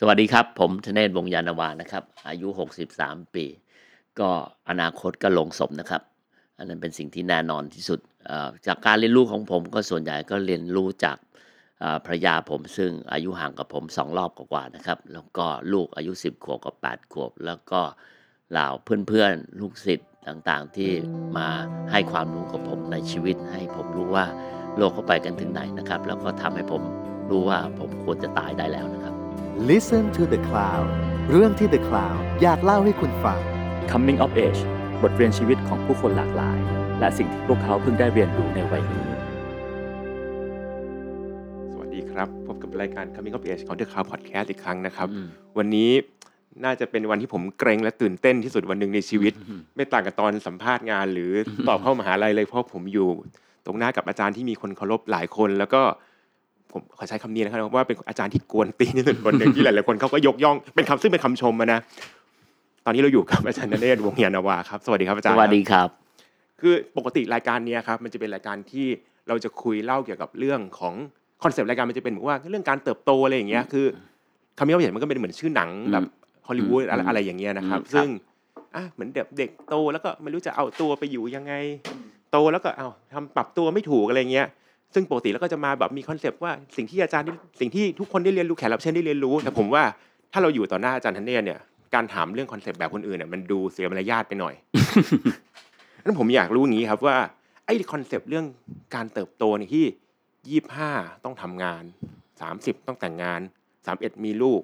สวัสดีครับ ผมธเนศวงยานวานะครับ อายุ 63 ปี ก็อนาคตก็ลงศพนะครับ อันนั้นเป็นสิ่งที่แน่นอนที่สุด จากการเรียนรู้ของผมก็ส่วนใหญ่ก็เรียนรู้จากภรรยาผมซึ่งอายุห่างกับผมสองรอบกว่าๆนะครับ แล้วก็ลูกอายุ 10 ขวบกับ 8 ขวบ แล้วก็เหล่าเพื่อนๆ ลูกศิษย์ต่างๆ ที่มาให้ความรู้กับผมในชีวิต ให้ผมรู้ว่าโลกเขาไปกันถึงไหนนะครับ แล้วก็ทำให้ผมรู้ว่าผมควรจะตายได้แล้วนะครับ Listen to the Cloud เรื่องที่ The Cloud อยากเล่าให้คุณฟัง Coming of Age บทเรียนชีวิตของผู้คนหลากหลาย และสิ่งที่พวกเขาเพิ่งได้เรียนรู้ในวัยนี้ สวัสดีครับ พบกับรายการ Coming of Age ของ The Cloud Podcast อีกครั้งนะครับอืมวันนี้น่าจะเป็นวันที่ผมเกรงและตื่นเต้นที่สุดวันหนึ่งในชีวิตอืมไม่ต่างกับตอนสัมภาษณ์งาน หรือตอบเข้ามหาลัยเลยเพราะผมอยู่ ตรงหน้ากับอาจารย์ที่มีคนเคารพหลายคน แล้วก็ ผมขอใช้คำนี้นะครับว่าเป็นอาจารย์ที่กวนตีนที่สุดคนหนึ่งที่หลายๆคนเขาก็ยกย่องเป็นคำซึ่งเป็นคำชมอะนะ ตอนนี้เราอยู่กับอาจารย์ธเนศวงศ์ยานนาวาครับสวัสดีครับอาจารย์ สวัสดีครับครับ คือปกติรายการเนี้ยครับมันจะเป็นรายการที่เราจะคุยเล่าเกี่ยวกับเรื่องของคอนเซปต์รายการมันจะเป็นเหมือนว่าเรื่องการเติบโตอะไรอย่างเงี้ยคือคำนี้เราเห็นมันก็เป็นเหมือนชื่อหนังแบบฮอลลีวูดอะไรอืมอะไรอย่างเงี้ยนะครับอืมครับ ซึ่งอะเหมือนเด็กเด็กโตแล้วก็ไม่รู้จะเอาตัวไปอยู่ยังไง โตแล้วก็เอาทำปรับตัวไม่ถูกอะไรเงี้ย ซึ่งปกติแล้วก็จะมาแบบมีคอนเซปต์ว่าสิ่งที่อาจารย์ได้สิ่งที่ทุกคนได้เรียนรู้แขกรับเชิญได้เรียนรู้แต่ผมว่าถ้าเราอยู่ต่อหน้าอาจารย์ทันเนศเนี่ยการถามเรื่องคอนเซปต์แบบคนอื่นเนี่ยมันดูเสียมารยาทไปหน่อยนั้นผมอยากรู้อย่างนี้ครับว่าไอ้คอนเซปต์เรื่องการเติบโตในที่ยี่ห้าต้องทำงานสามสิบต้องแต่งงานสามเอ็ดมีลูก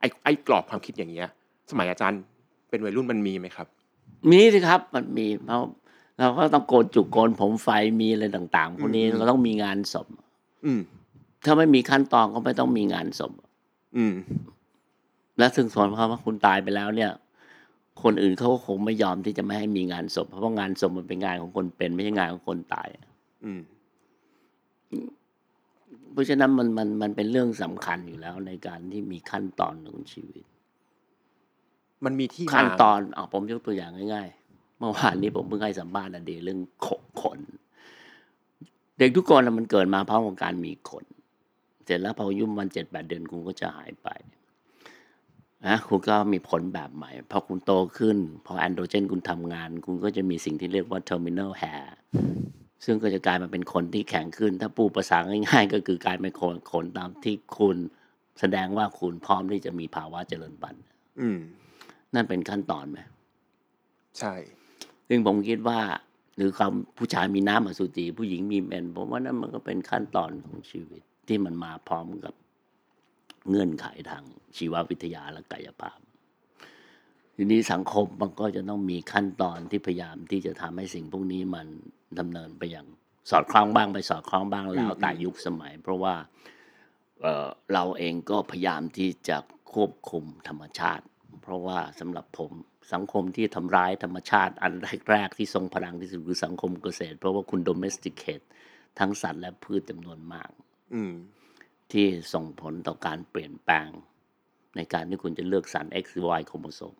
ไอ้ไอ้กรอบความคิดอย่างเงี้ย สมัยอาจารย์เป็นวัยรุ่นมันมีไหมครับ มีสิครับมันมีเพราะ เราก็ต้องโกนจุกโกนผมไฟมีอะไรต่าง ๆ พวกนี้อืมเราต้องมีงานศพอืมถ้าไม่มีขั้นตอนก็ไม่ต้องมีงานศพอืมและถึงส่วนเพราะว่าคุณตายไปแล้วเนี่ย คนอื่นเขาก็คงไม่ยอมที่จะไม่ให้มีงานศพ เพราะว่างานศพมันเป็นงานของคนเป็น ไม่ใช่งานของคนตายอืมเพราะฉะนั้นมันมันมันเป็นเรื่องสำคัญอยู่แล้วในการที่มีขั้นตอนของชีวิต มันมีที่ขั้นมาตอนเอาผมยกตัวอย่างง่าย ๆ เมื่อวานนี้ผมเพิ่งให้สัมภาษณ์อดีตเรื่องขขน เด็กทุกคนน่ะมันเกิดมาพร้อมกับการมีขน เสร็จแล้วพออายุมันเจ็ดแปดเดือนคุณก็จะหายไปนะคุณก็มีผลแบบใหม่ พอคุณโตขึ้น พอแอนโดรเจนคุณทำงาน คุณก็จะมีสิ่งที่เรียกว่า terminal hair ซึ่งก็จะกลายมาเป็นขนที่แข็งขึ้น ถ้าปูภาษาง่ายๆ ก็คือกลายเป็นขนขนตามที่คุณแสดงว่าคุณพร้อมที่จะมีภาวะเจริญพันธุ์อืมนั่นเป็นขั้นตอนไหม ใช่ ซึ่งผมคิดว่า หรือความผู้ชายมีน้ำอสุจิผู้หญิงมีเมนผมว่านั่นมันก็เป็นขั้นตอนของชีวิตที่มันมาพร้อมกับเงื่อนไขทางชีววิทยาและกายภาพ ทีนี้สังคมมันก็จะต้องมีขั้นตอนที่พยายามที่จะทำให้สิ่งพวกนี้มันดำเนินไปอย่างสอดคล้องบ้างไปสอดคล้องบ้างแล้วแต่ยุคสมัย เพราะว่าเเราเองก็พยายามที่จะควบคุมธรรมชาติ เพราะว่าสำหรับผม สังคมที่ทำร้ายธรรมชาติอันแรกๆที่ทรงพลังที่สุดคือสังคมเกษตร เพราะว่าคุณ domesticate ทั้งสัตว์และพืชจำนวนมากอืมที่ส่งผลต่อการเปลี่ยนแปลง ในการที่คุณจะเลือกสาร X หรือ Y โครโมโซม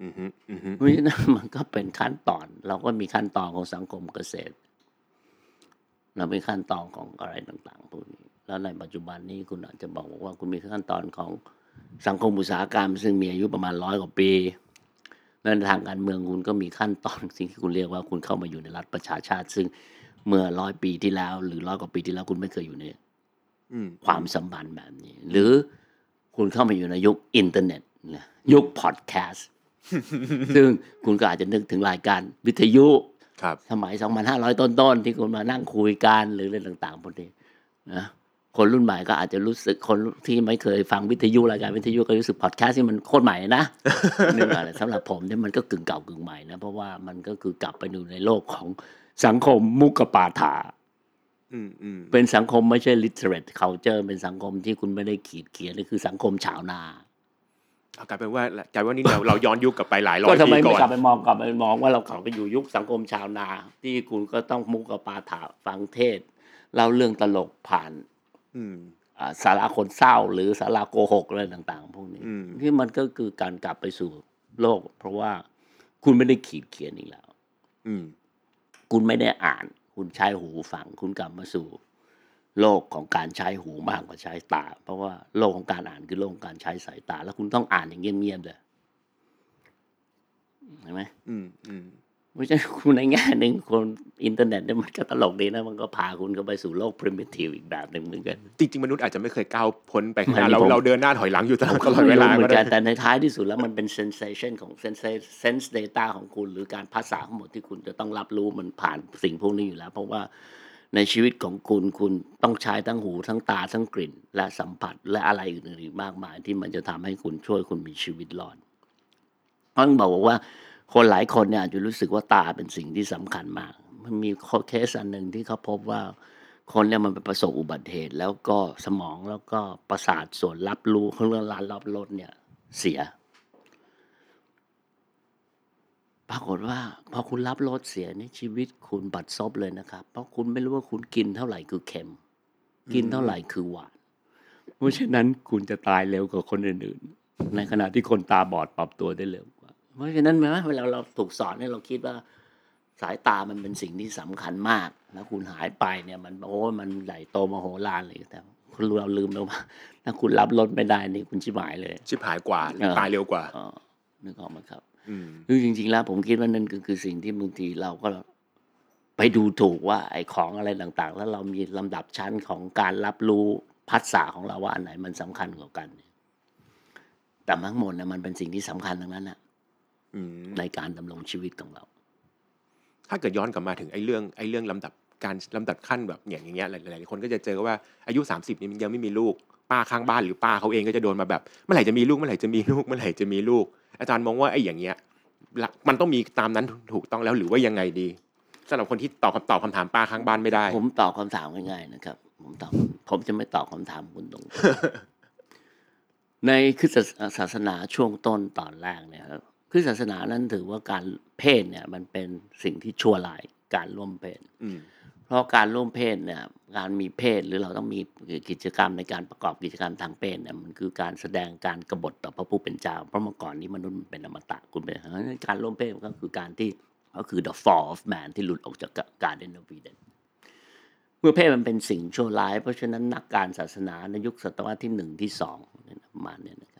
อืมฮึอืมฮึเพราะฉะนั้นมันก็เป็นขั้นตอน เราก็มีขั้นตอนของสังคมเกษตร เรามีขั้นตอนของอะไรต่างๆพวกนี้ แล้วในปัจจุบันนี้คุณอาจจะบอกว่าคุณมีขั้นตอนของ สังคมอุตสาหกรรม ซึ่งมีอายุประมาณร้อยกว่าปีแล้วในทางการเมืองคุณก็มีขั้นตอนสิ่งที่คุณเรียกว่าคุณเข้ามาอยู่ในรัฐประชาชาติ ซึ่งเมื่อร้อยปีที่แล้ว หรือร้อยกว่าปีที่แล้วคุณไม่เคยอยู่ในอืมความสัมพันธ์แบบนี้ หรือคุณเข้ามาอยู่ในยุคอินเทอร์เน็ตนะยุคพอดแคสต์ซึ่งคุณก็อาจจะนึกถึงรายการวิทยุครับสมัย 2,500 ต้นๆ ที่คุณมานั่งคุยกันหรือเรื่องต่างๆพวกนี้นะ คนรุ่นใหม่ก็อาจจะรู้สึกคนที่ไม่เคยฟังวิทยุรายการวิทยุก็รู้สึกพอดแคสต์ที่มันโคตรใหม่นะนี่อะไรสำหรับผมเนี่ยมันก็กึ่งเก่ากึ่งใหม่นะเพราะว่ามันก็คือกลับไปอยู่ในโลกของสังคมมุขปาฐะอืมอืมเป็นสังคมไม่ใช่ literate culture เป็นสังคมที่คุณไม่ได้ขีดเขียนนี่คือสังคมชาวนาเอากลายเป็นว่ากลายเป็นว่านี่เราเราย้อนยุคกลับไปหลายร้อก็ยทำปีไมก่ไม่อนกลับไปมองกลับไปมองว่าเราเขาไปอยู่ยุคสังคมชาวนา ที่คุณก็ต้องมุกกับปาถาฟังเทศเล่าเรื่องตลกผ่านอืมอ่า สาระคนเศร้าหรือสาระโกหกอะไรต่าง ๆ พวกนี้อืมที่มันก็คือการกลับไปสู่โลก เพราะว่าคุณไม่ได้ขีดเขียนอีกแล้วอืมคุณไม่ได้อ่าน คุณใช้หูฟัง คุณกลับมาสู่ โลกของการใช้หูมากกว่าใช้ตา เพราะว่าโลกของการอ่านคือโลกของการใช้สายตา แล้วคุณต้องอ่านอย่างเงียบๆเลยเห็นไหมอืมอืม ไม่ใช่คุณในแง่หนึ่งคนอินเทอร์เน็ตเนี่ยมันก็ตลกดีนะมันก็พาคุณเข้าไปสู่โลก primitive อีกแบบหนึ่งเหมือนกัน จริงๆ มนุษย์อาจจะไม่เคยก้าวพ้นไปข้างหน้าไม่เราผมเราเดินหน้าถอยหลังอยู่ตลอดตลอดไม่เวลารู้เหมืก็อนกัได้นแต่ในท้ายที่สุดแล้วมันเป็น sensation ของ sense sense data ของคุณ หรือการภาษาทั้งหมดที่คุณจะต้องรับรู้มันผ่านสิ่งพวกนี้อยู่แล้ว เพราะว่าในชีวิตของคุณคุณต้องใช้ทั้งหูทั้งตาทั้งกลิ่น และสัมผัสและอะไรอื่นๆอีกมากมาย ที่มันจะทำให้คุณช่วยคุณมีชีวิตรอดต้องบอกว่า คนหลายคนเนี่ยอาจจะรู้สึกว่าตาเป็นสิ่งที่สำคัญมาก มันมีเคสอันหนึ่งที่เขาพบว่าคนเนี่ยมันไปประสบอุบัติเหตุ แล้วก็สมองแล้วก็ประสาทส่วนรับรู้เขาเรื่องลานรับรสเนี่ยเสีย ปรากฏว่าพอคุณรับรสเสียในชีวิตคุณบัดซบเลยนะครับ เพราะคุณไม่รู้ว่าคุณกินเท่าไหร่คือเค็ม กินเท่าไหร่คือหวาน เพราะฉะนั้นคุณจะตายเร็วกว่าคนอื่นๆ ในขณะที่คนตาบอดปรับตัวได้เร็ว เพราะฉะนั้นแม้เวลาเราถูกสอนให้เราคิดว่าสายตามันเป็นสิ่งที่สำคัญมาก แล้วคุณหายไปเนี่ยมันโอ้มันใหญ่โตมโหฬารเลยแต่คุณเราลืมไปว่าถ้าคุณรับรสไม่ได้นี่คุณชิบหายเลย ชิบหายกว่าเออตายเร็วกว่าอ๋อนึกออกไหมครับอืมคือจริง ๆ แล้วผมคิดว่านั่นคือคือสิ่งที่บางทีเราก็ไปดูถูกว่าไอ้ของอะไรต่างๆ แล้วเรามีลำดับชั้นของการรับรู้ภาษาของเราว่าอันไหนมันสำคัญกว่ากัน แต่ทั้งหมดนะมันเป็นสิ่งที่สำคัญทั้งนั้นนะอืม ในการดำรงชีวิตของเรา ถ้าเกิดย้อนกลับมาถึงไอ้เรื่องไอ้เรื่องลำดับการลำดับขั้นแบบอย่างอย่างเงี้ยหลายๆคนก็จะเจอว่าอายุ 30นี่มันยังไม่มีลูกป้าข้างบ้านหรือป้าเขาเองก็จะโดนมาแบบเมื่อไหร่จะมีลูกเมื่อไหร่จะมีลูกเมื่อไหร่จะมีลูก อาจารย์มองว่าไอ้อย่างเงี้ยละมันต้องมีตามนั้นถูกต้องแล้วหรือว่ายังไงดีสำหรับคนที่ตอบคำตอบคำถามป้าข้างบ้านไม่ได้ ผมตอบคำถามง่ายๆนะครับ ผมตอบผมจะไม่ตอบคำถามคุณตรงในคริสตศาสนาช่วงต้นตอนแรกเนี่ยครับ คริสตศาสนานั้นถือว่าการเพศเนี่ยมันเป็นสิ่งที่ชั่วร้ายการร่วมเพศอืมเพราะการร่วมเพศเนี่ยการมีเพศหรือเราต้องมีกิจกรรมในการประกอบกิจกรรมทางเพศเนี่ยมันคือการแสดงการกบฏต่อพระผู้เป็นเจ้า เพราะเมื่อก่อนนี้มนุษย์มันเป็นอมตะคุณเป็นการร่วมเพศมันก็คือการที่ก็คือ the fall of man ที่หลุดออกจากการเดนอวีเดนเมื่อเพศมันเป็นสิ่งชั่วร้าย เพราะฉะนั้นนักการศาสนาในยุคศตวรรษที่หนึ่งที่สองเนี่ยนะประมาณเนี้นะครับ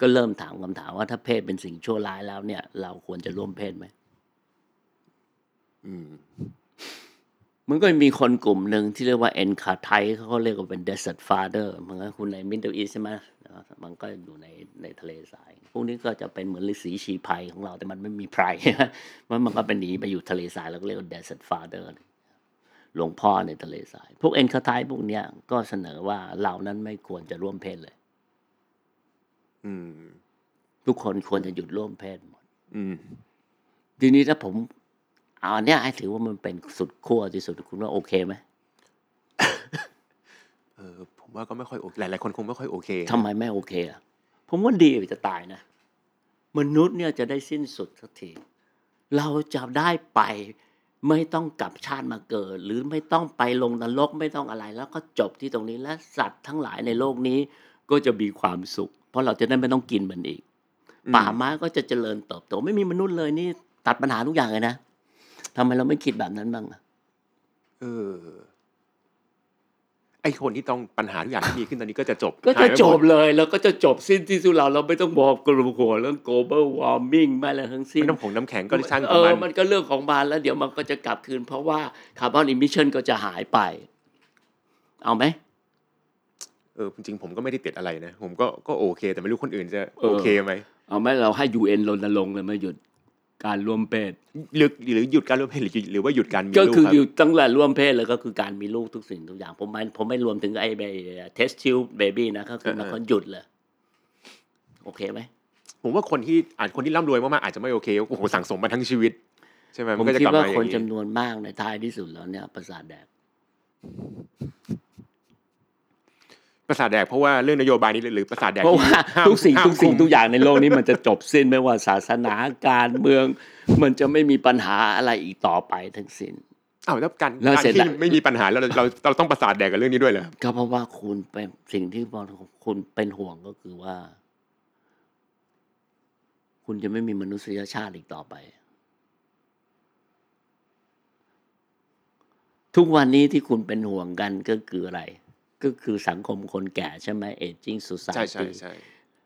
ก็เริ่มถามคำถามว่าถ้าเพศเป็นสิ่งชั่วร้ายแล้วเนี่ย เราควรจะร่วมเพศไหมอืมมันก็มีคนกลุ่มหนึ่งที่เรียกว่าเอ็นคาไทเขาก็เรียกว่าเป็น desert father มันก็คุณในมิดเดิลอีสใช่ไหมมันก็อยู่ในในทะเลทราย พวกนี้ก็จะเป็นเหมือนฤาษีชีภัยของเราแต่มันไม่มีไพรมันมันก็เป็นหนีไปอยู่ทะเลทราย แล้วก็เรียกว่า desert father หลวงพ่อในทะเลทราย พวกเอ็นคาไทพวกเนี้ยก็เสนอว่าเรานั้นไม่ควรจะร่วมเพศเลยอืม ทุกคนควรจะหยุดร่วมเพศหมดอืมทีนี้ถ้าผมเอาอันเนี้ยให้ถือว่ามันเป็นสุดขั้วที่สุดคุณว่าโอเคไหมเออผมว่าก็ไม่ค่อยโอเคหลายๆคนคงไม่ค่อยโอเคทำไมไม่โอเคอะผมว่าดีจะตายนะมนุษย์เนี่ยจะได้สิ้นสุดสักทีเราจะได้ไปไม่ต้องกลับชาติมาเกิด หรือไม่ต้องไปลงนรกไม่ต้องอะไร แล้วก็จบที่ตรงนี้และสัตว์ทั้งหลายในโลกนี้ก็จะมีความสุข เพราะเราจะได้ไม่ต้องกินมันอีกอืมป่าไม้ก็จะเจริญเติบโตไม่มีมนุษย์เลยนี่ ตัดปัญหาทุกอย่างเลยนะทำไมเราไม่คิดแบบนั้นบ้างอะเออไอคนที่ต้องปัญหาทุกอย่างที่มีขึ้นตอนนี้ก็จะจบ ก็หาจะยไปจหมบดเลยแล้วก็จะจบสิ้นที่สุดเราเราไม่ต้องบอกกลุ่มหัวเรื่อง global warming ไม่อะไรทั้งสิ้นไม่ต้องผงน้ำแข็งก็ช่างขเอองอมันมันก็เรื่องของมันแล้วเดี๋ยวมันก็จะกลับคืน เพราะว่าcarbon emission ก็จะหายไป เอาไหม เออจริงๆผมก็ไม่ได้ติดอะไรนะ ผมก็ก็โอเค แต่ไม่รู้คนอื่นจะเออโอเคไหมเอาไหมเราให้ UN รณรงค์เลยมาหยุดการร่วมเพศหรือหรือหยุดการร่วมเพศหรือหรือว่าหยุดการมีก็ลูกคือครับอยู่ตั้งแต่ร่วมเพศแล้วก็คือการมีลูกทุกสิ่งทุกอย่าง ผมไม่ผมไม่รวมถึงไอ้ test-tube baby นะก็คือมันก็หยุดเลยโอเคไหมผมว่าคนที่อาจคนที่ร่ำรวยมากๆอาจจะไม่โอเคโอ้โหสั่งสมมาทั้งชีวิตใช่ไหมผมันมก็จะคิดกลับว่ามาอคนย่างจำนี้นวนมากในท้ายที่สุดแล้วเนี่ยประสาทแดก ประสาทแดกเพราะว่าเรื่องนโยบายนี้หรือประสาทแดกเพราะว่าที่ห้ามทุกสิ่งห้ามทุกสิ่งคุมทุกอย่างในโลกนี้มันจะจบสิ้นไม่ว่าศาสนาการเมือง มันจะไม่มีปัญหาอะไรอีกต่อไปทั้งสิ้นอ้าวแล้วการแล้วการเสร็จที่แล้วไม่มีปัญหาแล้วเราเราเราต้องประสาทแดกกับเรื่องนี้ด้วยเหรอก็เพราะว่าคุณเป็นสิ่งที่คุณเป็นห่วงก็คือว่า คุณจะไม่มีมนุษยชาติอีกต่อไป ทุกวันนี้ที่คุณเป็นห่วงกันก็คืออะไร ก็คือสังคมคนแก่ใช่ไหม aging ใช่ society ใช่ใช่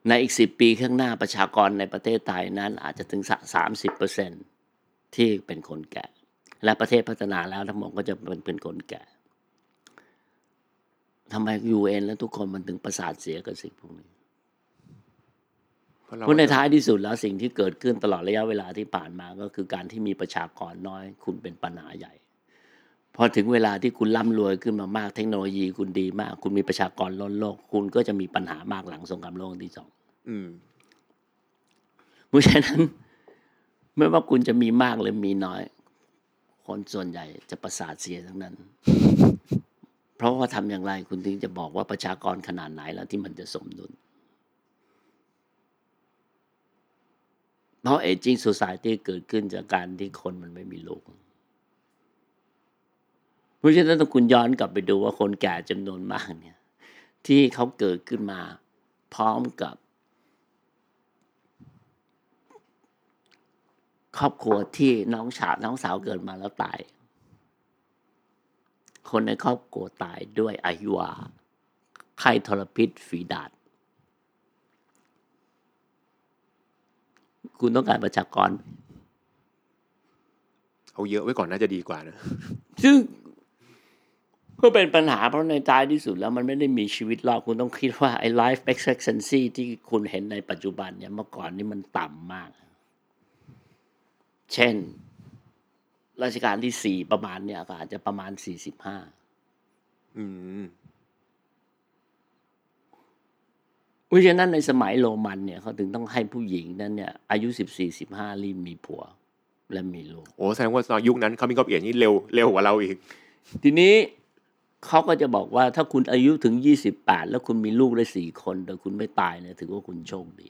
ในอีกสิบปีข้างหน้าประชากรในประเทศไทยนั้นอาจจะถึงสามสิบเปอร์เซ็นที่เป็นคนแก่ และประเทศพัฒนาแล้วทั้งหมดก็จะเป็นเป็นคนแก่ทำไมยูเอ็นและทุกคนมันถึงประสาทเสียกับสิ่งพวกนี้เพราะเราเพราะในท้ายที่สุดแล้วสิ่งที่เกิดขึ้นตลอดระยะเวลาที่ผ่านมาก็คือการที่มีประชากรน้อย คุณเป็นปัญหาใหญ่ พอถึงเวลาที่คุณร่ำรวยขึ้นมามากเทคโนโลยีคุณดีมาก คุณมีประชากรล้นโลก คุณก็จะมีปัญหามากหลังสงครามโลกครั้งที่สองอืมเพราะฉะนั้นไม่ว่าคุณจะมีมากหรือมีน้อย คนส่วนใหญ่จะประสาทเสียทั้งนั้น เพราะว่าทำอย่างไรคุณถึงจะบอกว่าประชากรขนาดไหนแล้วที่มันจะสมดุลเพราะ aging society เกิดขึ้นจากการที่คนมันไม่มีลูก เพราะฉะนั้นถ้าคุณย้อนกลับไปดูว่าคนแก่จำนวนมากเนี่ย ที่เขาเกิดขึ้นมาพร้อมกับ ครอบครัวที่น้องชาน้องสาวเกิดมาแล้วตาย คนในครอบครัวตายด้วยอาหิวาไข้ทรพิษฝีดาดคุณต้องการประชากร เอาเยอะไว้ก่อนน่าจะดีกว่านะ ซึ่ง ก็เป็นปัญหาเพราะในท้ายที่สุดแล้วมันไม่ได้มีชีวิตรอดคุณต้องคิดว่าไอ้ life expectancy ที่คุณเห็นในปัจจุบันเนี่ยเมื่อก่อนนี่มันต่ำมาก เช่นรัชกาลที่สี่ประมาณเนี่ยก็อาจจะประมาณสี่สิบห้าอืมเพราะฉะนั้นในสมัยโรมันเนี่ยเขาถึงต้องให้ผู้หญิงนั้นเนี่ยอายุสิบสี่สิบห้ารีบมีผัว และมีลูก โอ้แสดงว่าตอนยุคนั้นเขามีกอบเอียดนี่เร็วเร็วกว่าเราอีก ทีนี้ เขาก็จะบอกว่าถ้าคุณอายุถึงยี่สิบแปดแล้วคุณมีลูกได้สี่คน แต่คุณไม่ตายเนี่ยถือว่าคุณโชคดี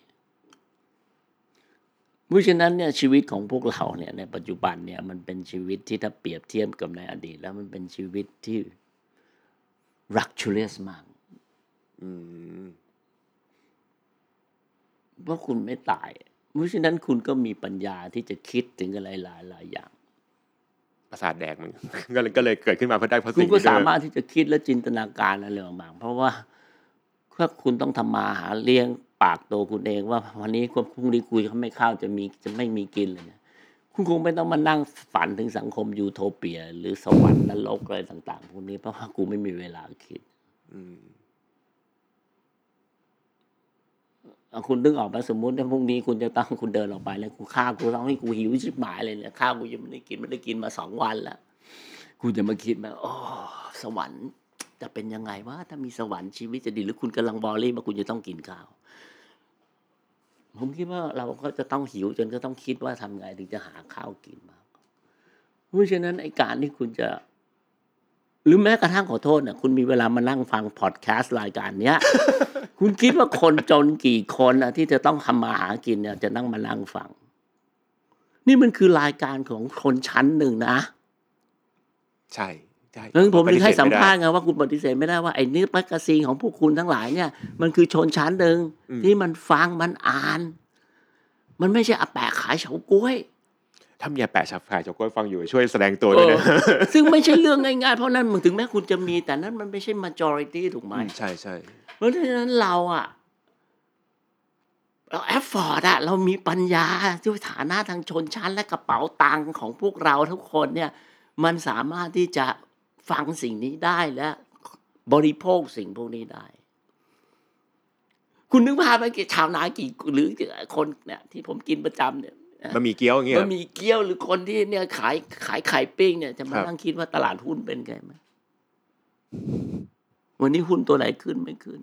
เพราะฉะนั้นเนี่ยชีวิตของพวกเราเนี่ยในปัจจุบันเนี่ยมันเป็นชีวิตที่ถ้าเปรียบเทียบกับในอดีต แล้วมันเป็นชีวิตที่รักชูเลสมากเพราะคุณไม่ตาย เพราะฉะนั้นคุณก็มีปัญญาที่จะคิดถึงอะไรหลายหลายๆอย่าง ประสาทแดกมันก็เลยก็เลยเกิดขึ้นมาเพราะได้เพราะคุณสิ่งก็นี้สามารถที่จะคิดและจินตนาการอะไรบางๆเพราะว่าถ้าคุณต้องทำมาหาเลี้ยงปากตัวคุณเองว่าวันนี้พรุ่งนี้คุยเขาไม่ข้าวจะมีจะไม่มีกินเลยเนี่ยคุณคงไม่ต้องมานั่งฝันถึงสังคมยูโทเปีย หรือสวรรค์นรกอะไรต่าง ๆ พวกนี้เพราะว่ากูไม่มีเวลาคิด อืม เอา คุณนึกออกมาสมมุติถ้าพรุ่งนี้คุณจะต้องคุณเดินออกไปแล้วกูข้าวกูต้องให้กูหิวชิบหายเลยเนี่ยข้าวกูยังไม่ได้กินไม่ได้กินมาสองวันแล้วคุณจะมาคิดไหมโอ้สวรรค์จะเป็นยังไงวะถ้ามีสวรรค์ชีวิตจะดีหรือคุณกำลังบอรี่มาคุณจะต้องกินข้าวผมคิดว่าเราก็จะต้องหิวจนก็ต้องคิดว่าทำไงถึงจะหาข้าวกินมา เพราะฉะนั้นไอการที่คุณจะ หรือแม้กระทั่งขอโทษนะคุณมีเวลามานั่งฟังพอดแคสต์รายการเนี้ย คุณคิดว่าคนจนกี่คนอะที่จะต้องทำมาหากินเนี่ยจะนั่งมานั่งฟัง นี่มันคือรายการของคนชั้นหนึ่งนะ ใช่ใช่เออผมถึงให้สัมภาษณ์ณ์ไงว่าคุณปฏิเสธไม่ได้ว่าไอ้นี่ magazine ของพวกคุณทั้งหลายเนี่ย มันคือชนชั้นหนึ่งที่มันฟังมันอ่าน มันไม่ใช่อาแปะขายเฉาก๊วย ถ้ามีอาแปะขายโจ๊กก็ฟังอยู่ช่วยแสดงตัวด้วยนะเออซึ่งไม่ใช่เรื่องง่ายๆ เพราะนั้นถึงแม้คุณจะมี แต่นั้นมันไม่ใช่ majority ถูกไหมใช่ใช่เพราะฉะนั้นเราอะเรา afford อะเรามีปัญญาด้วยฐานะทางชนชั้น และกระเป๋าตังค์ของพวกเราทุกคนเนี่ย มันสามารถที่จะฟังสิ่งนี้ได้และบริโภคสิ่งพวกนี้ได้ คุณนึกภาพไหมชาวนากี่หรือคนเนี่ยที่ผมกินประจำเนี่ย มันมีเกี๊ยวอย่างเงี้ยมันมีเกี๊ยวหรือคนที่เนี่ยขายขายไข่ปิ้งเนี่ยจะมาครับนั่งคิดว่าตลาดหุ้นเป็นไงไหมวันนี้หุ้นตัวไหนขึ้นไม่ขึ้น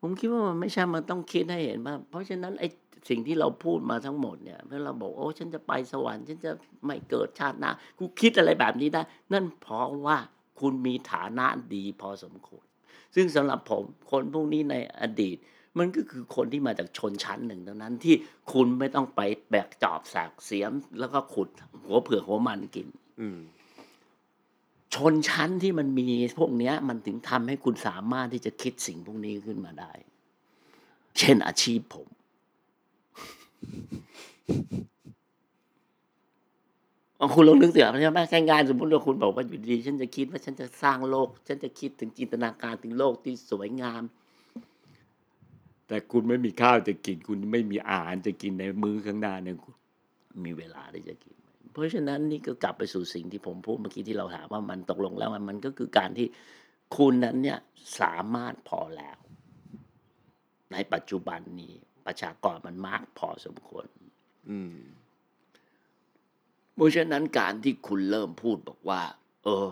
ผมคิดว่ามันไม่ใช่มันต้องคิดให้เห็นว่าเพราะฉะนั้นไอ้สิ่งที่เราพูดมาทั้งหมดเนี่ยเมื่อเราบอกโอ้ฉันจะไปสวรรค์ฉันจะไม่เกิดชาติหน้ากูคิดอะไรแบบนี้ได้ นั่นเพราะว่าคุณมีฐานะดีพอสมควร ซึ่งสำหรับผมคนพวกนี้ในอดีต มันก็คือคนที่มาจากชนชั้นหนึ่งเท่านั้นที่คุณไม่ต้องไปแบกจอบแสกเสียม แล้วก็ขุดหัวเผือกหัวมันกิน อืมชนชั้นที่มันมีพวกเนี้ย มันถึงทำให้คุณสามารถที่จะคิดสิ่งพวกนี้ขึ้นมาได้ เช่นอาชีพผมผเอาคุณลองนึกเสียใช่ไหมแค่งานสมมติว่าคุณบอกว่าอยู่ดีๆฉันจะคิดว่าฉันจะสร้างโลก ฉันจะคิดถึงจินตนาการถึงโลกที่สวยงาม แต่คุณไม่มีข้าวจะกิน คุณไม่มีอาหารจะกินในมื้อข้างหน้าเนี่ยคุณมีเวลาที่จะกินไหมเพราะฉะนั้นนี่ก็กลับไปสู่สิ่งที่ผมพูดเมื่อกี้ที่เราถามว่ามันตกลงแล้วมันมันก็คือการที่คุณนั้นเนี่ยสามารถพอแล้ว ในปัจจุบันนี้ประชากรมันมากพอสมควร อืมเพราะฉะนั้นการที่คุณเริ่มพูดบอกว่า เออ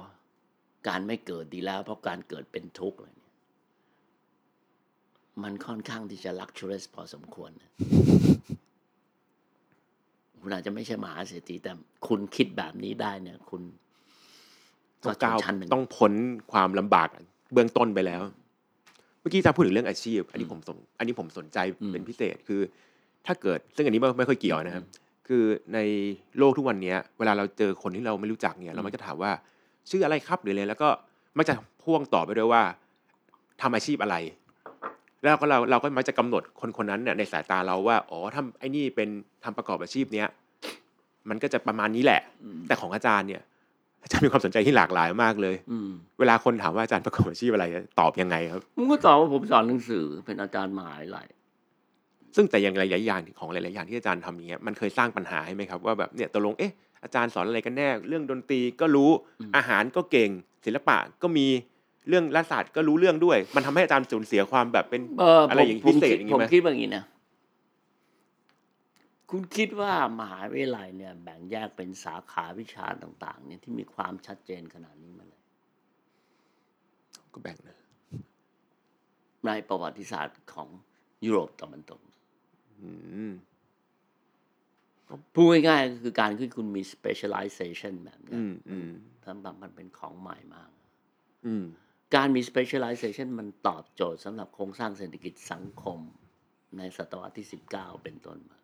การไม่เกิดดีแล้ว เพราะการเกิดเป็นทุกข์อะไรเนี่ย มันค่อนข้างที่จะลักชัวร์พอสมควรนะคุณอาจจะไม่ใช่มหาเศรษฐีแต่คุณคิดแบบนี้ได้เนี่ย คุณต้องชก้าวนชั้นหนึ่งต้องพ้นความลำบากเบื้องต้นไปแล้ว เมื่อกี้จะพูดถึงเรื่องอาชีพ อันนี้ผมสนอันนี้ผมสนใจอืมเป็นพิเศษคือ ถ้าเกิดซึ่งอันนี้ไม่ไม่ค่อยเกี่ยวนะครับ คือในโลกทุกวันเนี้ยเวลาเราเจอคนที่เราไม่รู้จักเนี่ย เรามักจะถามว่า ชื่ออะไรครับหรืออะไรแล้วก็มักจะพ่วงต่อไปด้วยว่าทำอาชีพอะไร แล้วก็เราเราก็มักจะกำหนดคนคนนั้นเนี่ยในสายตาเราว่าอ๋อทำไอ้นี่เป็นทำประกอบอาชีพเนี้ยมันก็จะประมาณนี้แหละอืมแต่ของอาจารย์เนี่ยอาจารย์มีความสนใจที่หลากหลายมากเลย อืมเวลาคนถามว่าอาจารย์ประกอบอาชีพอะไรตอบยังไงครับผมก็ตอบว่าผมสอนหนังสือเป็นอาจารย์มหาวิทยาลัยซึ่งแต่อย่างหลายๆอย่างของหลาย ๆ อย่างที่อาจารย์ทำอย่างเงี้ยมันเคยสร้างปัญหาให้ไหมครับว่าแบบเนี่ยตกลงเอ๊ะอาจารย์สอนอะไรกันแน่ เรื่องดนตรีก็รู้อืมอาหารก็เก่ง ศิลปะก็มี เรื่องรัฐศาสตร์ก็รู้เรื่องด้วย มันทำให้อาจารย์สูญเสียความแบบเป็นเอออะไรอย่างผมพิเศษผมอย่างคิดงี้ผมไหมคิดว่าอย่างนี้นะคุณคิดว่ามหาวิทยาลัยเนี่ย แบ่งแยกเป็นสาขาวิชาต่าง ๆ เนี่ยที่มีความชัดเจนขนาดนี้มาเลยก็แบ่งนะในประวัติศาสตร์ของยุโรปตะวันตกอืมพูดง่ายๆก็คือการที่คุณมี specialization แบบเนี้ย อืมอืมสำหรับมันเป็นของใหม่มาก อืม การมี specialization มันตอบโจทย์สำหรับโครงสร้างเศรษฐกิจสังคมในศตวรรษที่ 19 เป็นต้นมา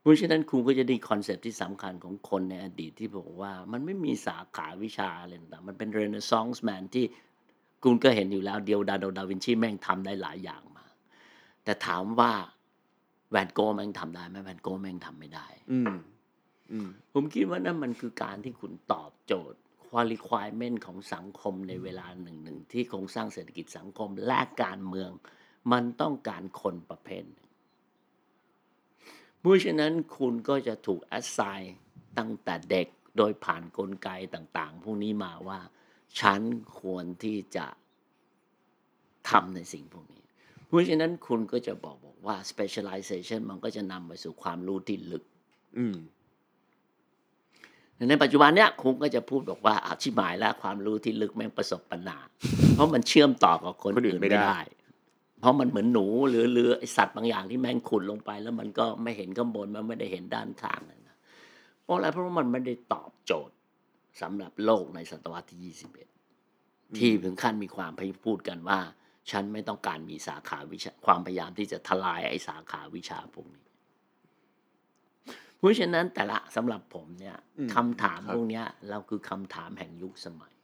เพราะฉะนั้นคุณก็จะได้ concept ที่สำคัญของคนในอดีตที่บอกว่ามันไม่มีสาขาวิชาอะไรต่างๆมันเป็น Renaissance man ที่คุณก็เห็นอยู่แล้วเดียวดาโดดาวินชีแม่งทำได้หลายอย่างมา แต่ถามว่าแวนโกะแม่งทำได้ไหมแวนโกะแม่งทำไม่ได้อืมอืมผมคิดว่านั่นมันคือการที่คุณตอบโจทย์ qualification ของสังคมในเวลาหนึ่งหนึ่งที่โครงสร้างเศรษฐกิจสังคมและการเมือง มันต้องการคนประเภทหนึ่งเพราะฉะนั้นคุณก็จะถูก assign ตั้งแต่เด็กโดยผ่านนกลไกต่างๆ พวกนี้มาว่า ฉันควรที่จะทำในสิ่งพวกนี้ เพราะฉะนั้นคุณก็จะบอกบอกว่า specialization มันก็จะนำไปสู่ความรู้ที่ลึก อืม ในปัจจุบันเนี้ยคุณก็จะพูดบอกว่าอาชิบหายแล้วความรู้ที่ลึกแม่งประสบปัญหาเพราะมันเชื่อมต่อกับคนคนอื่อื่นนไม่ไม่ได้ได้ เพราะมันเหมือนหนูหรือหรือไอสัตว์บางอย่างที่แม่งขุดลงไป แล้วมันก็ไม่เห็นข้างบนมันไม่ได้เห็นด้านข้างนั่นนะเพราะอะไรเพราะว่ามันไม่ได้ตอบโจทย์สำหรับโลกในศตวรรษที่ 21 ที่ถึงขั้นมีความพยพูดกันว่า ฉันไม่ต้องการมีสาขาวิชาความพยายามที่จะทลายไอ้สาขาวิชาพวกนี้เพ ราะฉะนั้นแต่ละสำหรับผมเนี่ยอืมคำถามครับพวกเนี้ย เราคือคำถามแห่งยุคสมัย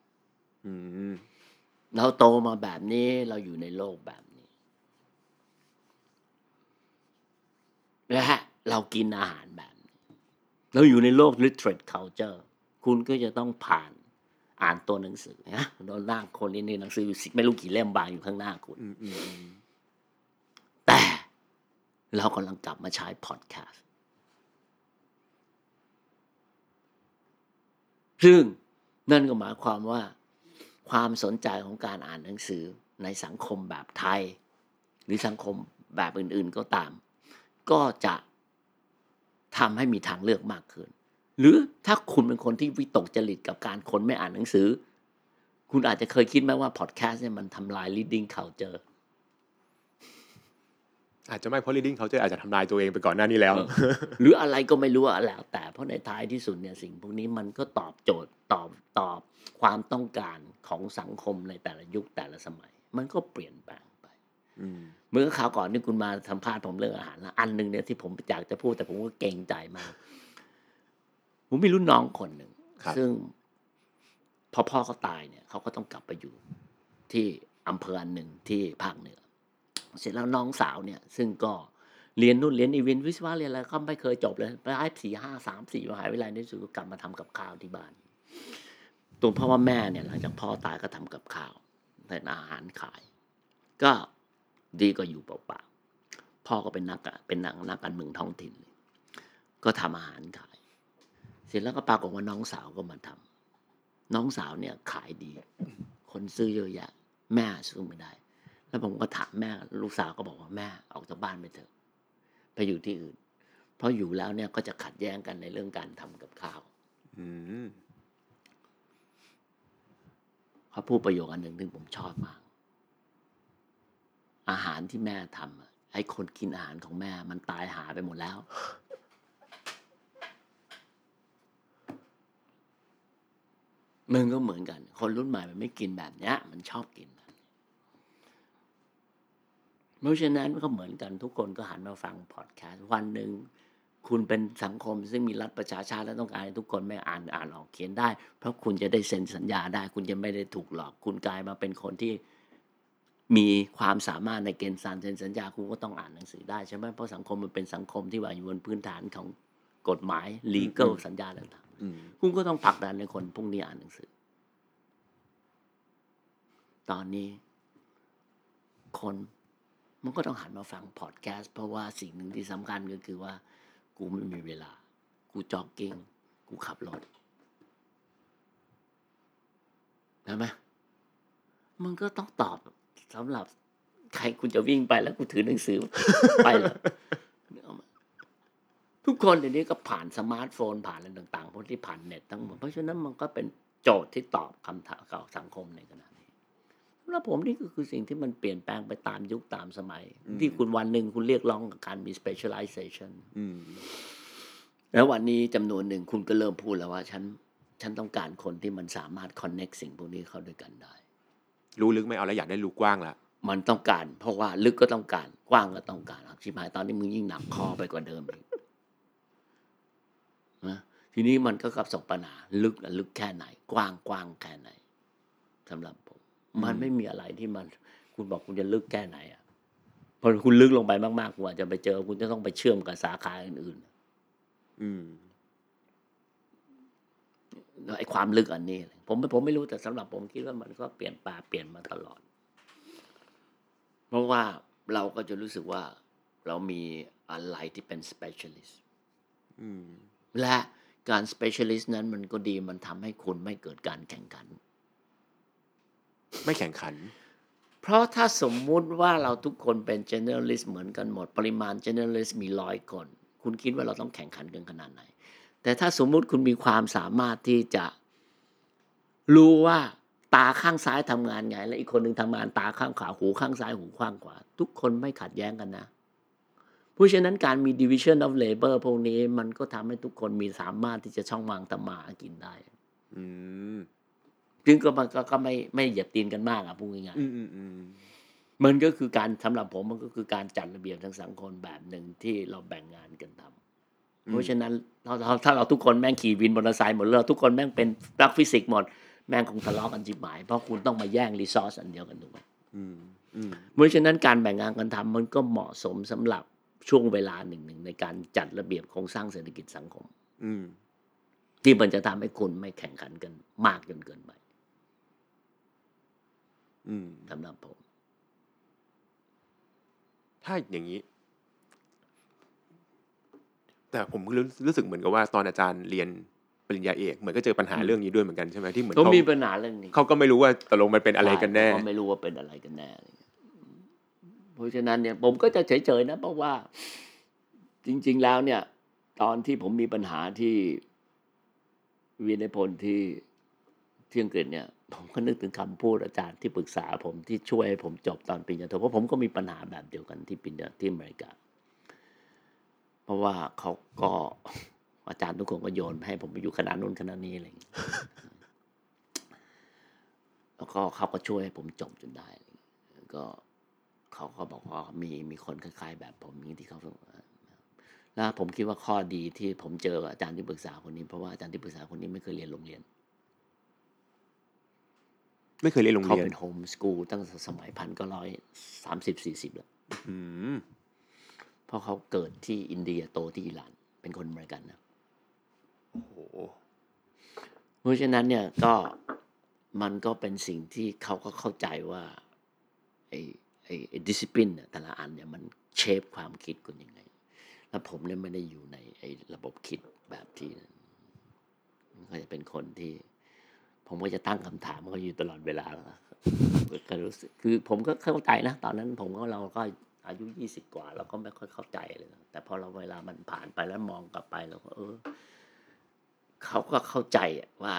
อืมเราโตมาแบบนี้เราอยู่ในโลกแบบนี้ และเรากินอาหารแบบนี้ เราอยู่ในโลก literate culture คุณก็จะต้องผ่านอ่านตัวหนังสือนะโดนหน้าคนนี้ในหนังสืออยู่สิไม่รู้กี่เล่มบางอยู่ข้างหน้าคุณอืมอืมอืมแต่เรากำลังกลับมาใช้พอดแคสต์ ซึ่งนั่นก็หมายความว่า ความสนใจของการอ่านหนังสือในสังคมแบบไทย หรือสังคมแบบอื่นๆก็ตาม ก็จะทำให้มีทางเลือกมากขึ้น หรือถ้าคุณเป็นคนที่วิตกจริตกับการคนไม่อ่านหนังสือ คุณอาจจะเคยคิดไหมว่าพอดแคสต์เนี่ยมันทำลาย reading culture อาจจะไม่เพราะ reading เขาจะอาจจะทำลายตัวเองไปก่อนหน้านี้แล้ว หรืออะไรก็ไม่รู้อะแล้ว แต่เพราะในท้ายที่สุดเนี่ยสิ่งพวกนี้มันก็ตอบโจทย์ตอบตอบความต้องการของสังคมในแต่ละยุคแต่ละสมัย มันก็เปลี่ยนแปลงไปอืมเมื่อคราวก่อนที่คุณมาสัมภาษณ์ผมเรื่องอาหารแล้วอันหนึ่งเนี่ยที่ผมอยากจะพูดแต่ผมก็เกรงใจมากผมมีรุ่นน้องคนหนึ่งครับซึ่งพอพ่อเขาตายเนี่ยเขาก็ต้องกลับไปอยู่ที่อำเภออันหนึ่งที่ภาคเหนือ เสร็จแล้วน้องสาวเนี่ย ซึ่งก็เรียนนู่นเรียนอีเวนต์วิศวะเรียนอะไรก็ไม่เคยจบเลยไปไอ้สี่ห้าสามสี่มหาวิทยาลัยในที่สุดก็กลับมาทำกับข้าวที่บ้านตัวเพราะว่าแม่เนี่ยหลังจากพ่อตายก็ทำกับข้าวแต่อาหารขาย ก็ดีก็อยู่เปล่าๆพ่อก็เป็นนักเป็นนักนักการเมืองท้องถิ่นก็ทำอาหารขาย เสร็จแล้วก็ปรากฏว่าน้องสาวก็มาทำน้องสาวเนี่ยขายดี คนซื้อเยอะแยะ แม่ซื้อไม่ได้ แล้วผมก็ถามแม่ ลูกสาวก็บอกว่าแม่ออกจากบ้านไปเถอะ ไปอยู่ที่อื่น เพราะอยู่แล้วเนี่ยก็จะขัดแย้งกันในเรื่องการทำกับข้าวอืมเขาพูดประโยคอันหนึ่งที่ผมชอบมาก อาหารที่แม่ทำอะไอ้คนกินอาหารของแม่ มันตายหาไปหมดแล้ว มึงก็เหมือนกัน คนรุ่นใหม่มันไม่กินแบบเนี้ย มันชอบกินแบบนี้ เพราะฉะนั้นก็เหมือนกันทุกคนก็หันมาฟังพอดแคสต์วันหนึ่งคุณเป็นสังคมซึ่งมีรัฐประชาชาติและต้องการให้ทุกคนไม่อ่านอ่านออกเขียนได้ เพราะคุณจะได้เซ็นสัญญาได้ คุณจะไม่ได้ถูกหลอก คุณกลายมาเป็นคนที่มีความสามารถในเกณฑ์สารเซ็นสัญญาคุณก็ต้องอ่านหนังสือได้ใช่ไหมเพราะสังคมมันเป็นสังคมที่ว่าอยู่บนพื้นฐานของกฎหมาย legal สัญญาต่างๆคุณก็ต้องผลักดันในคนพวกนี้อ่านหนังสือ ตอนนี้ คน มันก็ต้องหันมาฟังพอดแคสต์เพราะว่าสิ่งหนึ่งที่สำคัญก็คือว่า กูไม่มีเวลา กูจ็อกกิ้ง กูขับรถใช่ไหมมันก็ต้องตอบสำหรับใครคุณจะวิ่งไปแล้วกูถือหนังสือไปเลยนึกออก ทุกคนเดี๋ยวนี้ก็ผ่านสมาร์ทโฟนผ่านอะไรต่างๆพวกที่ผ่านเน็ตทั้งหมดเพราะฉะนั้นมันก็เป็นโจทย์ที่ตอบคำถามกับสังคมในขณะ แล้วผมนี่ก็คือสิ่งที่มันเปลี่ยนแปลงไปตามยุคตามสมัย ที่คุณวันหนึ่งคุณเรียกร้องกับการมี specialization อืมแล้ววันนี้จำนวนหนึ่งคุณก็เริ่มพูดแล้วว่า ฉัน ฉันต้องการคนที่มันสามารถ connect สิ่งพวกนี้เข้าด้วยกันได้ รู้ลึกไม่เอาแล้วอยากได้รู้กว้างละมันต้องการ เพราะว่าลึกก็ต้องการกว้างก็ต้องการชิบหายตอนนี้มึงยิ่งหนักคอไปกว่าเดิมอีกนะทีนี้มันก็กับสบปัญหาลึกอะลึกแค่ไหน กว้างกว้างแค่ไหนสำหรับผม มันไม่มีอะไรที่มัน คุณบอกคุณจะลึกแค่ไหนอะพอคุณลึกลงไปมากๆกว่าจะไปเจอ คุณจะต้องไปเชื่อมกับสาขาอื่นๆ อืมไอ้ความลึกอันนี้เลยผมผมไม่รู้แต่สำหรับผมคิดว่ามันก็เปลี่ยนแปลเปลี่ยนมาตลอด เพราะว่าเราก็จะรู้สึกว่าเรามีอะไรที่เป็น specialist อืมและการ specialist นั้นมันก็ดีมันทำให้คุณไม่เกิดการแข่งขัน ไม่แข่งขัน เพราะถ้าสมมุติว่าเราทุกคนเป็น generalist เหมือนกันหมด ปริมาณ generalist มีร้อยคน คุณคิดว่าเราต้องแข่งขันกันขนาดไหน แต่ถ้าสมมุติคุณมีความสามารถที่จะรู้ว่าตาข้างซ้ายทำงานไง และอีกคนหนึ่งทำงานตาข้างขวาหูข้างซ้ายหูข้างขวา ทุกคนไม่ขัดแย้งกันนะ เพราะฉะนั้นการมี division of labor พวกนี้มันก็ทำให้ทุกคนมีสามารถที่จะช่องทางทำมาหากินได้ อืม ซึ่งก็มันก็ก็ไม่ไม่เหยียบตีนกันมากอะพูดง่ายๆอืมอืมอืมมันก็คือการสำหรับผมมันก็คือการจัดระเบียบทางสังคมแบบหนึ่งที่เราแบ่งงานกันทำเพราะฉะนั้นเราเราถ้าเราทุกคนแม่งขี่วินมอเตอร์ไซค์หมดเลยเราทุกคนแม่งเป็นนักฟิสิกส์หมด แม่งคงทะเลาะกันฉิบหาย เพราะคุณต้องมาแย่ง resource อันเดียวกันถูกไหมอืมอืมเพราะฉะนั้นการแบ่งงานกันทำมันก็เหมาะสมสำหรับช่วงเวลาหนึ่งหนึ่งในการจัดระเบียบโครงสร้างเศรษฐกิจสังคม อืมที่มันจะทำให้คุณไม่แข่งขันกันมากจนเกินไปอืม สำหรับผม ถ้าอย่างนี้ แต่ผมรู้รู้สึกเหมือนกับว่า ตอนอาจารย์เรียนปริญญาเอกเหมือนก็เจอปัญหาอืมเรื่องนี้ด้วยเหมือนกันใช่ไหมที่เหมือนก็เขามีปัญหาเรื่องนี้เขาก็ไม่รู้ว่าตกลงมันเป็นอะไรกันแน่ใช่เขาไม่รู้ว่าเป็นอะไรกันแน่อะไรเงี้ยเพราะฉะนั้นเนี่ย ผมก็จะเฉยๆนะ เพราะว่า จริง ๆ แล้วเนี่ย ตอนที่ผมมีปัญหาที่วีนพลที่ที่อังกฤษเนี่ย ผมก็นึกถึงคำพูดอาจารย์ที่ปรึกษาผมที่ช่วยให้ผมจบตอนปริญญาโทเพราะผมก็มีปัญหาแบบเดียวกันที่ปริญญาที่อเมริกา เพราะว่าเขาก็อาจารย์ทุกคนก็โยนให้ผมไปอยู่คณะนู้นคณะนี้อะไรอย่างเงี้ยแล้วก็เขาก็ช่วยให้ผมจบจนได้อะไรอย่างเงี้ยแล้วก็เขาก็บอกว่ามีมีคนคล้ายๆ แบบผมอย่างนี้ที่เขาแล้วผมคิดว่าข้อดีที่ผมเจออาจารย์ที่ปรึกษาคนนี้เพราะว่าอาจารย์ที่ปรึกษาคนนี้ไม่เคยเรียนโรงเรียน ไม่เคยเรียนโรงเขาเรียนเป็นโฮมสกูลตั้งแต่สมัยพันก็ร้อยสามสิบสี่สิบแล้วอืมเพราะเขาเกิดที่อินเดียโตที่อิหร่าน เป็นคนอเมริกันนะโอ้โหเพราะฉะนั้นเนี่ยก็มันก็เป็นสิ่งที่เขาก็เข้าใจว่าไอ้ไอ้ไอ้ดิสซิปลินเนี่ยแต่ละอันเนี่ยมันเชฟความคิดคุณยังไง แล้วผมเนี่ยไม่ได้อยู่ในไอ้ระบบคิดแบบที่นั้นมันก็จะเป็นคนที่ ผมก็จะตั้งคำถามเขาอยู่ตลอดเวลาก็รู้สึกคือผมก็เข้าใจนะ ตอนนั้นผมก็เราก็อายุยี่สิบกว่า เราก็ไม่ค่อยเข้าใจเลยนะแต่พอเราเวลามันผ่านไปแล้วมองกลับไปเราก็เออเขาก็เข้าใจว่า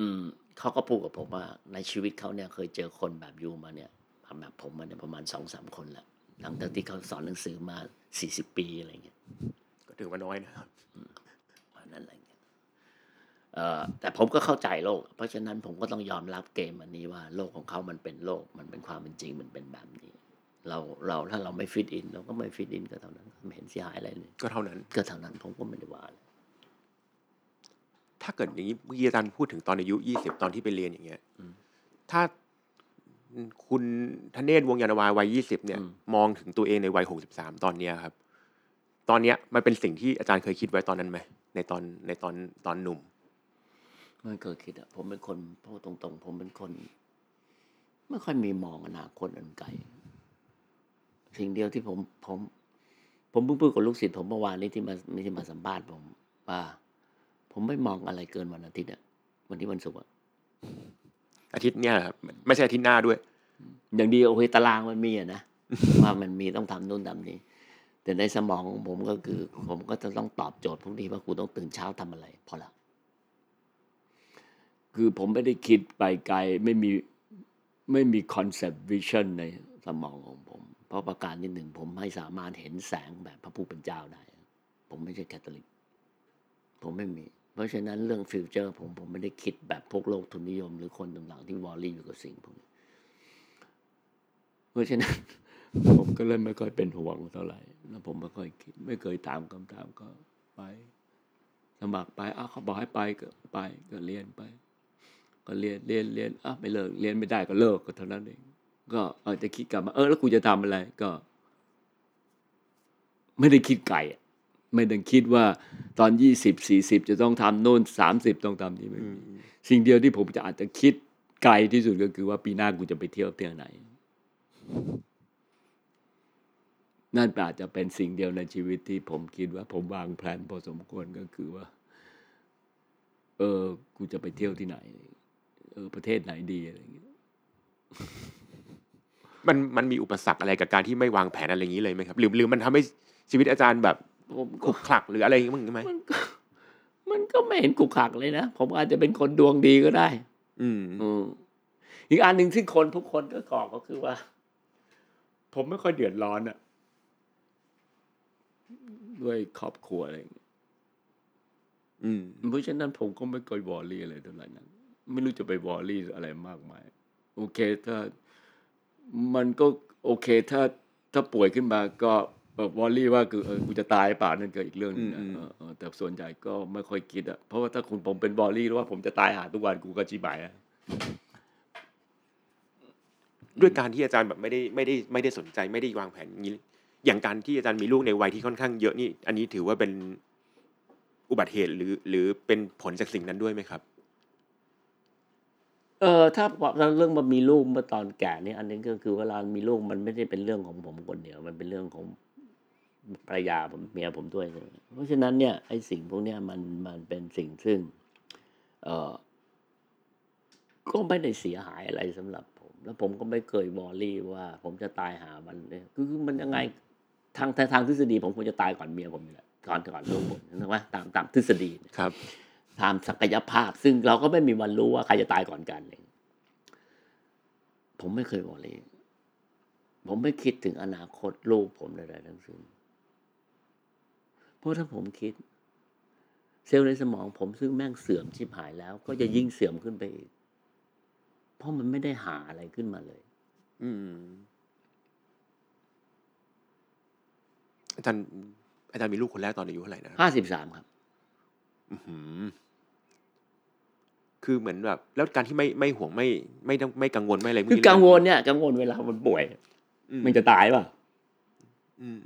อืมเขาก็พูดกับผมว่า ในชีวิตเขาเนี่ยเคยเจอคนแบบยูมาเนี่ยแบบผมมาเนี่ยประมาณสองสามคนแหละหลังจากที่เขาสอนหนังสือมาสี่สิบปีอะไรเงี้ยก็ถือว่าน้อยนะครับ อันนั้นอะไรเงี้ยเอ่อ แต่ผมก็เข้าใจโลก เพราะฉะนั้นผมก็ต้องยอมรับเกมอันนี้ว่าโลกของเขามันเป็นโลก มันเป็นความเป็นจริง มันเป็นแบบนี้ เราเราถ้าเราไม่ฟิตอินเราก็ไม่ฟิตอินก็เท่านั้นไม่เห็นเสียหายอะไรเลยก็เท่านั้น ก็เท่านั้นผมก็ไม่ได้ว่าอะไรถ้าเกิดอย่างนี้เมื่อกี้อาจารย์พูดถึงตอนอายุยี่สิบตอนที่ไปเรียนอย่างเงี้ยถ้าคุณธเนศวงศ์ยานวาวัยยี่สิบเนี่ยอืมมองถึงตัวเองในวัยหกสิบสามตอนเนี้ยครับ ตอนเนี้ยมันเป็นสิ่งที่อาจารย์เคยคิดไว้ตอนนั้นไหมในตอนในตอนตอนหนุ่ม ไม่เคยคิดอะผมเป็นคนพูดตรงๆ ผมเป็นคน ไม่ค่อยมีมองอนาคตอันไกลสิ่งเดียวที่ผมผม ผมเพิ่งพูดกับลูกศิษย์ผมเมื่อวานนี้ที่มาที่มาสัมภาษณ์ผมว่าผมไม่มองอะไรเกินวันอาทิตย์อะวันที่วันศุกร์อะอาทิตย์เนี้ยครับไม่ใช่อาทิตย์หน้าด้วย อย่างดีโอเคตารางมันมีอะนะว่ามันมีต้องทำนู่นทำนี้แต่ในสมองของผมก็คือ ผมก็จะต้องตอบโจทย์พวกนี้ว่ากูต้องตื่นเช้าทำอะไร พอละ คือผมไม่ได้คิดไปไกลไม่มีไม่มี concept vision ในสมองของผม เพราะประการที่หนึ่งผมไม่สามารถเห็นแสงแบบพระผู้เป็นเจ้าได้ ผมไม่ใช่แคทอลิก ผมไม่มี เพราะฉะนั้นเรื่อง future ผมผมไม่ได้คิดแบบพวกโลกทุนนิยม หรือคนต่างๆที่ worry อยู่กับสิ่งพวกนี้เพราะฉะนั้นผมก็เลยไม่ค่อยเป็นห่วงเท่าไหร่แล้วผมไม่ค่อยคิด ไม่เคยตามคำถามก็ไปสมัครไปอ้าวเขาบอกให้ไปก็ไปก็เรียนไป ก็เรียนเรียนเรียนอ้าวไม่เลิกเรียนไม่ได้ก็เลิกก็เท่านั้นเองก็เอาจะคิดกลับมาเออแล้วกูจะทำอะไรก็ ไม่ได้คิดไกลอะไม่ได้คิดว่าตอนยี่สิบสี่สิบจะต้องทำโน่นสามสิบต้องทำนี่ไม่มีสิ่งเดียวที่ผมจะอาจจะคิดไกลที่สุดก็คือว่าปีหน้ากูจะไปเที่ยวเที่ยวไหน นั่นอาจจะเป็นสิ่งเดียวในชีวิตที่ผมคิดว่า ผมวางแผนพอสมควรก็คือว่า เออ กูจะไปเที่ยวที่ไหน เออประเทศไหนดีอะไรอย่างเงี้ยมันมันมีอุปสรรคอะไรกับการที่ไม่วางแผนอะไรอย่างนี้เลยไหมครับ หรือหรือมันทำให้ชีวิตอาจารย์แบบผมขก็ลุกขลักหรืออะไรอย่างงี้มั้างไหมมันก็มันก็ไม่เห็นกุกขักเลยนะ ผมอาจจะเป็นคนดวงดีก็ได้ อืมอืมอีกอันหนึ่งที่คนทุกคนก็กอกก็คือว่า ผมไม่ค่อยเดือดร้อนอะด้วยครอบครัวอะไรอย่างเงี้ยอืมเพราะฉะนั้นผมก็ไม่เคยวอรี่อะไรเท่าไหร่นั้น ไม่รู้จะไปวอรี่อะไรมากมาย โอเคถ้ามันก็โอเคถ้าถ้าป่วยขึ้นมาก็วอรี่ว่าคือเออกูจะตายเปล่านั่นก็อีกเรื่องหนึงนะอืมอืมเออเออแต่ส่วนใหญ่ก็ไม่ค่อยคิดอะเพราะว่าถ้าคุณผมเป็นวอรี่หรือว่าผมจะตายหาทุกวันกูก็จีบายอะด้วยการที่อาจารย์แบบไม่ได้ไม่ได้ไม่ได้สนใจไม่ได้วางแผนอย่างนี้อย่างการที่อาจารย์มีลูกในวัยที่ค่อนข้างเยอะนี่ อันนี้ถือว่าเป็นอุบัติเหตุหรือ หรือเป็นผลจากสิ่งนั้นด้วยไหมครับ เออถ้าเรื่องมันมีลูกเมื่อตอนแก่นี่อันนี้ก็คือเวลามีลูกมันไม่ได้เป็นเรื่องของผมคนเดียวมันเป็นเรื่องของภรรยาผมเมียผมด้วยใช่ไหมเพราะฉะนั้นเนี่ยไอ้สิ่งพวกเนี้ยมันมันเป็นสิ่งซึ่ง เออก็ไม่ได้เสียหายอะไรสำหรับผม แล้วผมก็ไม่เคยวอรี่ว่า ผมจะตายหามันเนี่ยคือคือมันยังไงทางทางทางทฤษฎีผมควรจะตายก่อนเมียผมอยู่แล้วก่อนก่อนลูกผมถูกไหมตามตามทฤษฎีเนี่ยครับ ตามศักยภาพ ซึ่งเราก็ไม่มีวันรู้ว่าใครจะตายก่อนกันเองผมไม่เคยวอรี่ผมไม่คิดถึงอนาคตลูกผมใดๆทั้งสิ้นเพราะถ้าผมคิด เซลล์ในสมองผมซึ่งแม่งเสื่อมชิบหายแล้ว ก็จะยิ่งเสื่อมขึ้นไปอีก เพราะมันไม่ได้หาอะไรขึ้นมาเลย อืม อาจารย์อาจารย์มีลูกคนแรกตอนอายุเท่าไหร่นะครับห้าสิบสามครับอื้อหือ คือเหมือนแบบ แล้วการที่ไม่ไม่ห่วงไม่ไม่ต้องไม่กังวลไม่อะไรคือเมื่กังวลเนี่ยกังวลเวลามันป่วยอืมมันจะตายป่ะอืม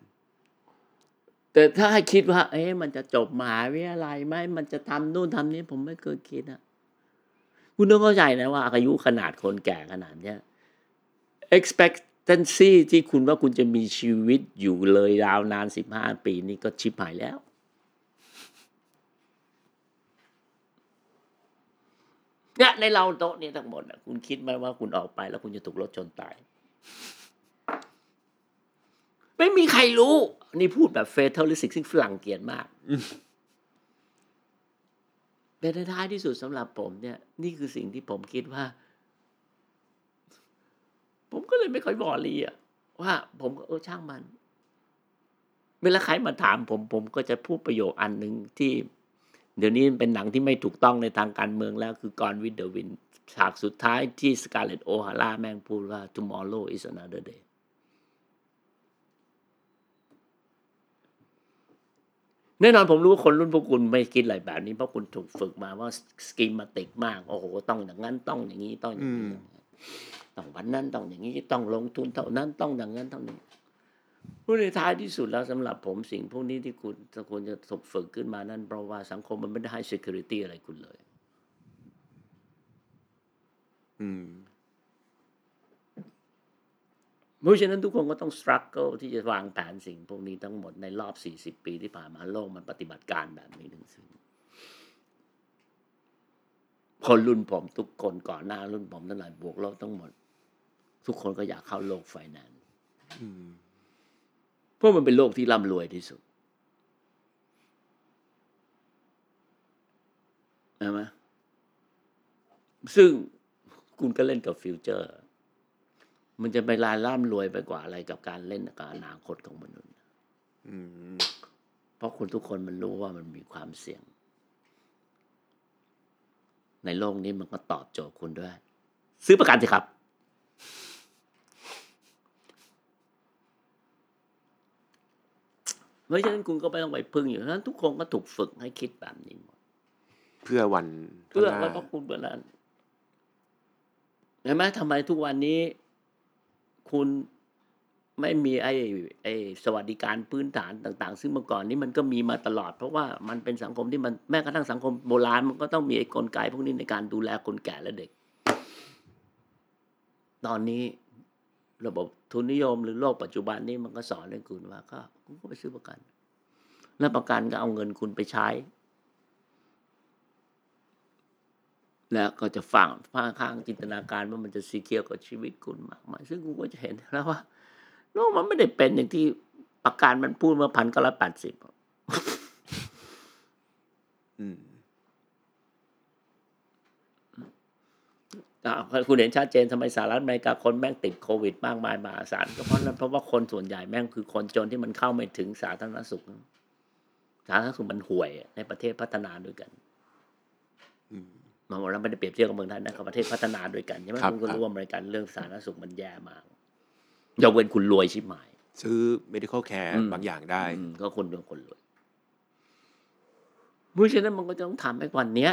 แต่ถ้าให้คิดว่า เอ๊ะมันจะจบมหาวิทยาลัยไหมมันจะทำนู่นทำนี้ผมไม่เคยคิดอะคุณต้องเข้าใจนะว่าอายุขนาดคนแก่ขนาดเนี้ย expectancy ที่คุณว่าคุณจะมีชีวิตอยู่เลยยาวนานสิบห้าปีนี่ก็ชิบหายแล้ว เนี่ยในเราโต๊ะนี้ทั้งหมดอะคุณคิดไหมว่าคุณออกไปแล้วคุณจะถูกรถชนตาย ไม่มีใครรู้ นี่พูดแบบเฟเทอลิสิกซึ่งฝรั่งเกลียดมากแต่ในท้ายที่สุดสำหรับผมเนี่ย นี่คือสิ่งที่ผมคิดว่า ผมก็เลยไม่ค่อยบอกลีอะว่า ผมก็เออช่างมัน เวลาใครมาถามผม ผมก็จะพูดประโยคอันหนึ่งที่ เดี๋ยวนี้เป็นหนังที่ไม่ถูกต้องในทางการเมืองแล้วคือกอนวิดเดอร์วินฉากสุดท้ายที่สกาเลตโอฮาร่าแม่งพูดว่า tomorrow is another day แน่นอนผมรู้ว่าคนรุ่นพวกคุณไม่คิดอะไรแบบนี้เพราะคุณถูกฝึกมาว่าสกีมาติกมาก โอ้โห ต้องอย่างนั้นต้องอย่างนี้ต้องอย่างนี้ต้องวันนั้นต้องอย่างนี้ต้องลงทุนเท่านั้นต้องอย่างนั้นเท่านี้ ผู้ในท้ายที่สุดแล้วสำหรับผมสิ่งพวกนี้ที่คุณควรจะถูกฝึกขึ้นมานั้นเพราะว่าสังคมมันไม่ได้ให้ security อะไรคุณเลย อืมเพราะฉะนั้นทุกคนก็ต้อง struggle ที่จะวางแผนสิ่งพวกนี้ทั้งหมดในรอบ 40 ปีที่ผ่านมาโลกมันปฏิบัติการแบบนี้ทั้งสิ้นคนรุ่นผมทุกคนก่อนหน้ารุ่นผมทั้งหลายบวกลบทั้งหมด ทุกคนก็อยากเข้าโลกไฟแนนซ์อืม ราะมันเป็นโลกที่ร่ำรวยที่สุดใช่ไหมซึ่งคุณก็เล่นกับฟิวเจอร์ มันจะไปลายร่ำรวยไปกว่าอะไรกับการเล่นกับอนาคตของมนุษย์อืมเพราะคุณทุกคนมันรู้ว่ามันมีความเสี่ยง ในโลกนี้มันก็ตอบโจทย์คุณด้วย ซื้อประกันสิครับ เพ ราะฉะนั้นคุณก็ไม่ต้องไปพึ่งอยู่ฉะนั้นทุกคนก็ถูกฝึกให้คิดแบบนี้หมดเพื่อวันเพื่อข้างหว่าน้าพระคุณเพื่อนั้นเห็นไหมทำไมทุกวันนี้ คุณไม่มีไอ้ไอ้สวัสดิการพื้นฐานต่าง ๆ ซึ่งเมื่อก่อนนี้มันก็มีมาตลอด เพราะว่ามันเป็นสังคมที่มันแม้กระทั่งสังคมโบราณมันก็ต้องมีไอ้กลไกพวกนี้ในการดูแลคนแก่และเด็ก ตอนนี้ระบบ ทุนนิยมหรือโลกปัจจุบันนี้มันก็สอนให้คุณว่าก็คุณก็ไปซื้อประกัน แล้วประกันก็เอาเงินคุณไปใช้ แล้วก็จะฟังฟ้าข้างจินตนาการว่ามันจะสีเคียวกับชีวิตคุณมากมายซึ่งคุณก็จะเห็นแล้วว่าโลกมันไม่ได้เป็นอย่างที่ประกันมันพูดเมื่อพันเก้าร้อยแปดสิบอืม คุณเห็นชัดเจนทำไมสหรัฐอเมริกาคนแม่งติดโควิดมากมายมหาศาลก็เพราะนั้นเพราะว่าคนส่วนใหญ่แม่งคือคนจนที่มันเข้าไม่ถึงสาธารณสุข สาธารณสุขมันห่วยในประเทศพัฒนาด้วยกันอืมมาบอกเราไม่ได้เปรียบเทียบกับเมืองไทยนะกับประเทศพัฒนาด้วยกันใช่ไหมครับคุณก็ครัรู้บว่าอเมริกันเรื่องสาธารณสุขมันแย่มากยกเว้นคุณรวยชิบหายซื้อ medical care อืมบางอย่างได้อืมก็คนเป็นคนรวยเพราะฉะนั้นมันก็จะต้องทำให้วันเนี้ย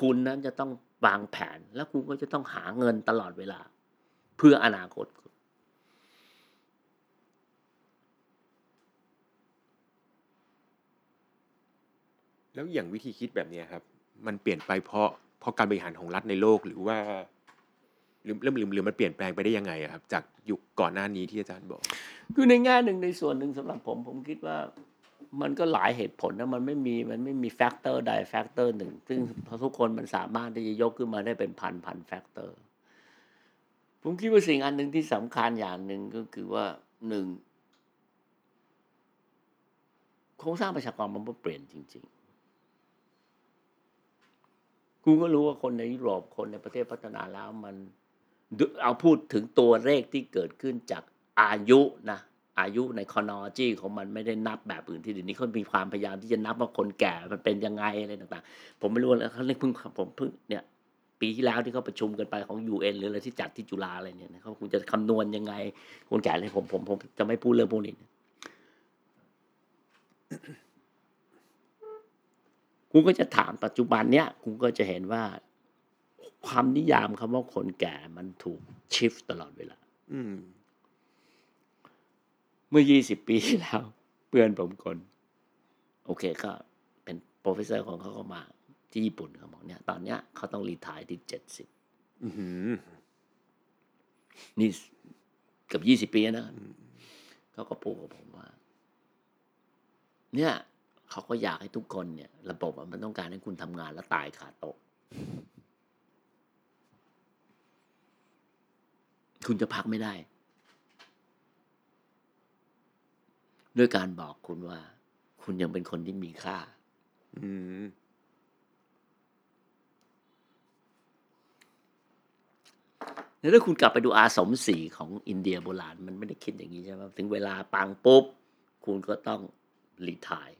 คุณนั้นจะต้อง วางแผนแล้วคุณก็จะต้องหาเงินตลอดเวลา เพื่ออนาคตคุณแล้วอย่างวิธีคิดแบบเนี้ยครับ มันเปลี่ยนไปเพราะเพราะการบริหารของรัฐในโลกหรือว่าหรือหรือหรือหรือมันเปลี่ยนแปลงไปได้ยังไงอะครับ จากยุคก่อนหน้านี้ที่อาจารย์บอก คือในแง่หนึ่งในส่วนหนึ่งสำหรับผมผมคิดว่า มันก็หลายเหตุผลนะมันไม่มีมันไม่มี factor ใด factor หนึ่ง ซึ่งทุกคนมันสามารถที่จะยกขึ้นมาได้เป็นพันพัน factor ผมคิดว่าสิ่งอันหนึ่งที่สำคัญอย่างหนึ่งก็คือว่าหนึ่งโครงสร้างประชากรมันเปลี่ยนจริงๆคุณก็รู้ว่าคนในยุโรปคนในประเทศพัฒนาแล้วมันเอาพูดถึงตัวเลขที่เกิดขึ้นจากอายุนะ อายุในคอนอจีของมันไม่ได้นับแบบอื่นที่เดี๋ยวนี้เขามีความพยายามที่จะนับว่าคนแก่มันเป็นยังไงอะไรต่างๆ ผมไม่รู้นะเขาเรียกเพิ่งผมเพิ่งเนี่ยปีที่แล้วที่เขาประชุมกันไปของ UN หรืออะไรที่จัดที่จุฬาอะไรเนี่ยเขาคุณจะคำนวณยังไงคนแก่เลยผมผมผมจะไม่พูดเรื่องพวกนี้คุณก็จะถามปัจจุบันเนี้ยคุณก็จะเห็นว่า ความนิยามคำว่าคนแก่มันถูก shift ตลอดเวลา อื มเมื่อ 20 ปีที่แล้วเพื่อนผมคน โอเคก็เป็น professor ของเขาก็มา ที่ญี่ปุ่นเขาบอกเนี่ย ตอนเนี้ยเขาต้อง retire ที่เจ็ดสิบนี่เกือบยี่สิบปีนะเขาก็พูดกับผมว่า เนี่ยเขาก็อยากให้ทุกคนเนี่ย ระบบมันต้องการให้คุณทำงานแล้วตายขาโต๊ะคุณจะพักไม่ได้ ด้วยการบอกคุณว่า คุณยังเป็นคนที่มีค่า อืม แล้วถ้าคุณกลับไปดูอาสมสีของอินเดียโบราณ มันไม่ได้คิดอย่างนี้ใช่ไหมถึงเวลาปังปุ๊บ คุณก็ต้องรีทาย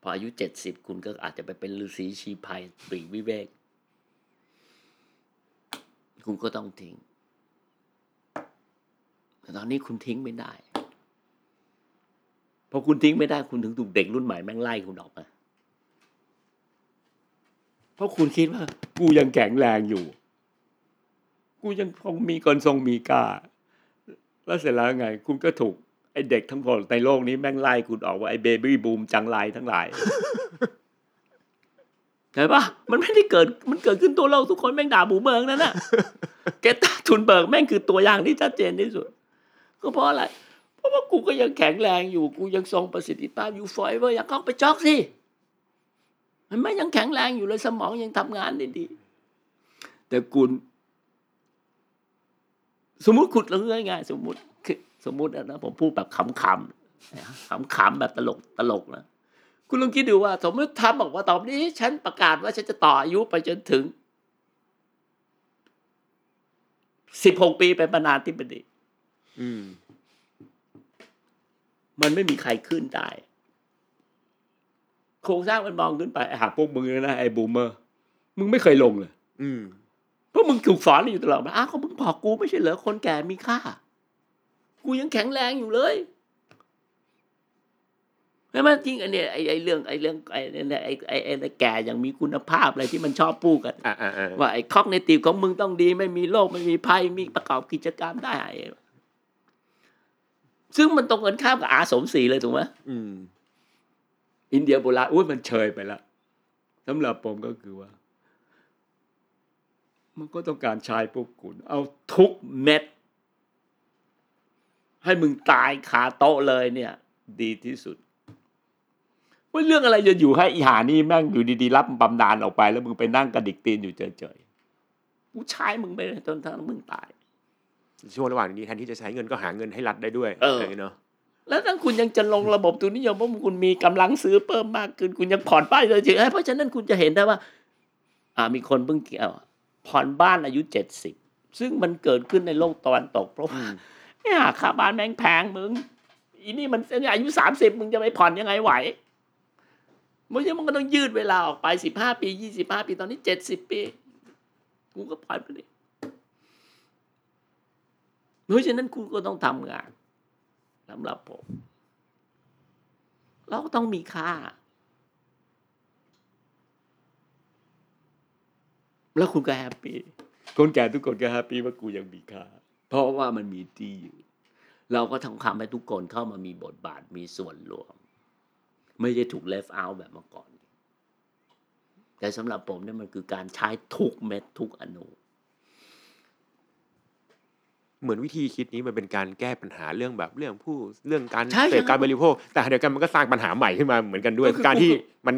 พออายุเจ็ดสิบคุณก็อาจจะไปเป็นฤาษีชีภัยปรีกวิเวก คุณก็ต้องทิ้งแต่ตอนนี้คุณทิ้งไม่ได้ พอคุณทิ้งไม่ได้คุณถึงถูกเด็กรุ่นใหม่แม่งไล่คุณออกมาเพราะคุณคิดว่า กูยังแข็งแรงอยู่ กูยังคงมีกลทรงมีกล้า แล้วเสร็จแล้วไง คุณก็ถูกไอเด็กทั้งหมดในโลกนี้แม่งไล่คุณออกว่าไอเบบี้บูมจังไรทั้งหลายเห็นปะมันไม่ได้เกิด มันเกิดขึ้นตัวโลกทุกคนแม่งด่าบูเบิงนั่นน่ะ เกตตาทุนเบิร์กแม่งคือตัวอย่างที่ชัดเจนที่สุด ก็เพราะอะไร เพราะว่ากูก็ยังแข็งแรงอยู่ กูยังทรงประสิทธิภาพอยู่ฟอยเวอร์อยากเข้าไปจ็อกสิมันไม่ยังแข็งแรงอยู่เลยสมองยังทำงานได้ดี แต่คุณ สมมุติคุณเรื่องง่ายๆสมมุติคือสมมุตินะผมพูดแบบขำๆขำๆแบบตลกตลกนะคุณลองคิดดูว่า สมมติทำบอกว่าตอนนี้ ฉันประกาศว่าฉันจะต่ออายุไปจนถึงสิบหกปีเป็นประธานาธิบดี อืม มันไม่มีใครขึ้นได้โครงสร้างมันมองขึ้นไปไอ้หาพวกมึงนะไอ้บูมเมอร์มึงไม่เคยลงเลยอืมเพราะมึงถูกสอนอยู่ตลอดมาอ้าวเขามึงบอกกูไม่ใช่เหรอคนแก่มีค่า กูยังแข็งแรงอยู่เลยใช่ไหมจริงอันเนี้ยไอ้ไอ้เรื่องไอ้เรื่องไอ้เนี่ยไอ้ไอ้ไอ้ไอ้แก่อย่างมีคุณภาพอะไรที่มันชอบพูดกันอ่าอ่าอ่าว่าไอ้คอกในตีของมึงต้องดีไม่มีโรคไม่มีภัยมีประกอบกิจการได้ ซึ่งมันตรงกันข้ามกับอาสมศรีเลยถูกไหมอืมอินเดียโบราณอุ้ยมันเชยไปละสำหรับผมก็คือว่า มันก็ต้องการใช้พวกคุณ เอาทุกเม็ด ให้มึงตายคาโต๊ะเลยเนี่ย ดีที่สุดว่าเรื่องอะไรจะอยู่ให้อีหานี่แม่งอยู่ดีๆ รับบำนาญออกไป แล้วมึงไปนั่งกระดิกตีนอยู่เฉยๆกูใช้มึงไปจนทั้งมึงตาย ช่วงระหว่างนี้แทนที่จะใช้เงินก็หาเงินให้รัฐได้ด้วยเออะไรย่างงี้เนาะแล้วถ้าคุณยังจะลงระบบทุนนิยมเพราะคุณมีกำลังซื้อเพิ่มมากขึ้นคุณยังผ่อนบ้านเลยเฉยๆเพราะฉะนั้นคุณจะเห็นได้ว่า อ่ามีคนเพิ่งเกี่ยวผ่อนบ้านอายุเจ็ดสิบซึ่งมันเกิดขึ้นในโลกตะวันตกเพราะว่าเนี่ยค่าบ้านแม่งแพงมึงอีนี่มันอายุสามสิบมึงจะไปผ่อนยังไงไหวเพราะฉะนั้นมันก็ต้องยืดเวลาออกไปสิบห้าปียี่สิบห้าปีตอนนี้เจ็ดสิบปีกูก็ผ่อนไปดิ เพราะฉะนั้นคุณก็ต้องทำงานสำหรับผม เราก็ต้องมีค่า แล้วคุณก็แฮปปี้คนแก่ทุกคนก็แฮปปี้ว่ากูยังมีค่า เพราะว่ามันมีที่อยู่ เราก็ทำคำให้ทุกคนเข้ามามีบทบาทมีส่วนรวม ไม่ใช่ถูก left out แบบเมื่อก่อน แต่สำหรับผมเนี่ยมันคือการใช้ทุกเม็ดทุกอนุ เหมือนวิธีคิดนี้มันเป็นการแก้ปัญหาเรื่องแบบเรื่องผู้เรื่องการใช่เสพการบริโภค แต่เดียวกันมันก็สร้างปัญหาใหม่ขึ้นมาเหมือนกันด้วย ก็คือ การที่มัน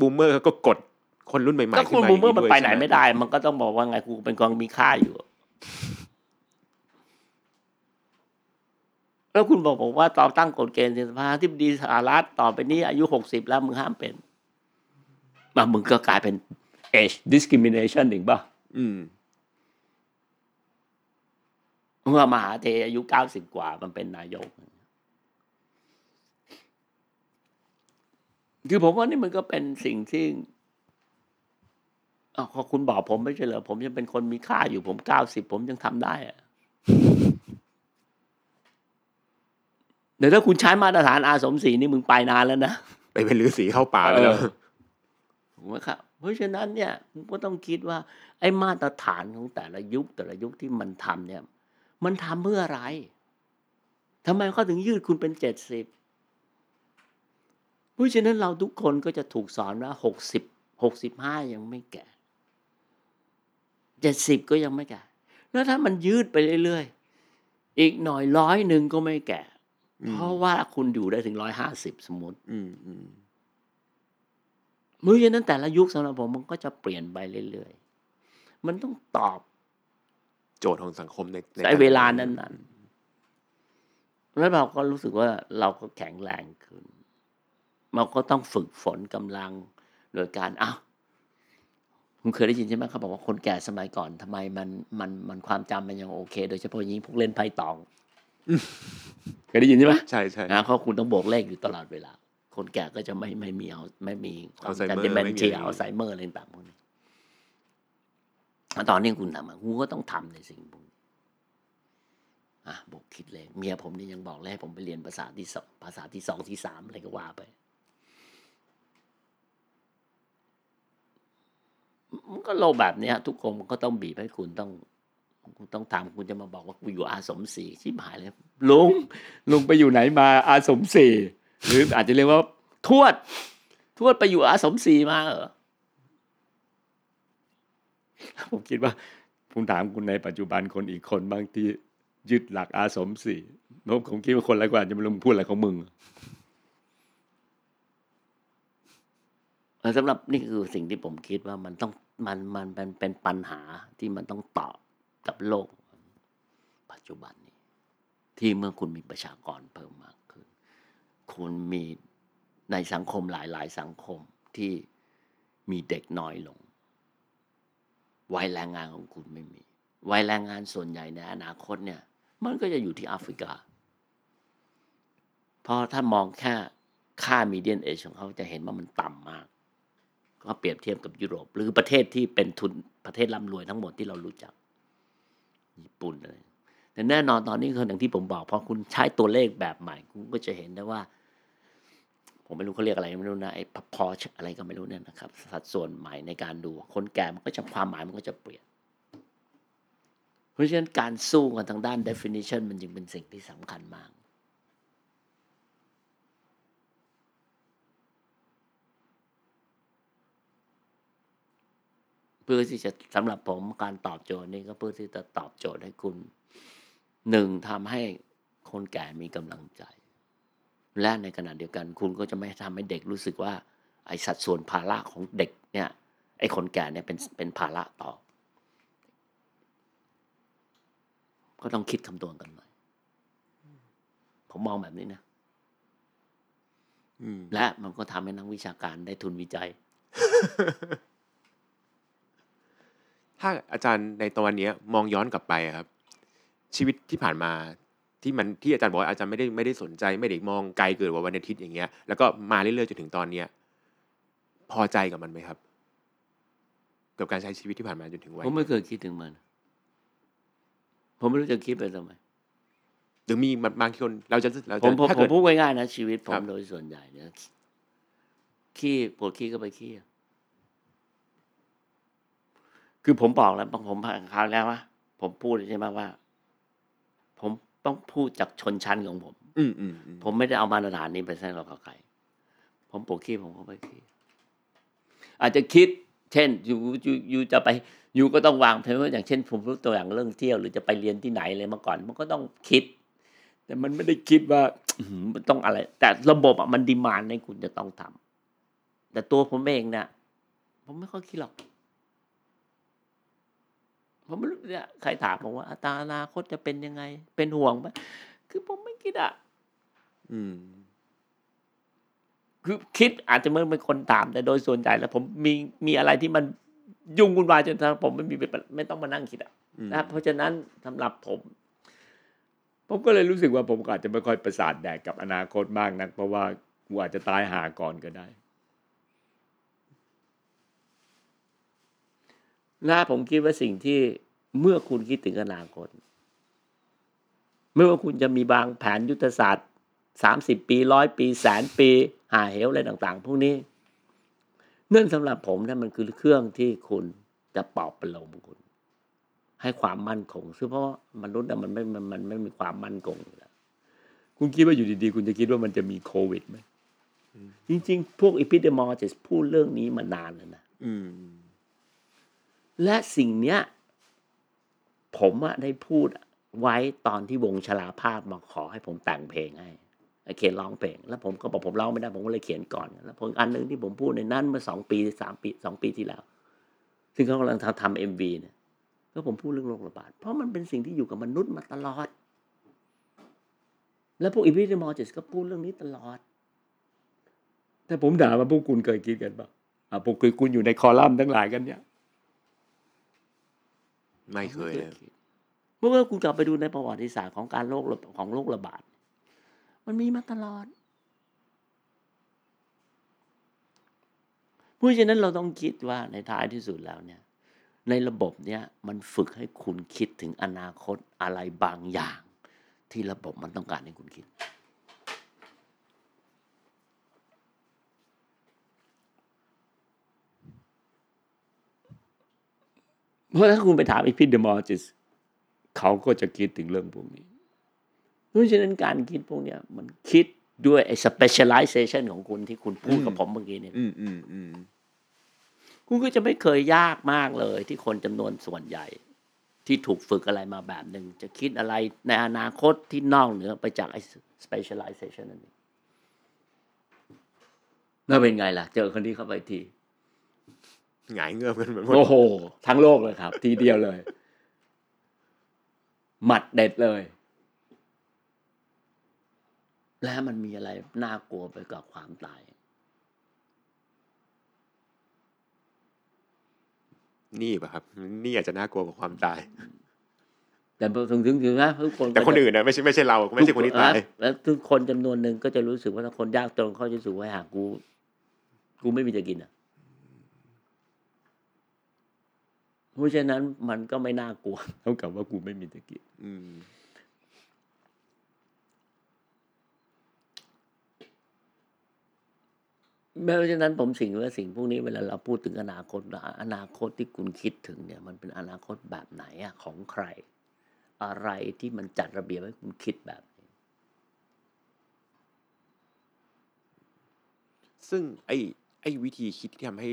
บูมเมอร์ก็กดคนรุ่นใหม่ๆก็ขึ้คุณนมาบูมเมอร์มันด้วยไปไหนใช่ไม่ได้ มันก็ต้องบอกว่าไงกูเป็นกองมีค่าอยู่ แล้วคุณบอกบอกว่าตอนตั้งกฎเกณฑ์สภาที่ดีสหรัฐต่อไปนี้อายุหกสิบแล้วมึงห้ามเป็นมามึงก็กลายเป็น age discrimination หนึ่งป่ะ อืม เมื่อมหาเทอายุเก้าสิบกว่ามันเป็นนายก คือผมว่านี่มันก็เป็นสิ่งที่อ้าวพอคุณบอกผมไม่ใช่เหรอผมยังเป็นคนมีค่าอยู่ผมเก้าสิบผมยังทำได้อะเดี๋ยวถ้าคุณใช้มาตรฐานอาสมศรีนี่มึงไปนานแล้วนะไปเป็นฤาษีเข้าป่าแล้วเออถูกไหมครับ เพราะฉะนั้นเนี่ยคุณก็ต้องคิดว่า ไอ้มาตรฐานของแต่ละยุคแต่ละยุคที่มันทำเนี่ย มันทำเพื่ออะไรทำไมเขาถึงยืดคุณเป็นเจ็ดสิบเพราะฉะนั้นเราทุกคนก็จะถูกสอนว่าหกสิบหกสิบห้ายังไม่แก่เจ็ดสิบก็ยังไม่แก่ แล้วถ้ามันยืดไปเรื่อยๆ อีกหน่อยร้อยหนึ่งก็ไม่แก่อืมเพราะว่าคุณอยู่ได้ถึงร้อยห้าสิบสมมติอืมอืมเพราะฉะนั้นแต่ละยุคสำหรับผมมันก็จะเปลี่ยนไปเรื่อยๆ มันต้องตอบ โจทย์ของสังคมในในใช้เวลานั้นๆแล้วเราก็รู้สึกว่าเราก็แข็งแรงขึ้นเราก็ต้องฝึกฝนกำลังโดยการอ้าวคุณเคยได้ยินใช่ไหมเขาบอกว่าคนแก่สมัยก่อนทำไมมันมันมันความจำมันยังโอเค โดยเฉพาะยิ่งพวกเล่นไพ่ตองเคยได้ยินใช่ไหมใช่ใช่นะเพราะคุณต้องโบวกเลขอยู่ตลอดเวลา คนแก่ก็จะไม่ไม่มีเอาไม่มีความ Alzheimer จำเป็นไม่มีเชียอะไรอัลไซเมอร์อะไรต่างๆพวกนี้แล้ว ตอนนี้คุณทำอะคุณก็ต้องทำในสิ่งพวกนี้อะบอกคิดเลขเมียผมนี่ยังบอกเลยให้ผมไปเรียนภาษาที่สองภาษาที่สองที่สามอะไรก็ว่าไป มันก็โลกแบบเนี้ยทุกคนมันก็ต้องบีบให้คุณต้องคุณต้องทำคุณจะมาบอกว่ากูอยู่อาสมศรีชิบหายเลยลุงลุงไปอยู่ไหนมาอาสมศรีหรืออาจจะเรียกว่า ทวด ทวดไปอยู่อาสมศรีมาเหรอ ผมคิดว่าผมถามคุณในปัจจุบันคนอีกคนบางที่ยึดหลักอาสมศรีผมผมคิดว่าคนลายกว่าจะไม่รู้มึงพูดอะไรของมึงสำหรับนี่คือสิ่งที่ผมคิดว่ามันต้องมันมันเป็นเป็นปัญหาที่มันต้องตอบกับโลก ปัจจุบันนี้ ที่เมื่อคุณมีประชากรเพิ่มมากขึ้น คุณมีในสังคมหลายๆสังคมที่มีเด็กน้อยลง วัยแรงงานของคุณไม่มี วัยแรงงานส่วนใหญ่ในอนาคตเนี่ย มันก็จะอยู่ที่แอฟริกา เพราะถ้ามองแค่ค่ามีเดียนเอชของเขาจะเห็นว่ามันต่ำมาก ก็เปรียบเทียบกับยุโรป หรือประเทศที่เป็นทุนประเทศร่ำรวยทั้งหมดที่เรารู้จัก ญี่ปุ่นเลยแต่แน่นอนตอนนี้คืออย่างที่ผมบอกพอคุณใช้ตัวเลขแบบใหม่ คุณก็จะเห็นได้ว่า ผมไม่รู้เขาเรียกอะไรไม่รู้นะไอ้พอชอะไรก็ไม่รู้เนี่ยนะครับ สัดส่วนใหม่ในการดูคนแก่มันก็จะความหมายมันก็จะเปลี่ยน เพราะฉะนั้นการสู้กันทางด้าน definition มันจึงเป็นสิ่งที่สำคัญมากเพื่อที่จะสำหรับผมการตอบโจทย์นี้ก็เพื่อที่จะตอบโจทย์ให้คุณหนึ่งทำให้คนแก่มีกำลังใจ และในขณะเดียวกันคุณก็จะไม่ทำให้เด็กรู้สึกว่าไอ้สัดส่วนภาระของเด็กเนี่ยไอ้คนแก่เนี่ยเป็นเป็นภาระต่อ ก็ต้องคิดคำตวณกันหน่อยผมมองแบบนี้นะอืมและมันก็ทำให้นักวิชาการได้ทุนวิจัย ถ้าอาจารย์ในตอนเนี้ยมองย้อนกลับไปอะครับ ชีวิตที่ผ่านมา ที่มันที่อาจารย์บอกว่าอาจารย์ไม่ได้ไม่ได้สนใจ ไม่ได้มองไกลเกินกว่าวันอาทิตย์อย่างเงี้ยแล้วก็มาเรื่อยๆจนถึงตอนเนี้ยพอใจกับมันไหมครับกับการใช้ชีวิตที่ผ่านมาจนถึงวัยผมไม่เคยคิดถึงมัน ผมไม่รู้จะคิดไปทำไมหรือมีบางคนเราจะเราผจะมผมถ้าผเกิมดพูดง่ายๆนะชีวิตผครัมบโดยส่วนใหญ่เนี่ยขี้ปวดขี้ก็ไปขี้อะคือผมบอกแล้วผมผ่านคราวแล้วว่าผมพูดใช่ไหมว่าผม ต้องพูดจากชนชั้นของผม อืมอืมอืมผมไม่ได้เอามาตรฐานนี้ไปแซงเรากับใครผมปวดขี้ผมก็ไปขี้อาจจะคิด เช่นอยู่อยู่อยู่จะไปอยู่ก็ต้องวางแผนว่าอย่างเช่น ผมรู้ตัวอย่างเรื่องเที่ยว หรือจะไปเรียนที่ไหนเลยมาก่อน มันก็ต้องคิด แต่มันไม่ได้คิดว่าอื้อหือมันต้องอะไร แต่ระบบอะมันดีมานให้คุณจะต้องทำแต่ตัวผมเองเนี่ยผมไม่ค่อยคิดหรอก ผมไม่รู้เนี่ยใครถามผมว่าอัตราอนาคตจะเป็นยังไง เป็นห่วงไหมคือผมไม่คิดอะอืม คือคิดอาจจะไม่เป็นคนถามแต่โดยส่วนใหญ่แล้วผมมีมีอะไรที่มันยุ่งวุ่นวายจนทำให้ผมไม่มีไม่ต้องมานั่งคิดอะอืมนะเพราะฉะนั้นสำหรับผม ผมก็เลยรู้สึกว่าผมก็อาจจะไม่ค่อยประสาทแดกกับอนาคตมากนัก เพราะว่ากูอาจจะตายหาก่อนก็ได้ และผมคิดว่าสิ่งที่เมื่อคุณคิดถึงอนาคตเมื่อว่าคุณจะมีบางแผนยุทธศาสตร์สามสิบปีร้อยปีแสนปีหาเหวอะไรต่างๆ พวกนี้ เนื่องสำหรับผมนั่นมันคือเครื่องที่คุณจะปลอบประโลมคุณ ให้ความมั่นคง ซึ่งเพราะว่ามนุษย์น่ะมันไม่มันมันไม่มีความมั่นคงอยู่แล้วคุณคิดว่าอยู่ดีๆ คุณจะคิดว่ามันจะมีโควิดไหมจริง ๆ พวก epidemiologists พูดเรื่องนี้มานานแล้วนะอืม และสิ่งเนี้ยผมอะได้พูดไว้ตอนที่วงชลาภาพมาขอให้ผมแต่งเพลงให้เขียนร้องเพลง แล้วผมก็บอกผมร้องไม่ได้ผมก็เลยเขียนก่อนแล้วผมอันหนึ่งที่ผมพูดในนั้นเมื่อสองปีสามปีสองปีที่แล้ว ซึ่งเขากำลังทำทำ MV เนี่ยก็ผมพูดเรื่องโรคระบาด เพราะมันเป็นสิ่งที่อยู่กับมนุษย์มาตลอด แล้วพวก epidemiologist ก็พูดเรื่องนี้ตลอด แต่ผมด่าว่าพวกคุณเคยคิดกันปะอ่าพวกคุณอยู่ในคอลัมน์ทั้งหลายกันเนี่ย ไม่เคยเลยเมื่อคุณกลับไปดูในประวัติศาสตร์ของการโรคของโรคระบาด มันมีมาตลอด เพราะฉะนั้นเราต้องคิดว่าในท้ายที่สุดแล้วเนี่ย ในระบบเนี้ยมันฝึกให้คุณคิดถึงอนาคตอะไรบางอย่าง ที่ระบบมันต้องการให้คุณคิด เพราะถ้าคุณไปถามอีพิดเดมอจิสเขาก็จะคิดถึงเรื่องพวกนี้เพราะฉะนั้นการคิดพวกเนี้ยมันคิดด้วยไอ้ specialization ของคุณที่คุณพูดกับผมเมื่อกี้เนี่ยอืมอืมอืมคุณก็จะไม่เคยยากมากเลย ที่คนจำนวนส่วนใหญ่ ที่ถูกฝึกอะไรมาแบบหนึ่งจะคิดอะไรในอนาคตที่นอกเหนือไปจากไอ้ specialization นั่นเองแล้วเป็นไงล่ะ เจอคนนี้เข้าไปที หงายเงือบกันเหมือนหมดโอ้โห ทั้งโลกเลยครับ ทีเดียวเลย หมัดเด็ดเลย แล้วมันมีอะไรน่ากลัวไปกว่าความตาย นี่ป่ะครับ นี่อาจจะน่ากลัวกว่าความตาย แต่พอถึงถึงถึงนะทุกคนแต่คนอื่นนะไม่ใช่ไม่ใช่เราไม่ใช่คนที่ตายแล้วทุกคนจำนวนหนึ่งก็จะรู้สึกว่าถ้าคนยากจนเขาจะรู้สึกว่าหากกูกูไม่มีจะกินอะ เพราะฉะนั้นมันก็ไม่น่ากลัวเท่ากับว่ากูไม่มีจะกินอืมเพราะฉะนั้นผมสิ่งว่าสิ่งพวกนี้เวลาเราพูดถึงอนาคตนะอนาคตที่คุณคิดถึงเนี่ย มันเป็นอนาคตแบบไหนอะของใคร อะไรที่มันจัดระเบียบให้คุณคิดแบบนี้ซึ่งไอ้ไอ้วิธีคิดที่ทำให้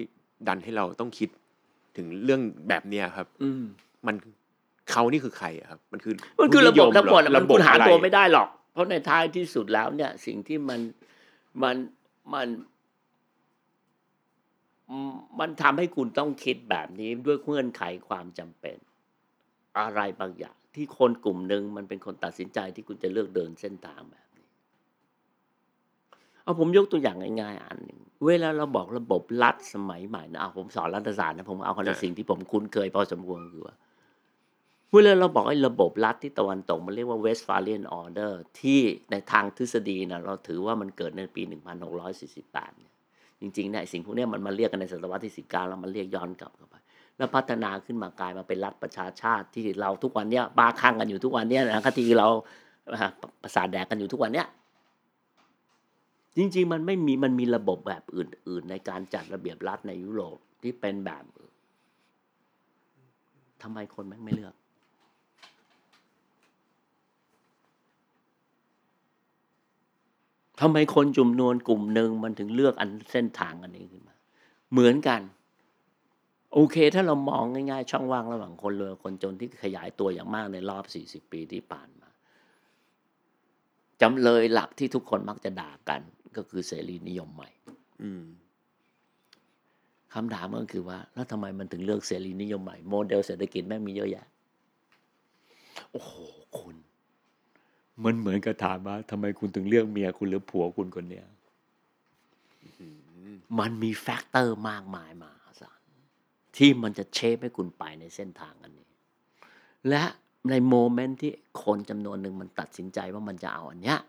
ดันให้เราต้องคิด ถึงเรื่องแบบเนี้ยครับ อืมมันเขานี่คือใครอะครับ มันคือมันคือระบบทั้งหมดอะระมันบบคุณหาอะไรตัวไม่ได้หรอก เพราะในท้ายที่สุดแล้วเนี่ย สิ่งที่มันมันมันอืมมันทำให้คุณต้องคิดแบบนี้ด้วยเงื่อนไขความจำเป็น อะไรบางอย่าง ที่คนกลุ่มหนึ่งมันเป็นคนตัดสินใจที่คุณจะเลือกเดินเส้นทางแบบนี้ เอาผมยกตัวอย่างง่ายๆอันหนึ่งเวลาเราบอกระบบรัฐสมัยใหม่นะเอาผมสอนรัฐศาสตร์นะผมเอาคนละสิ่งที่ผมคุ้นเคยพอสมควรคือว่าเวลาเราบอกไอ้ระบบรัฐที่ตะวันตกมันเรียกว่า Westphalian Order ที่ในทางทฤษฎีนะเราถือว่ามันเกิดในปี 1648เนี่ยจริงๆเนี่ยไอ้สิ่งพวกเนี้ยมันมาเรียกกันในศตวรรษที่ 19 แล้วมันเรียกย้อนกลับเข้าไป แล้วพัฒนาขึ้นมากลายมาเป็นรัฐประชาชาติที่เราทุกวันเนี้ยบ้าคลั่งกันอยู่ทุกวันเนี้ยนะที่เราอ่าประสาทแดกกันอยู่ทุกวันเนี้ย จริง ๆ มันไม่มีมันมีระบบแบบอื่น ๆ ในการจัดระเบียบรัฐในยุโรปที่เป็นแบบทำไมคนแม่งไม่เลือก ทำไมคนจุมนวนกลุ่มหนึ่งมันถึงเลือกอันเส้นทางอันนี้ขึ้นมา เหมือนกัน โอเค ถ้าเรามองง่ายๆ ช่องว่างระหว่างคนรวยคนจนที่ขยายตัวอย่างมากในรอบ 40 ปีที่ผ่านมาจำเลยหลักที่ทุกคนมักจะด่ากัน ก็คือเสรีนิยมใหม่อืมคำถามก็คือว่า แล้วทำไมมันถึงเลือกเสรีนิยมใหม่โมเดลเศรษฐกิจแม่งมีเยอะแยะ โอ้โหคุณมันเหมือนกับถามว่าทำไมคุณถึงเลือกเมียคุณหรือผัวคุณคนเนี้ยมันมี factor มากมายมหาศาลที่มันจะเชฟให้คุณไปในเส้นทางอันนี้ และในโมเมนต์ที่คนจำนวนหนึ่งมันตัดสินใจว่ามันจะเอาอันเนี้ย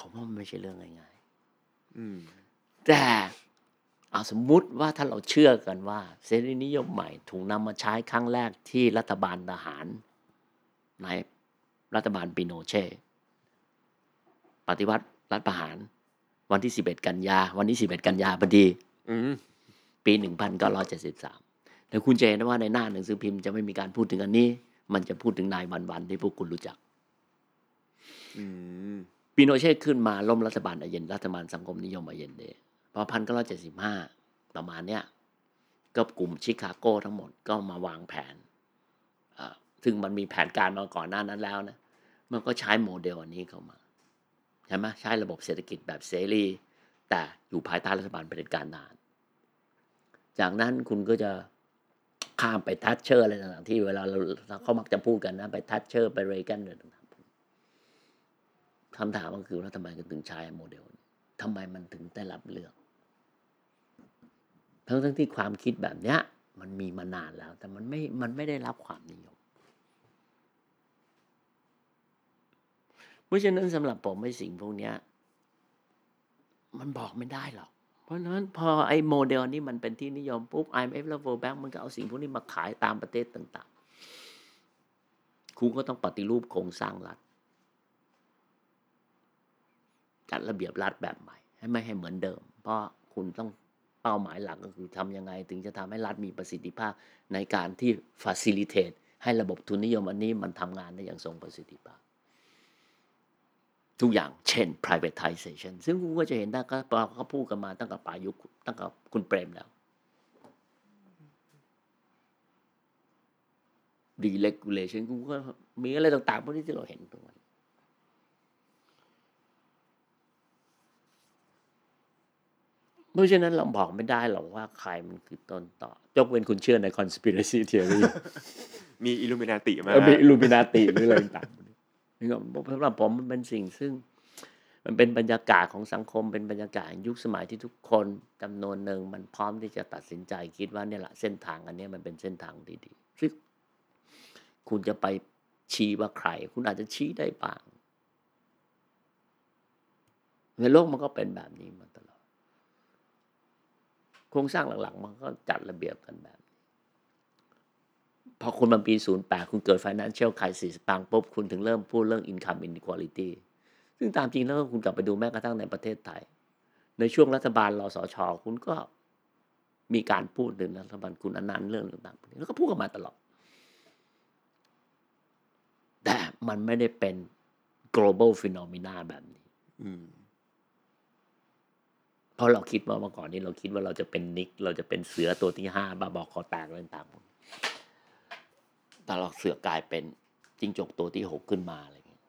ผมว่ามันไม่ใช่เรื่องง่ายอืมๆแต่เอาสมมุติว่าถ้าเราเชื่อกันว่า เสรีนิยมใหม่ ถูกนำมาใช้ครั้งแรกที่รัฐบาลทหาร ในรัฐบาลปิโนเช่ ปฏิวัติรัฐประหาร วันที่ 11 กันยา วันที่ 11 กันยาพอดีอืมปี 1973 แต่คุณจะเห็นว่าในหน้าหนังสือพิมพ์จะไม่มีการพูดถึงอันนี้ มันจะพูดถึงนายวันวันๆที่พวกคุณรู้จักอืม ปีโนเช่ขึ้นมาล้มรัฐบาลอาเยนรัฐบาลสังคมนิยมอาเยนเดพอพันเก้าร้อยเจ็ดสิบห้าประมาณเนี้ยก็กลุ่มชิคาโกทั้งหมดก็มาวางแผนอ่าซึ่งมันมีแผนการมาก่อนหน้านั้นแล้วนะ มันก็ใช้โมเดลอันนี้เข้ามาใช่ไหมใช้ระบบเศรษฐกิจแบบเสรี แต่อยู่ภายใต้รัฐบาลเผด็จการทหารจากนั้นคุณก็จะข้ามไปทัชเชอร์อะไรต่างๆที่เวลาเราเขามักจะพูดกันนะ ไปทัชเชอร์ไปเรแกนอะไรต่าง คำถามก็คือว่าทำไมกันถึงใช้โมเดลนี้ทำไมมันถึงได้รับเลือก ทั้งทั้งที่ความคิดแบบเนี้ย มันมีมานานแล้ว แต่มันไม่ มันไม่ได้รับความนิยม เพราะฉะนั้นสำหรับผมไอ้สิ่งพวกเนี้ย มันบอกไม่ได้หรอก เพราะฉะนั้นพอไอ้โมเดลนี้มันเป็นที่นิยมปุ๊บ IMF และ World Bank มันก็เอาสิ่งพวกนี้มาขายตามประเทศต่าง ๆ คุณก็ต้องปฏิรูปโครงสร้างรัฐ จัดระเบียบรัฐแบบใหม่ ให้ไม่ให้เหมือนเดิม เพราะคุณต้องเป้าหมายหลักก็คือทำยังไง ถึงจะทำให้รัฐมีประสิทธิภาพในการที่ facilitate ให้ระบบทุนนิยมอันนี้มันทำงานได้อย่างทรงประสิทธิภาพ ทุกอย่างเช่น privatization ซึ่งคุณก็จะเห็นได้ก็เขาพูดกันมาตั้งแต่ปลายยุคตั้งแต่คุณเปรมแล้ว deregulation คุณก็มีอะไรต่างๆพวกนี้ที่เราเห็นตรงนั้น เพราะฉะนั้นเราบอกไม่ได้หรอกว่าใครมันคือต้นต่อยกเว้นคุณเชื่อใน conspiracy theory มีอิลูมินาติมาเออมีอิลูมินาติหรืออะไรต่างๆนี่ก็สำหรับผมมันเป็นสิ่งซึ่ง มันเป็นบรรยากาศของสังคมเป็นบรรยากาศแห่งยุคสมัยที่ทุกคนจำนวนหนึ่งมันพร้อมที่จะตัดสินใจคิดว่าเนี่ยแหละเส้นทางอันเนี้ยมันเป็นเส้นทางดีๆซึ่งคุณจะไปชี้ว่าใคร คุณอาจจะชี้ได้บ้างในโลกมันก็เป็นแบบนี้มาตลอด โครงสร้างหลักๆมันก็จัดระเบียบกันแบบพอคุณมาปี 08 คุณเกิด financial crisis ปังปุ๊บ คุณถึงเริ่มพูดเรื่อง income inequality ซึ่งตามจริงแล้วคุณกลับไปดูแม้กระทั่งในประเทศไทย ในช่วงรัฐบาลรสช คุณก็มีการพูดถึงรัฐบาลคุณอนันต์เรื่องต่างๆแล้วก็พูดกันมาตลอด แต่มันไม่ได้เป็น global phenomena แบบนี้ อืม เพราะเราคิดว่าเมื่อก่อนนี้เราคิดว่าเราจะเป็นนิก เราจะเป็นเสือตัวที่ห้าบ้าบอกคอแตกอะไรต่างๆแต่เราเสือกลายเป็นจิงจกตัวที่หกขึ้นมาอะไรอย่างเงี้ย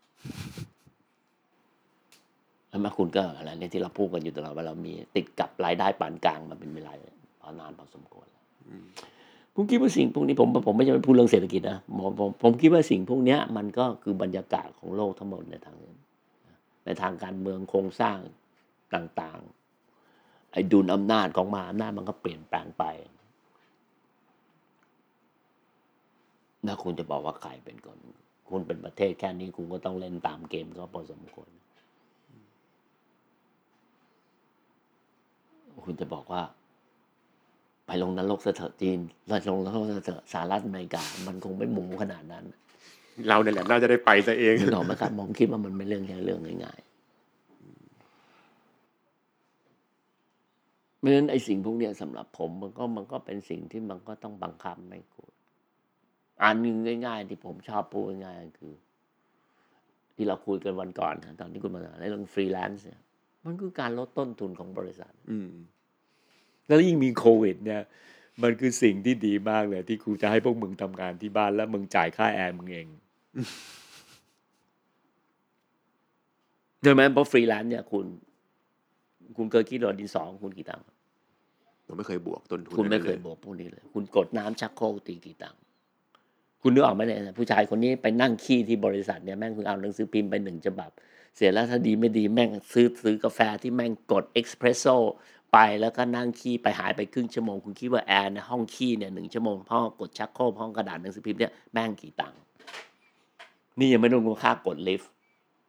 แล้วมาคุณก็อะไรเนี่ยที่เราพูดกันอยู่ตลอดว่าเรามีติดกับรายได้ปานกลางมาเป็นเวลาพอนานพอสมควรแล้วอืมผมคิดว่าสิ่งพวกนี้ผมผมไม่ใช่ไปพูดเรื่องเศรษฐกิจนะผมผมผมคิดว่าสิ่งพวกเนี้ยมันก็คือบรรยากาศของโลกทั้งหมดในทางในทางการเมืองโครงสร้างต่างๆ ไอ้ดุลอำนาจของมหาอำนาจมันก็เปลี่ยนแปลงไปถ้าคุณจะบอกว่าใครเป็นคน คุณเป็นประเทศแค่นี้คุณก็ต้องเล่นตามเกมก็พอสมควร คุณจะบอกว่า ไปลงนรกซะเถอะจีนเราลงนรกซะเถอะสหรัฐอเมริกา มันคงไม่หมูขนาดนั้น เราเนี่ยแหละน่าจะได้ไปซะเองนึกออกไหมครับผมคิดว่ามันไม่เรื่องแค่เรื่องง่ายๆ เพราะฉะนั้นไอ้สิ่งพวกเนี้ยสำหรับผมมันก็มันก็เป็นสิ่งที่มันก็ต้องบังคับไม่กูดอันหนึ่งง่าย ๆ ที่ผมชอบพูดง่ายๆคือ ที่เราคุยกันวันก่อนนะตอนที่คุณมาในเรื่องฟรีแลนซ์เนี่ยมันคือการลดต้นทุนของบริษัท อืมแล้วยิ่งมีโควิด เนี่ย มันคือสิ่งที่ดีมากเลย ที่ครูจะให้พวกมึงทำงานที่บ้านแล้วมึงจ่ายค่าแอร์มึงเองใช่ไหมเพราะฟรีแลนซ์เนี่ยคุณ คุณเคยคิดว่าดินสอคุณกี่ตังค์ผมไม่เคยบวกต้นทุนคุณไม่เคยบอกพวกนี้เลย คุณกดน้ำชักโครกตีกี่ตังค์คุณนึกออกไหมเนี่ยผู้ชายคนนี้ไปนั่งขี้ที่บริษัทเนี่ยแม่งคือเอาหนังสือพิมพ์ไปหนึ่งฉบับ เสร็จแล้วถ้าดีไม่ดีแม่งซื้อซื้อกาแฟที่แม่งกดเอ็กซ์เพรสโซไปแล้วก็นั่งขี้ไปหายไปครึ่งชั่วโมง คุณคิดว่าแอร์ในห้องขี้เนี่ยหนึ่งชั่วโมงพ่อกดชักโครกห้องกระดาษหนังสือพิมพ์เนี่ยแม่งกี่ตังค์นี่ยังไม่รวมค่ากดลิฟต์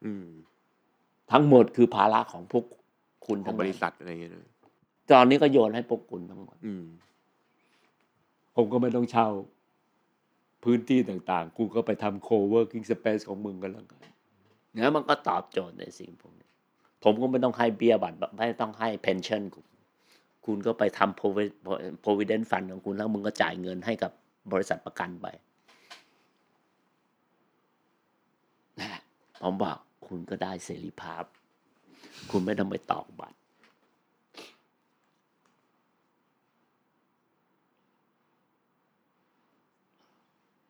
อืมทั้งหมดคือภาระของพวก คุณขอทั้งงบนั้นริษัทอะไรอย่างเงี้ยนะตอนนี้ก็โยนให้พวกคุณทั้งหมดอืมผมก็ไม่ต้องเช่า พื้นที่ต่างๆ กูก็ไปทำ co-working space ของมึงกันแล้วกันเนี่ยมันก็ตอบโจทย์ในสิ่งพวกนี้ผมก็ไม่ต้องให้เบี้ยบัตรไม่ต้องให้ pension คุณคุณก็ไปทำ provi- provident fund ของคุณแล้วมึงก็จ่ายเงินให้กับบริษัทประกันไปนะผมบอกคุณคุณก็ได้เสรีภาพ คุณไม่ต้องไปตอกบัตร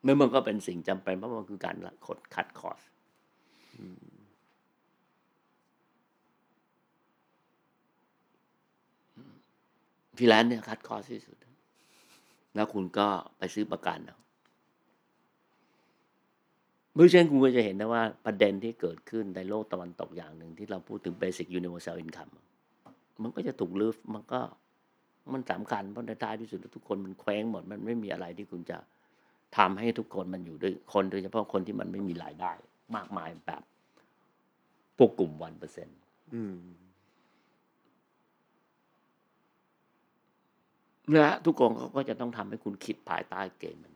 เมื่อมันก็เป็นสิ่งจำเป็นเพราะมันคือการ cut cost ฟรีแลนซ์เนี่ย cut cost ที่สุด แล้วคุณก็ไปซื้อประกันเอา เมื่อเช่นคุณก็จะเห็นนะว่าประเด็นที่เกิดขึ้นในโลกตะวันตกอย่างหนึ่งที่เราพูดถึง Basic Universal Income มันก็จะถูกลืฟมันก็มันสำคัญเพราะในท้ายที่สุดทุกคนมันแคว้งหมด มันไม่มีอะไรที่คุณจะทำให้ทุกคนมันอยู่ด้วยคนโดยเฉพาะคนที่มันไม่มีรายได้ มากมายแบบพวกกลุ่มวันเปอร์เซ็นต์และทุกคนเขาก็จะต้องทำให้คุณคิดภายใต้เกณฑ์มัน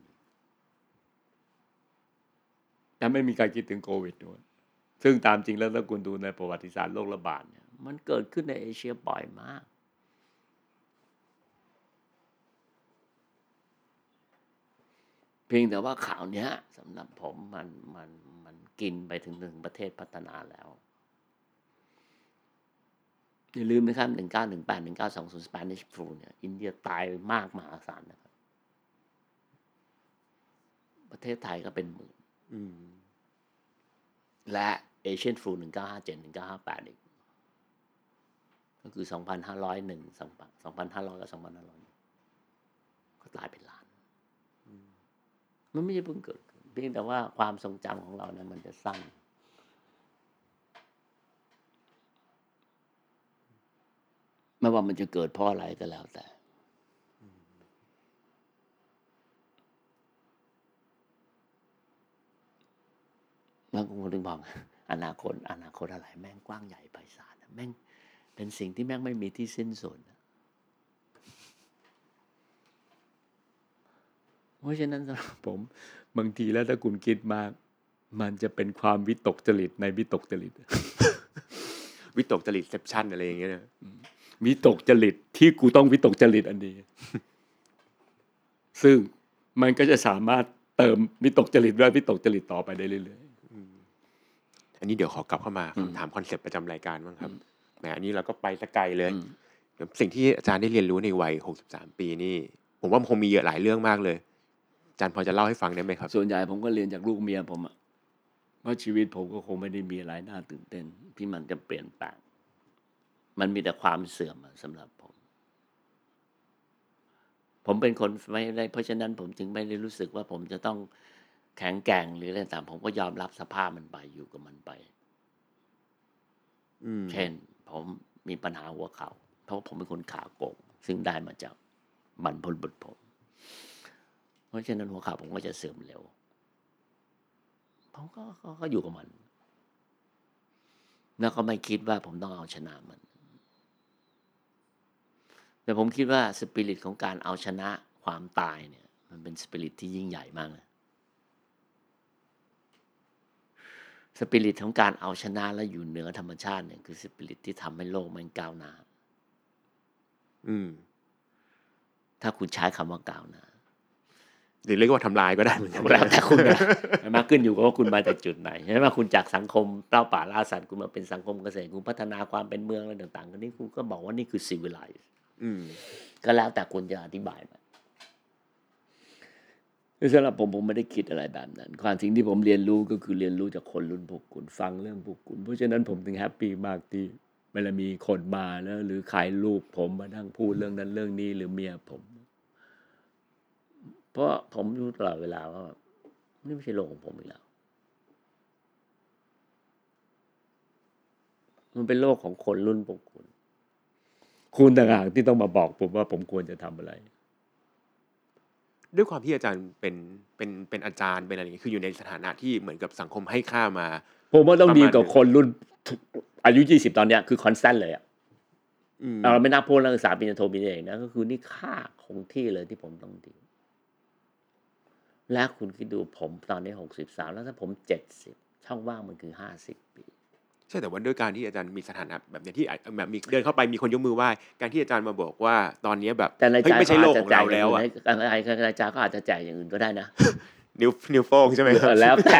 นี้แต่ไม่มีใครคิดถึงโควิดด้วยซึ่งตามจริงแล้วถ้าคุณดูในประวัติศาสตร์โรคระบาดเนี่ยมันเกิดขึ้นในเอเชียบ่อยมาก เพียงแต่ว่าข่าวเนี้ยสำหรับผมมันมันมันกินไปถึงหนึ่งประเทศพัฒนาแล้วอย่าลืมนะครับหนึ่งเก้าหนึ่งแปดหนึ่งเก้าสองศูนย์สเปนิชฟลูเนี่ย อินเดียตายมากมหาศาลนะครับ ประเทศไทยก็เป็นหมื่น และเอเชียนฟลูหนึ่งเก้าห้าเจ็ดหนึ่งเก้าห้าแปดอีก ก็คือสองพันห้าร้อยหนึ่งสองพันสองพันห้าร้อยกับสองพันห้าร้อยก็ตายเป็นล้าน มันไม่ใช่เพิ่งเกิด เพียงแต่ว่าความทรงจำของเรานี่ยมันจะสั้นไม่ว่ามันจะเกิดเพราะอะไรก็แล้วแต่ แล้วผมถึงบอกอนาคต อนาคตอะไรแม่งกว้างใหญ่ไพศาลนะแม่งเป็นสิ่งที่แม่งไม่มีที่สิ้นสุดนะเพราะฉะนั้นสำหรับผมบางทีแล้วถ้าคุณคิดมาก มันจะเป็นความวิตกจริตในวิตกจริต วิตกจริต ception อะไรอย่างเงี้ยนะวิตกจริตที่กูต้องวิตกจริตอันนี้ ซึ่งมันก็จะสามารถเติมวิตกจริตและวิตกจริตต่อไปได้เรื่อย อันนี้เดี๋ยวขอกลับเข้ามาอืมคำถามคอนเซปต์ประจำรายการบ้างครับแหมอันนี้เราก็ไปซะไกลเลยอืมสิ่งที่อาจารย์ได้เรียนรู้ในวัย 63 ปีนี่ ผมว่ามันคงมีเยอะหลายเรื่องมากเลย อาจารย์พอจะเล่าให้ฟังได้ไหมครับ ส่วนใหญ่ผมก็เรียนจากลูกเมียผมอะเพราะชีวิตผมก็คงไม่ได้มีอะไรน่าตื่นเต้นที่มันจะเปลี่ยนแปลงมันมีแต่ความเสื่อมอะสำหรับผม ผมเป็นคนไม่ได้เพราะฉะนั้นผมจึงไม่ได้รู้สึกว่าผมจะต้อง แข็งแกร่งหรืออะไรต่างผมก็ยอมรับสภาพมันไปอยู่กับมันไป อืมเช่น ผมมีปัญหาหัวเขา่าเพราะว่าผมเป็นคนขาโกงซึ่งได้มาจากบรรพบุรุษผม เพราะฉะนั้นหัวเข่าผมก็จะเสื่อมเร็ว ผมก็ก็ก็อยู่กับมัน แล้วก็ไม่คิดว่าผมต้องเอาชนะมัน แต่ผมคิดว่าสปิริตของการเอาชนะความตายเนี่ย มันเป็นสปิริตที่ยิ่งใหญ่มากนะ สปิริตของการเอาชนะและอยู่เหนือธรรมชาติเนี่ยคือสปิริตที่ทำให้โลกมันก้าวหน้า อืม ถ้าคุณใช้คำว่าก้าวหน้า หรือเรียกว่าทำลายก็ได้เหมือนกันแล้วแต่คุณนะมาขึ้นอยู่กับว่าคุณมาจากจุดไหนใช่ไหมคุณจากสังคมเล่าป่าล่าสัตว์คุณมาเป็นสังคมเกษตรคุณพัฒนาความเป็นเมืองอะไรต่างๆกันนี่คุณก็บอกว่านี่คือ civilized อืมก็แล้วแต่คุณจะอธิบายมันคือ สำหรับผมผมไม่ได้คิดอะไรแบบนั้น ความสิ่งที่ผมเรียนรู้ก็คือเรียนรู้จากคนรุ่นพวกคุณฟังเรื่องพวกคุณ เพราะฉะนั้นผมถึงแฮปปี้มากที่เวลามีคนมาแล้ว หรือขายลูกผมมานั่งพูดเรื่องนั้นเรื่องนี้หรือเมียผม เพราะผมรู้ตลอดเวลาว่านี่ไม่ใช่โลกของผมอีกแล้ว มันเป็นโลกของคนรุ่นพวกคุณ คุณต่างหากที่ต้องมาบอกผมว่าผมควรจะทำอะไร ด้วยความที่อาจารย์เป็นเป็นเป็นอาจารย์เป็นอะไรอย่างงี้คืออยู่ในสถานะที่เหมือนกับสังคมให้ค่ามา ผมว่าต้องดีกว่าประมาณคนรุ่นทุกอายุยี่สิบตอนเนี้ยคือคอนสแตนเลยอะอืมเราไม่นับพวกนักศึกษาปริญญาโทปริญญาเอกนะ ก็คือนี่ค่าคงที่เลยที่ผมต้องดี และคุณคิดดูผมตอนนี้หกสิบสามแล้วถ้าผมเจ็ดสิบช่องว่างมันคือห้าสิบปี ใช่แต่ว่าด้วยการที่อาจารย์มีสถานะแบบเนี้ยที่อาจแบบมีเดินเข้าไปมีคนยกมือไหว้การที่อาจารย์มาบอกว่าตอนเนี้ยแบบแต่ในเฮ้ใจยไม่ใช่เขาโลอากจขจะองแจเรากอย่างแล้วอื่อะนให้ในใจเขาอาจจะแจกอย่างอื่นก็ได้นะนิ้วนิ้วโป้งใช่ไหมครับแล้วแต่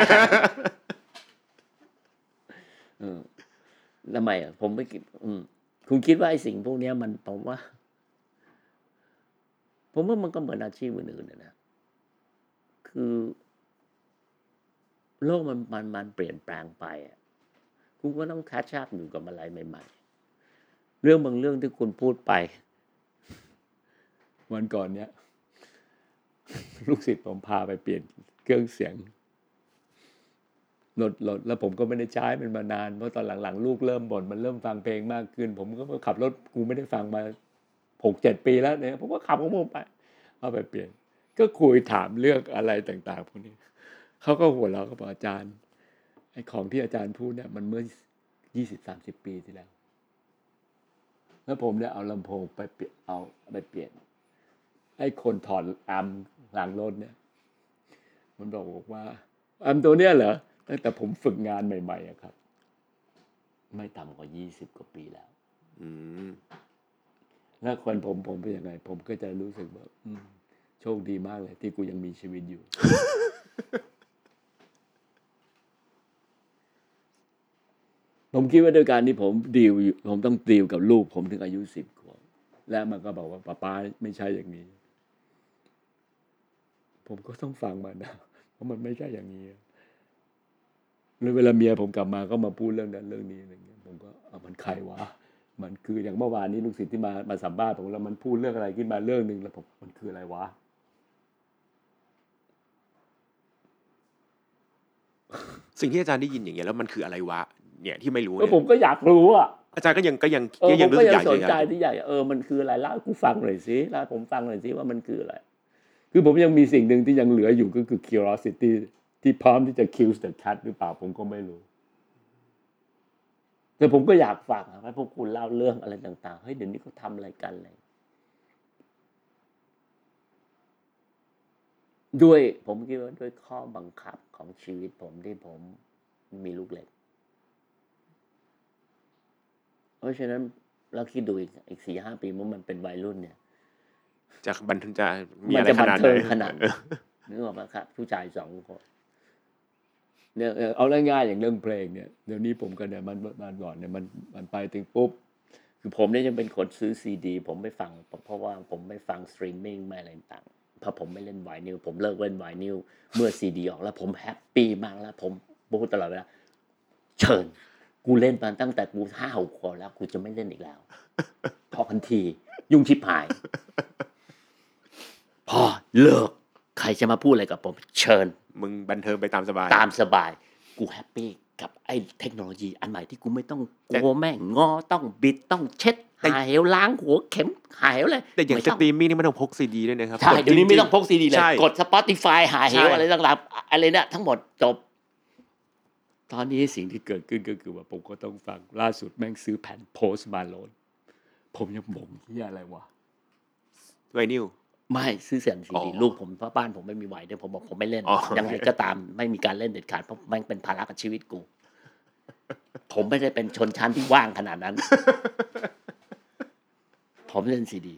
เออทำไมอะผมไม่คิดอืมคุณคิดว่าไอ้สิ่งพวกเนี้ยมันผมว่า ผมว่ามันก็เหมือนอาชีพอื่นๆนะนะคือ โลกมันมันมันเปลี่ยนแปลงไปอะ คุณก็ต้องแคชชัพอยู่กับอะไรใหม่ ๆ เรื่องบางเรื่องที่คุณพูดไป วันก่อนเนี้ยลูกศิษย์ผมพาไปเปลี่ยนเครื่องเสียงรถรถแล้วผมก็ไม่ได้ใช้มันมานาน เพราะตอนหลังๆ ลูกเริ่มบ่นมันเริ่มฟังเพลงมากขึ้น ผมก็ขับรถกูไม่ได้ฟังมาหกเจ็ดปีแล้วเนี่ยผมก็ขับของผมไป เอาไปเปลี่ยน ก็คุยถามเรื่องอะไรต่าง ๆพวกนี้เขาก็หัวเราะก็บอกอาจารย์ ไอ้ของที่อาจารย์พูดเนี่ยมันเมื่อยี่สิบสามสิบปีที่แล้ว แล้วผมเนี่ยเอาลำโพงไปเปลี่ยนเอาไปเปลี่ยน ไอ้คนถอดอัมหลังรถเนี่ย มันบอกว่าอัมตัวเนี้ยเหรอ ตั้งแต่ผมฝึกงานใหม่ๆอะครับ ไม่ต่ำกว่ายี่สิบกว่าปีแล้วอืมแล้วคนผมผมเป็นยังไง ผมก็จะรู้สึกว่าอืมโชคดีมากเลย ที่กูยังมีชีวิตอยู่ ผมคิดว่าด้วยการที่ผมดีลอยู่ผมต้องดีลกับลูกผมถึงอายุสิบขวบและมันก็บอกว่าป้าป้าไม่ใช่อย่างนี้ ผมก็ต้องฟังมันนะเพราะมันไม่ใช่อย่างนี้แล้วเวลาเมียผมกลับมาก็มาพูดเรื่องนั้นเรื่องนี้อะไรเงี้ยผมก็เอามันใครวะมันคืออย่างเมื่อวานนี้ลูกศิษย์ที่มามาสัมภาษณ์ผมแล้วมันพูดเรื่องอะไรขึ้นมาเรื่องหนึ่งแล้วผมมันคืออะไรวะสิ่งที่อาจารย์ได้ยินอย่างเงี้ยแล้วมันคืออะไรวะ เนี่ยที่ไม่รู้แล้วเนี่ยผมก็อยากรู้อะอาจารย์ก็ยังก็ยังเออก็ผยัมงรู้ก็สึกยัองยากสจะนใจที่อยากเออมันคืออะไรเล่าให้กูฟังหน่อยสิเล่าให้ผมฟังหน่อยสิว่ามันคืออะไร คือผมยังมีสิ่งหนึ่งที่ยังเหลืออยู่ก็คือ curiosity ที่พร้อมที่จะ kill the cat หรือเปล่าผมก็ไม่รู้แต่ผมก็อยากฟังอะว่าพวกคุณเล่าเรื่องอะไรต่าง ๆ เฮ้ยเดี๋ยวนี้เขาทำอะไรกันเลยด้วยผมคิดว่าด้วยข้อบังคับของชีวิตผมที่ผมมีลูกเล็ก เพราะฉะนั้นเราคิดดูอีกอีกสี่ห้าปีเมื่อมันเป็นวัยรุ่นเนี่ยจะบันเทิงจะมีมันอะไรจะขบันนาดไหเทินงขนาดไหนนึกออกไหมครับ ผู้ชายสองคนเนี่ยเออเอาง่ายๆอย่างเรื่องเพลงเนี่ยเดี๋ยวนี้ผมก็เนี่ยมันมันก่อนเนี่ยมันมันไปถึงปุ๊บคือผมเนี่ยยังเป็นคนซื้อซีดี ผมไม่ฟัง เพราะว่าผมไม่ฟังสตรีมมิ่งไม่อะไรต่างเพราะผมไม่เล่นไวนิลผมเลิกเล่นไวนิลเมื่อซีดีออกแล้วผม happy มากแล้ว ผมพูดตลอดเวลาเชิญ กูเล่นมาตั้งแต่กูห้าหกขวบแล้ว กูจะไม่เล่นอีกแล้ว พอกันที ยุ่งชิบหาย พอเลิก ใครจะมาพูดอะไรกับผม เชิญ มึงบันเทิงไปตามสบาย ตามสบาย กู happy กับไอ้เทคโนโลยีอันใหม่ที่กูไม่ต้องกแต่ลัวแม่งงอต้องบิดต้องเช็ดแต่หายเหวล้างหัวเข็มหายเหวเลยแต่อย่างไม่สต้องตรีมมิ่งนี่มันต้องพกซีดีด้วยนะครับใช่กเดี๋ยวนี้ไม่จริต้องพกซีดีเลยใช่กด Spotify หายเหวใช่อะไรต่างๆอะไรเนี่ยทั้งหมดจบ ตอนนี้สิ่งที่เกิดขึ้นก็คือว่าผมก็ต้องฟังล่าสุดแม่งซื้อแผ่นโพสมาโลนผมยังบ่งที่อะไรวะไวนิลไม่ซื้อเสียงซีอ๋ดีอลูกผมเพราะบ้านผมไม่มีไหวเดี๋ยวผมบอกผมไม่เล่นอ๋อยังไงโอเคก็ตามไม่มีการเล่นเด็ดขาดเพราะแม่งเป็นภาระกับชีวิตกู ผมไม่ได้เป็นชนชั้นที่ว่างขนาดนั้น ผมเล่นซีดี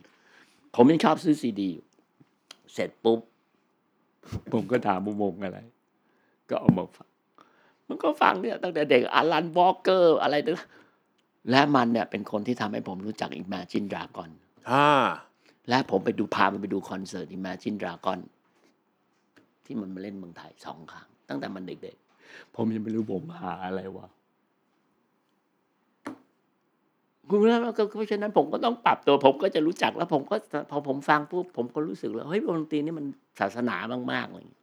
ผมยังชอบซื้อซีดีอยู่เสร็จปุ๊บ ผมก็ถามมุมมงอะไร ก็เอามาฟัง มันก็ฟังเนี่ยตั้งแต่เด็กอารันวอลเกอร์อะไรนะและมันเนี่ยเป็นคนที่ทำให้ผมรู้จัก Imagine Dragon อ่าและผมไปดูพามันไปดูคอนเสิร์ต Imagine Dragon ที่มันมาเล่นเมืองไทยสองครั้ง ตั้งแต่มันเด็กผมยังไม่รู้ผมหาอะไรวะๆคุณแล้วก็เพราะฉะนั้นผมก็ต้องปรับตัวผมก็จะรู้จักแล้วผมก็พอผมฟังปุ๊บผมก็รู้สึกแล้วเฮ้ยดนตรีนี่มันศาสนามากๆอะไรอย่างเงี้ย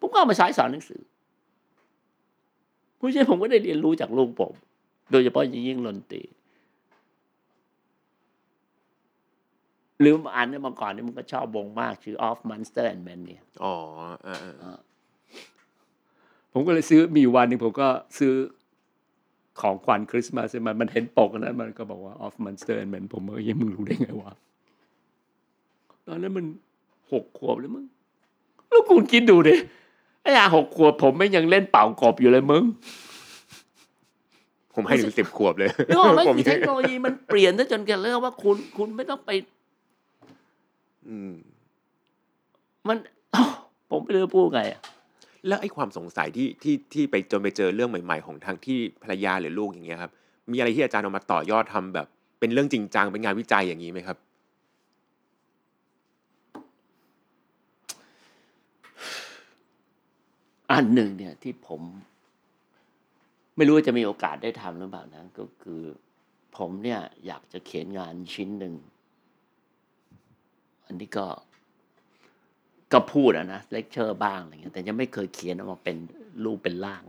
ผมก็เอามาใช้สอนหนังสือ เพราะฉะนั้นผมก็ได้เรียนรู้จากลูกผม โดยเฉพาะอย่างยิ่งดนตรีหรืออ่านเนี่ยมาก่อนเนี่ยมันก็ชอบวงมากชื่อ Off Monster and Men เนี่ยอ๋ออ่าอ่าอ่าผมก็เลยซื้อมีอยู่วันหนึงผมก็ซื้อของขวัญคริสต์มาสมันมันเห็นปกนั้น มันก็บอกว่า off monster and men ผมก็ยังมึงรู้ได้ไงวะตอนนั้นมันหกขวบเลยมึงแล้วคุณคิดดูดิ ไอ้อาหกขวบผมไม่ยังเล่นเป่ากบอยู่เลยมึง ผมให้ถึงสิบขวบเลยนึกออกไหมผมคือเทคโนโลยีมันเปลี่ยนซะจนกันเรื่องว่าคุณคุณไม่ต้องไป อืม มันผมไม่รู้จะพูดไงอะแล้วไอ้ความสงสัยที่ที่ที่ไปจนไปเจอเรื่องใหม่ ๆ ของทางที่ภรรยาหรือลูกอย่างเงี้ยครับ มีอะไรที่อาจารย์เอามาต่อยอดทำแบบ เป็นเรื่องจริงจังเป็นงานวิจัยอย่างนี้ไหมครับ อันหนึ่งเนี่ยที่ผม ไม่รู้ว่าจะมีโอกาสได้ทำหรือเปล่านะ ก็คือ ผมเนี่ย อยากจะเขียนงานชิ้นหนึ่ง อันนี้ก็ก็พูดอะนะเลคเชอร์บ้างอะไรเงี้ยแต่ยังไม่เคยเขียนออกมาเป็นรูปเป็นร่าง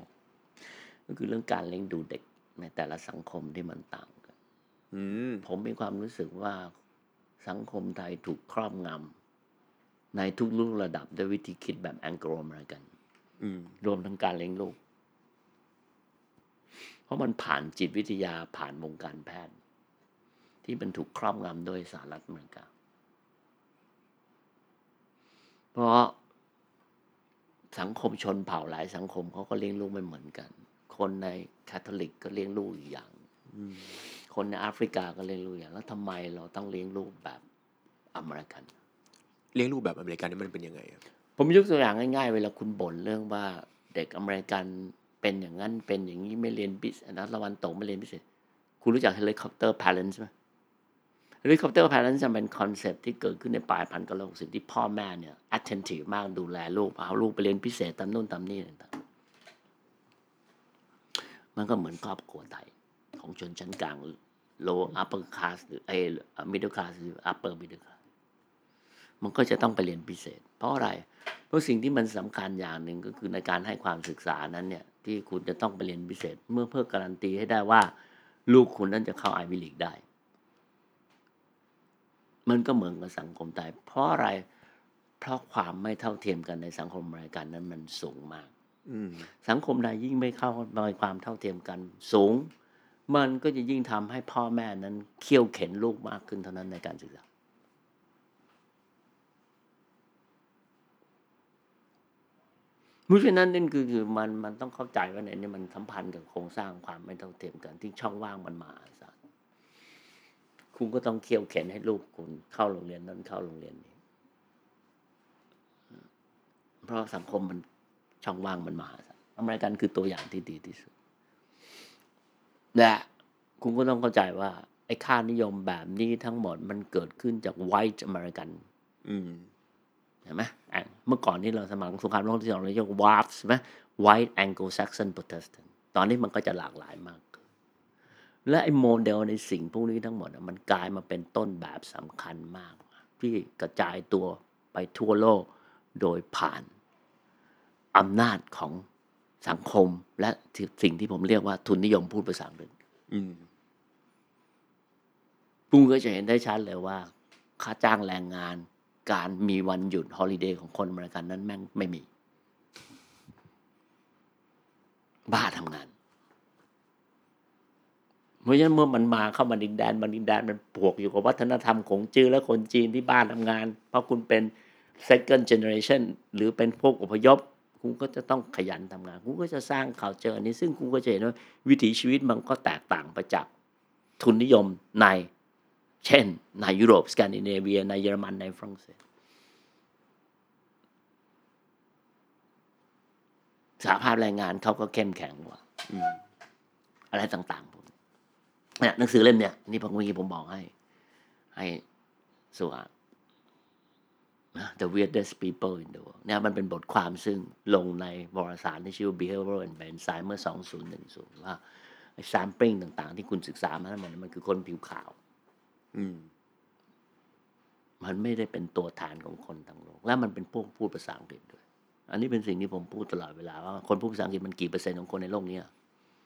ก็คือเรื่องการเลี้ยงดูเด็กในแต่ละสังคมที่มันต่างกันอืมผมมีความรู้สึกว่าสังคมไทยถูกครอบงำในทุกรุ่นระดับด้วยวิธีคิดแบบ Anglo-American อืม รวมทั้งการเลี้ยงลูก เพราะมันผ่านจิตวิทยาผ่านวงการแพทย์ ที่มันถูกครอบงำโดยสหรัฐอเมริกา เพราะสังคมชนเผ่าหลายสังคมเขาก็เลี้ยงลูกไม่เหมือนกัน คนในคาทอลิกก็เลี้ยงลูกอีกอย่างคนในแอฟริกาก็เลี้ยงลูกอย่าง แล้วทำไมเราต้องเลี้ยงลูกแบบอเมริกัน เลี้ยงลูกแบบอเมริกันนี่มันเป็นยังไง ผมยกตัวอย่างง่ายๆ เวลาคุณบ่นเรื่องว่าเด็กอเมริกันเป็นอย่างนั้นเป็นอย่างนี้ไม่เรียนบิสนะตะวันตกไม่เรียนพิเศษ คุณรู้จัก helicopter parents ไหม helicopter parents จะเป็นคอนเซปที่เกิดขึ้นในปลายพันธุ์กหกสิบที่พ่อแม่เนี่ย attentive มากดูแลลูกเอาลูกไปเรียนพิเศษตามนู่นตามนี่ต่างๆมันก็เหมือนครอบครัวไทย ของชนชั้นกลาง low upper class หรือไอ้ middle class หรือ upper middle class มันก็จะต้องไปเรียนพิเศษ เพราะอะไร เพราะสิ่งที่มันสำคัญอย่างหนึ่งก็คือในการให้ความศึกษานั้นเนี่ยที่คุณจะต้องไปเรียนพิเศษ เมื่อเพื่อการันตีให้ได้ว่า ลูกคุณนั้นจะเข้าไอวิลิกได้ มันก็เหมือนกับสังคมไทยเพราะอะไร เพราะความไม่เท่าเทียมกันในสังคมอเมริกันนั้นมันสูงมากอืมสังคมใดยิ่งไม่เข้าในความเท่าเทียมกันสูง มันก็จะยิ่งทำให้พ่อแม่นั้นเคี่ยวเข็นลูกมากขึ้นเท่านั้นในการศึกษา เพ ราะฉะนั้นนั่นคือคือมันมันต้องเข้าใจว่าในนี้มันสัมพันธ์กับโครงสร้างความไม่เท่าเทียมกันที่ช่องว่างมันมาศาลคุณก็ต้องเคี่ยวเข็นให้ลูกคุณเข้าโรงเรียนนั้นเข้าโรงเรียนนี้ เพราะสังคมมันช่องว่างมันมาศาลอเมริกันคือตัวอย่างที่ดีที่สุดและคุณก็ต้องเข้าใจว่า ไอ้ค่านิยมแบบนี้ทั้งหมดมันเกิดขึ้นจาก white American อืม เห็นไหมเมื่อก่อนนี้เราสมัครสงครามโลกที่สองเราเรียกว่า WAFs ใช่ไหม White Anglo-Saxon Protestant ตอนนี้มันก็จะหลากหลายมาก และไอ้โมเดลในสิ่งพวกนี้ทั้งหมดมันกลายมาเป็นต้นแบบสำคัญมาก ที่กระจายตัวไปทั่วโลกโดยผ่านอำนาจของสังคมและสิ่งที่ผมเรียกว่าทุนนิยมพูดภาษาอังกฤษปุ้งก็จะเห็นได้ชัดเลยว่า ค่าจ้างแรงงาน การมีวันหยุดฮอลิเดย์ของคนอเมริกันนั้นแม่งไม่มี บ้าทำงาน เพราะฉะนั้นเมื่อมันมาเข้ามาดินแดนมันดินแดนมันปวกอยู่กับวัฒนธรรมของจื้อและคนจีนที่บ้านทำงาน เพราะคุณเป็น second generation หรือเป็นพวกอพยพคุณก็จะต้องขยันทำงาน คุณก็จะสร้างข่าวเจออันนี้ ซึ่งคุณก็จะเห็นว่าวิถีชีวิตมันก็แตกต่างไปจากทุนนิยมใน เช่น ในยุโรปสแกนดิเนเวีย ในเยอรมันในฝรั่งเศสสภาพแรงงานเขาก็เข้มแข็งกว่าออะไรต่างๆพวกนี้เนี่ยหนังสือเล่มเนี่ยนี่ผมเมื่อกี้ผมบอกให้ ให้สวานนะ The Weirdest People in the World เนี่ยมันเป็นบทความซึ่งลงในวารสารที่ชื่อ Behavioral and Brain Science เมื่อ 2010ว่า sampling ต่างๆ ที่คุณศึกษามาทั้งหมดเนี่ยมันคือคนผิวขาว อืม มันไม่ได้เป็นตัวแทนของคนทั้งโลก และมันเป็นพวกพูดภาษาอังกฤษด้วย อันนี้เป็นสิ่งที่ผมพูดตลอดเวลาว่าคนพูดภาษาอังกฤษมันกี่เปอร์เซ็นต์ของคนในโลกเนี้ย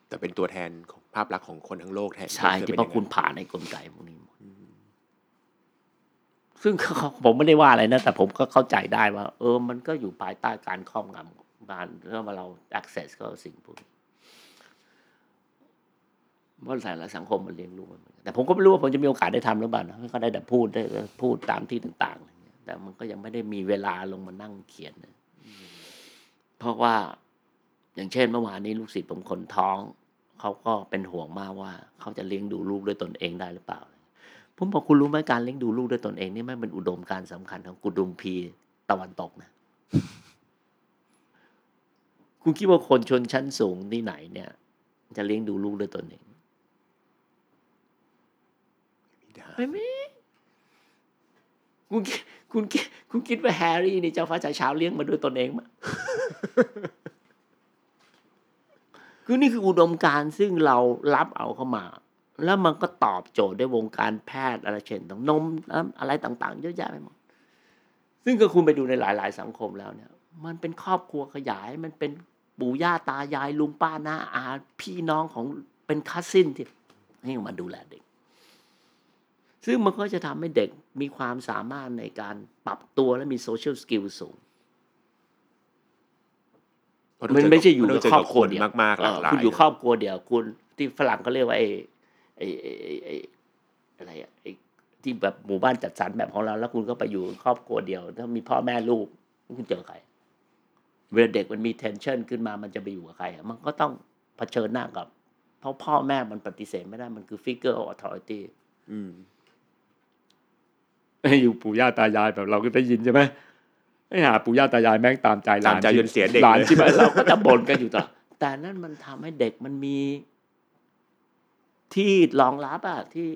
แต่เป็นตัวแทนของภาพลักษณ์ของคนทั้งโลกแทนใช่เคยที่ป็นเพราะอย่งคุณนั้นผ่านในกลไกพวกนี้หมดซึ่งผมไม่ได้ว่าอะไรนะ แต่ผมก็เข้าใจได้ว่า เออ มันก็อยู่ภายใต้การครอบงำของการเรื่องว่าเรา access ก็สิ่งพวกนี้ เพราะแต่ละสังคมมันเลี้ยงลูกมันแต่ผมก็ไม่รู้ว่าผมจะมีโอกาสได้ทำหรือเปล่านะก็ได้แต่พูดได้พูดตามที่ต่างๆแต่มันก็ยังไม่ได้มีเวลาลงมานั่งเขียนนะเพราะว่าอย่างเช่นเมื่อวานนี้ลูกศิษย์ผมคนท้องเขาก็เป็นห่วงมากว่า เขาจะเลี้ยงดูลูกด้วยตนเองได้หรือเปล่า ผมบอกคุณรู้ไหมการเลี้ยงดูลูกด้วยตนเองนี่ไม่เป็นอุดมการณ์สำคัญของกุดุมพีตะวันตกนะ คุณคิดว่าคนชนชั้นสูงที่ไหนเนี่ย จะเลี้ยงดูลูกด้วยตนเอง ไม่มีคุณคิดคุณคิดคุณคิดว่าแฮร์รี่นี่เจ้าฟ้าชายเช้าเลี้ยงมาด้วยตนเองมั้ยคือนี่คืออุดมการณ์ซึ่งเรารับเอาเข้ามา แล้วมันก็ตอบโจทย์ด้วยวงการแพทย์อะไรเช่นต้องนมอะไรต่าง ๆ เยอะแยะไปหมดซึ่งก็คุณไปดูในหลาย ๆ สังคมแล้วเนี่ย มันเป็นครอบครัวขยาย มันเป็นปู่ย่าตายายลุงป้าน้าอาพี่น้องของเป็น cousin ที่ให้มาดูแลเด็ก ซึ่งมันก็จะทำให้เด็กมีความสามารถในการปรับตัวและมี social skill สูงมันไม่ใช่อยู่กับครอบครัวเดียวมากๆหลากหลายคุณอยู่ครอบครัวเดียวคุณที่ฝรั่งเขาเรียกว่าไอ้ไอ้ไอ้ไอ้ไอ้อะไรอะไอ้ที่แบบหมู่บ้านจัดสรรแบบของเรา แล้วคุณก็ไปอยู่ครอบครัวเดียว ถ้ามีพ่อแม่ลูกคุณเจอใครเวลาเด็กมันมี tension ขึ้นมามันจะไปอยู่กับใครอะมันก็ต้องเผชิญหน้ากับ เพราะพ่อแม่มันปฏิเสธไม่ได้มันคือ figure of authority อืมอ ยู่ปู่ย่าตายายแบบเราก็ได้ยินใช่ไหมไอ้หาปู่ย่าตายายแม่งตามใจหลานตามใจจนเสียเด็กหลานเลยใช่ไหมเราก็จะบ่นกันอยู่ตลอดแต่นั่นมันทำให้เด็กมันมี ที่รองรับอะที่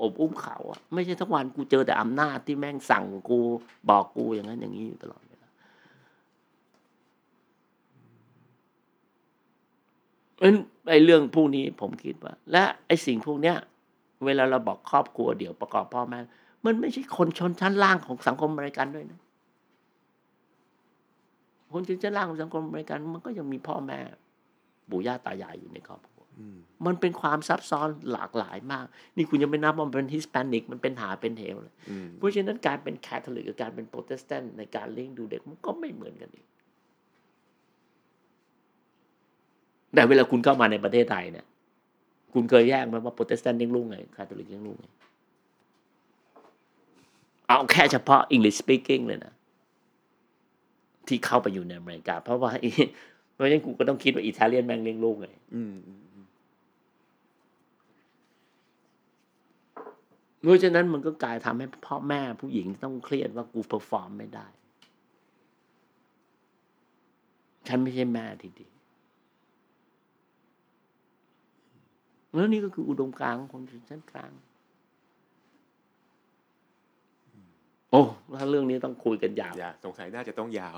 อบอุ้มเขาอะไม่ใช่ทั้งวันกูเจอแต่อำนาจที่แม่งสั่งกูบอกกูอย่างนั้นอย่างนี้อยู่ตลอดเวลาเพราะฉะนั้นไอ้เรื่องพวกนี้ผมคิดว่า และไอ้สิ่งพวกเนี้ย เวลาเราบอกครอบครัวเดี๋ยวประกอบพ่อแม่ มันไม่ใช่คนชนชั้นล่างของสังคมอเมริกันด้วยนะคนชนชั้นล่างของสังคมอเมริกัน มันก็ยังมีพ่อแม่ปู่ย่าตายายอยู่ในครอบครัวอืมมันเป็นความซับซ้อนหลากหลายมาก นี่คุณยังไม่นับว่ามันเป็น Hispanic มันเป็นหาเป็นเหวเลยอืมเพราะฉะนั้นการเป็นคาทอลิกกับการเป็นโปรเตสแตนต์ในการเลี้ยงดูเด็กมันก็ไม่เหมือนกันอีกแต่เวลาคุณเข้ามาในประเทศไทยเนี่ย คุณเคยแยกไหมว่าโปรเตสแตนต์เลี้ยงลูกไงคาทอลิกเลี้ยงลูกไง เอาแค่เฉพาะ English speaking เลยนะ ที่เข้าไปอยู่ในอเมริกา เพราะว่าเพราะฉะนั้นกูก็ต้องคิดว่าอิตาเลียนแม่งเลี้ยงลูกไงเพราะฉะนั้นมันก็กลายทำให้พ่อแม่ผู้หญิงต้องเครียดว่ากู perform ไม่ได้ ฉันไม่ใช่แม่ที่ดีแล้วนี่ก็คืออุดมการณ์ของคนชั้นกลาง โอ้ถ้าเรื่องนี้ต้องคุยกันยาวอย่าสงสัยน่าจะต้องยาว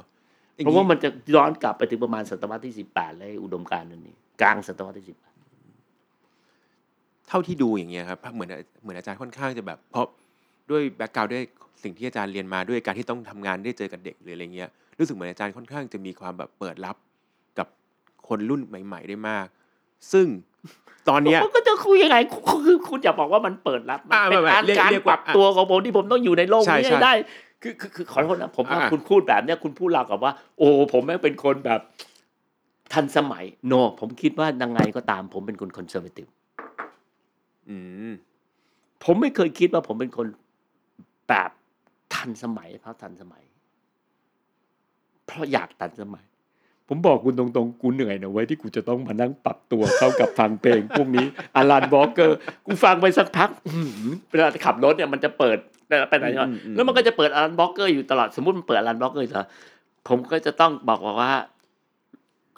เพราะว่ามันจะย้อนกลับไปถึงประมาณศตวรรษที่สิบแปดเลยอุดมการณ์นั้นนี้กลางศตวรรษที่สิบแปดเท่าที่ดูอย่างเงี้ยครับเหมือนเหมือนอาจารย์ค่อนข้างจะแบบ เพราะด้วยแบ็กกราวด์ด้วยสิ่งที่อาจารย์เรียนมาด้วยการที่ต้องทำงานได้เจอกับเด็กหรืออะไรเงี้ยรู้สึกเหมือนอาจารย์ค่อนข้างจะมีความแบบเปิดรับกับคนรุ่นใหม่ ๆ ได้มาก ซึ่ง ตอนเนี้ยมันก็จะคุยยังไงคือคุณอย่าบอกว่ามันเปิดรับมันอ่าเป็นไม่การไม่เรียกการเรียกปว่ารับตัวของผมที่ผมต้องอยู่ในโลกใช่นี้ใช่ให้ได้คือคือคือขอโทษนะผมว่าอ่าคุณพูดแบบเนี้ยคุณพูดเราวกับว่า โอ้ผมแม่งเป็นคนแบบ ทันสมัยโนผมคิดว่ายังไงก็ตาม ผมเป็นคนคอนเซอร์เวทีฟอืมผมไม่เคยคิดว่าผมเป็นคนแบบทันสมัยเพราะทันสมัย เพราะอยากทันสมัย ผมบอกคุณตรงๆ กูเหนื่อยนะเว้ยที่กูจะต้องมานั่งปรับตัวเข้ากับฟังเพลงพวกนี้ Alan Walker กูฟังไปสักพักอื้อหือเวลาขับรถเนี่ยมันจะเปิดไปไหนใช่ไหมอืมอืมแล้วมันก็จะเปิดอารันบล็อกเกอร์อยู่ตลอดสมมติมันเปิด Alan Walker อยู่ตลอดผมก็จะต้องบอกว่า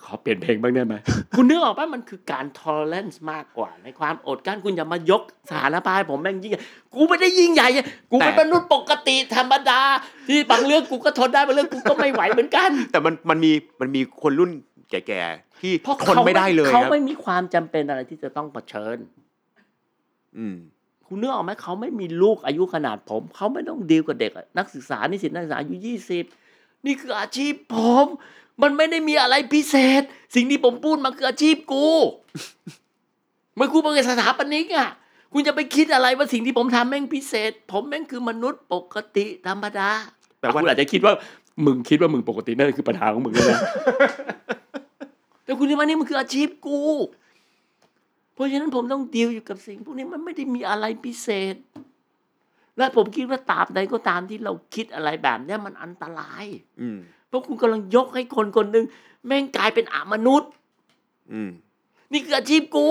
ขอเปลี่ยนเพลงบ้างได้ไหม คุณนึกออกป่ะมันคือการ tolerance มากกว่า ในความอดกลั้นคุณอย่ามายกสถานภาพให้ผมแม่งยิ่งใหญ่กูไม่ได้ยิ่งใหญ่ กูเป็นมนุษย์ปกติธรรมดา ที่บางเรื่องกูก็ทนได้บางเรื่องกูก็ไม่ไหวเหมือนกัน แต่มันมันมีมันมีคนรุ่นแก่ๆที่เพราะทนไม่ได้เลยเขาครับไม่มีความจำเป็นอะไรที่จะต้องเผชิญ อืมคุณนึกออกไหมเขาไม่มีลูกอายุขนาดผม เขาไม่ต้องดีลกับเด็กอะนักศึกษานิสิตนักศึกษาอายุยี่สิบนี่คืออาชีพผม มันไม่ได้มีอะไรพิเศษ สิ่งที่ผมพูดมาคืออาชีพกูเมื่อคุณเป็นสถาปนิกอะคุณจะไปคิดอะไรว่าสิ่งที่ผมทำแม่งพิเศษ ผมแม่งคือมนุษย์ปกติธรรมดาแปลว่าคุณอาจจะคิดว่า มึงคิดว่ามึงปกตินั่นคือปัญหาของมึงเลยนะแต่คุณที่มานี่มันคืออาชีพกู เพราะฉะนั้นผมต้องดีลอยู่กับสิ่ง พวกนี้มันไม่ได้มีอะไรพิเศษ และผมคิดว่าตราบใดก็ตามที่เราคิดอะไรแบบเนี้ยมันอันตราย อืม เพราะคุณกำลังยกให้คนคนหนึ่งแม่งกลายเป็นอามนุษย์ อืม นี่คืออาชีพกู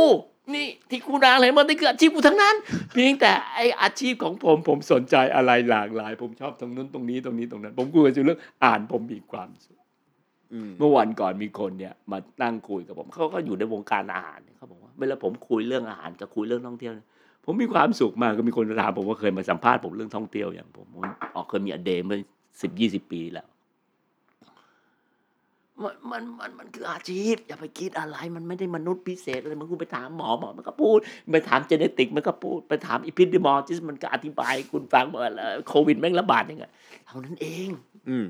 นี่ที่กูนางอะไรมานี่คืออาชีพกูทั้งนั้น เพียงแต่ไออาชีพของผมผมสนใจอะไรหลากหลาย ผมชอบตรงนู้นตรงนี้ตรงนี้ตรงนั้น ผมกลัวจะเรื่องอ่านผมมีความสุขอืมเมื่อวันก่อนมีคนเนี่ย มานั่งคุยกับผมเขาก็อยู่ในวงการอาหารเนี่ยเขาบอกว่าเวลาผมคุยเรื่องอาหารกับคุยเรื่องท่องเที่ยวเนี่ยผมมีความสุขมากก็มีคนถามผมว่าเคยมาสัมภาษณ์ผมเรื่องท่องเที่ยวอย่างผมผมออกเคยมีอเดย์เมื่อสิบยี่สิบปีแล้ว มันมันมันมันคืออาชีพ อย่าไปคิดอะไรมันไม่ได้มนุษย์พิเศษอะไรมันคุณไปถามหมอหมอมันก็พูด ไปถามเจเนติกมันก็พูด ไปถามอีพิด e มอจิสมันก็อธิบาย คุณฟังว่าเอ่อโควิดแม่งระบาดยังไงเท่านั้นเอง อืม